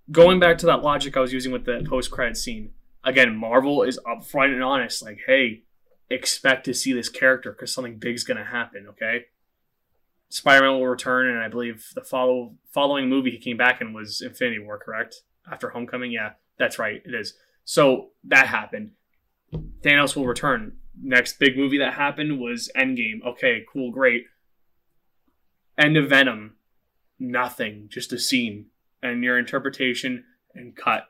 S2: going back to that logic I was using with the post credit scene, again, Marvel is upfront and honest, like, hey, expect to see this character because something big's gonna happen, okay? Spider-Man will return, and I believe the follow following movie he came back in was Infinity War, correct? After Homecoming, yeah, that's right, it is. So that happened. Thanos will return. Next big movie that happened was Endgame. Okay, cool, great. End of Venom, nothing, just a scene, and your interpretation and cut,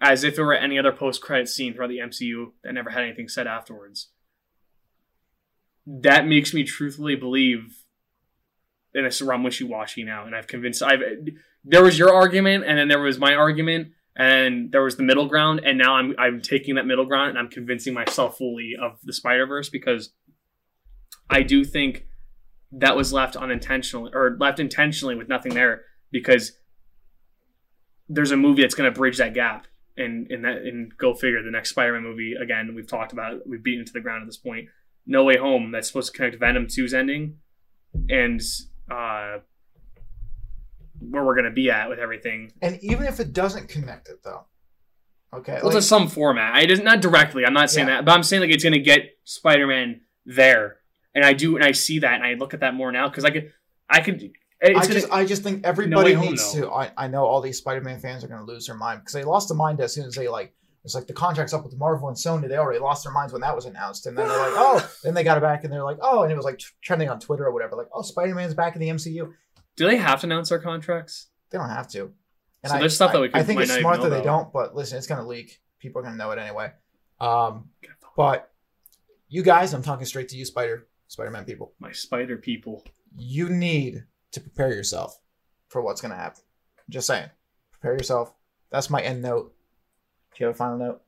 S2: as if it were any other post-credit scene throughout the MCU that never had anything said afterwards. That makes me truthfully believe and it's I'm wishy washy now, and I've convinced. I've there was your argument, and then there was my argument, and there was the middle ground, and now I'm I'm taking that middle ground, and I'm convincing myself fully of the Spider Verse because I do think that was left unintentionally or left intentionally with nothing there because there's a movie that's going to bridge that gap. And in that, and go figure, the next Spider-Man movie again. We've talked about it. We've beaten to the ground at this point. No Way Home. That's supposed to connect Venom 2's ending, and uh, where we're gonna be at with everything.
S1: And even if it doesn't connect it though, okay,
S2: well, like, to some format. I just not directly. I'm not saying yeah. that, but I'm saying like it's gonna get Spider-Man there, and I do, and I see that, and I look at that more now because I could, I could.
S1: I just, I just think everybody no needs home, to. I, I know all these Spider-Man fans are going to lose their mind because they lost their mind as soon as they like it's like the contract's up with Marvel and Sony. They already lost their minds when that was announced, and then they're like, oh, then they got it back, and they're like, oh, and it was like trending on Twitter or whatever, like, oh, Spider Man's back in the MCU.
S2: Do they have to announce their contracts?
S1: They don't have to.
S2: And so I, there's stuff that we. Could,
S1: I think it's smart that they don't, but listen, it's gonna leak. People are gonna know it anyway. Um, but you guys, I'm talking straight to you, Spider Spider Man people.
S2: My Spider people.
S1: You need to prepare yourself for what's gonna happen. Just saying, prepare yourself. That's my end note. Do you have a final note?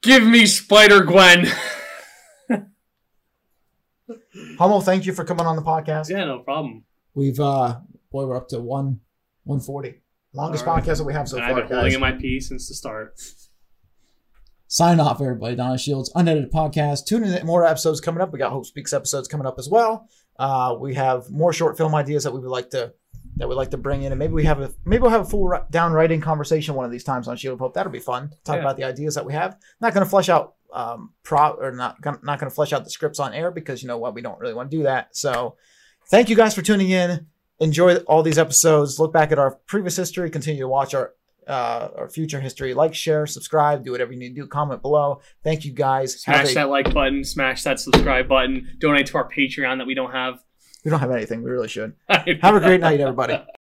S2: Give me Spider Gwen.
S1: Hummel, thank you for coming on the podcast.
S2: Yeah, no problem.
S1: We've uh boy, we're up to one one forty. Longest right. podcast that we have so and far.
S2: I've been holding in my pee since the start.
S1: Sign off, everybody. Donnie Shields, unedited podcast. Tune in more episodes coming up. We got Hope Speaks episodes coming up as well. Uh, we have more short film ideas that we would like to that we'd like to bring in, and maybe we have a maybe we'll have a full down writing conversation one of these times on Shield of Hope. That'll be fun. Talk yeah. about the ideas that we have. Not going to flesh out um pro or not not going to flesh out the scripts on air because you know what we don't really want to do that. So thank you guys for tuning in. Enjoy all these episodes. Look back at our previous history. Continue to watch our uh, our future history. Like, share, subscribe, do whatever you need to do. Comment below. Thank you guys.
S2: Smash a- that like button. Smash that subscribe button. Donate to our Patreon that we don't have.
S1: We don't have anything. We really should. Have a great night, everybody.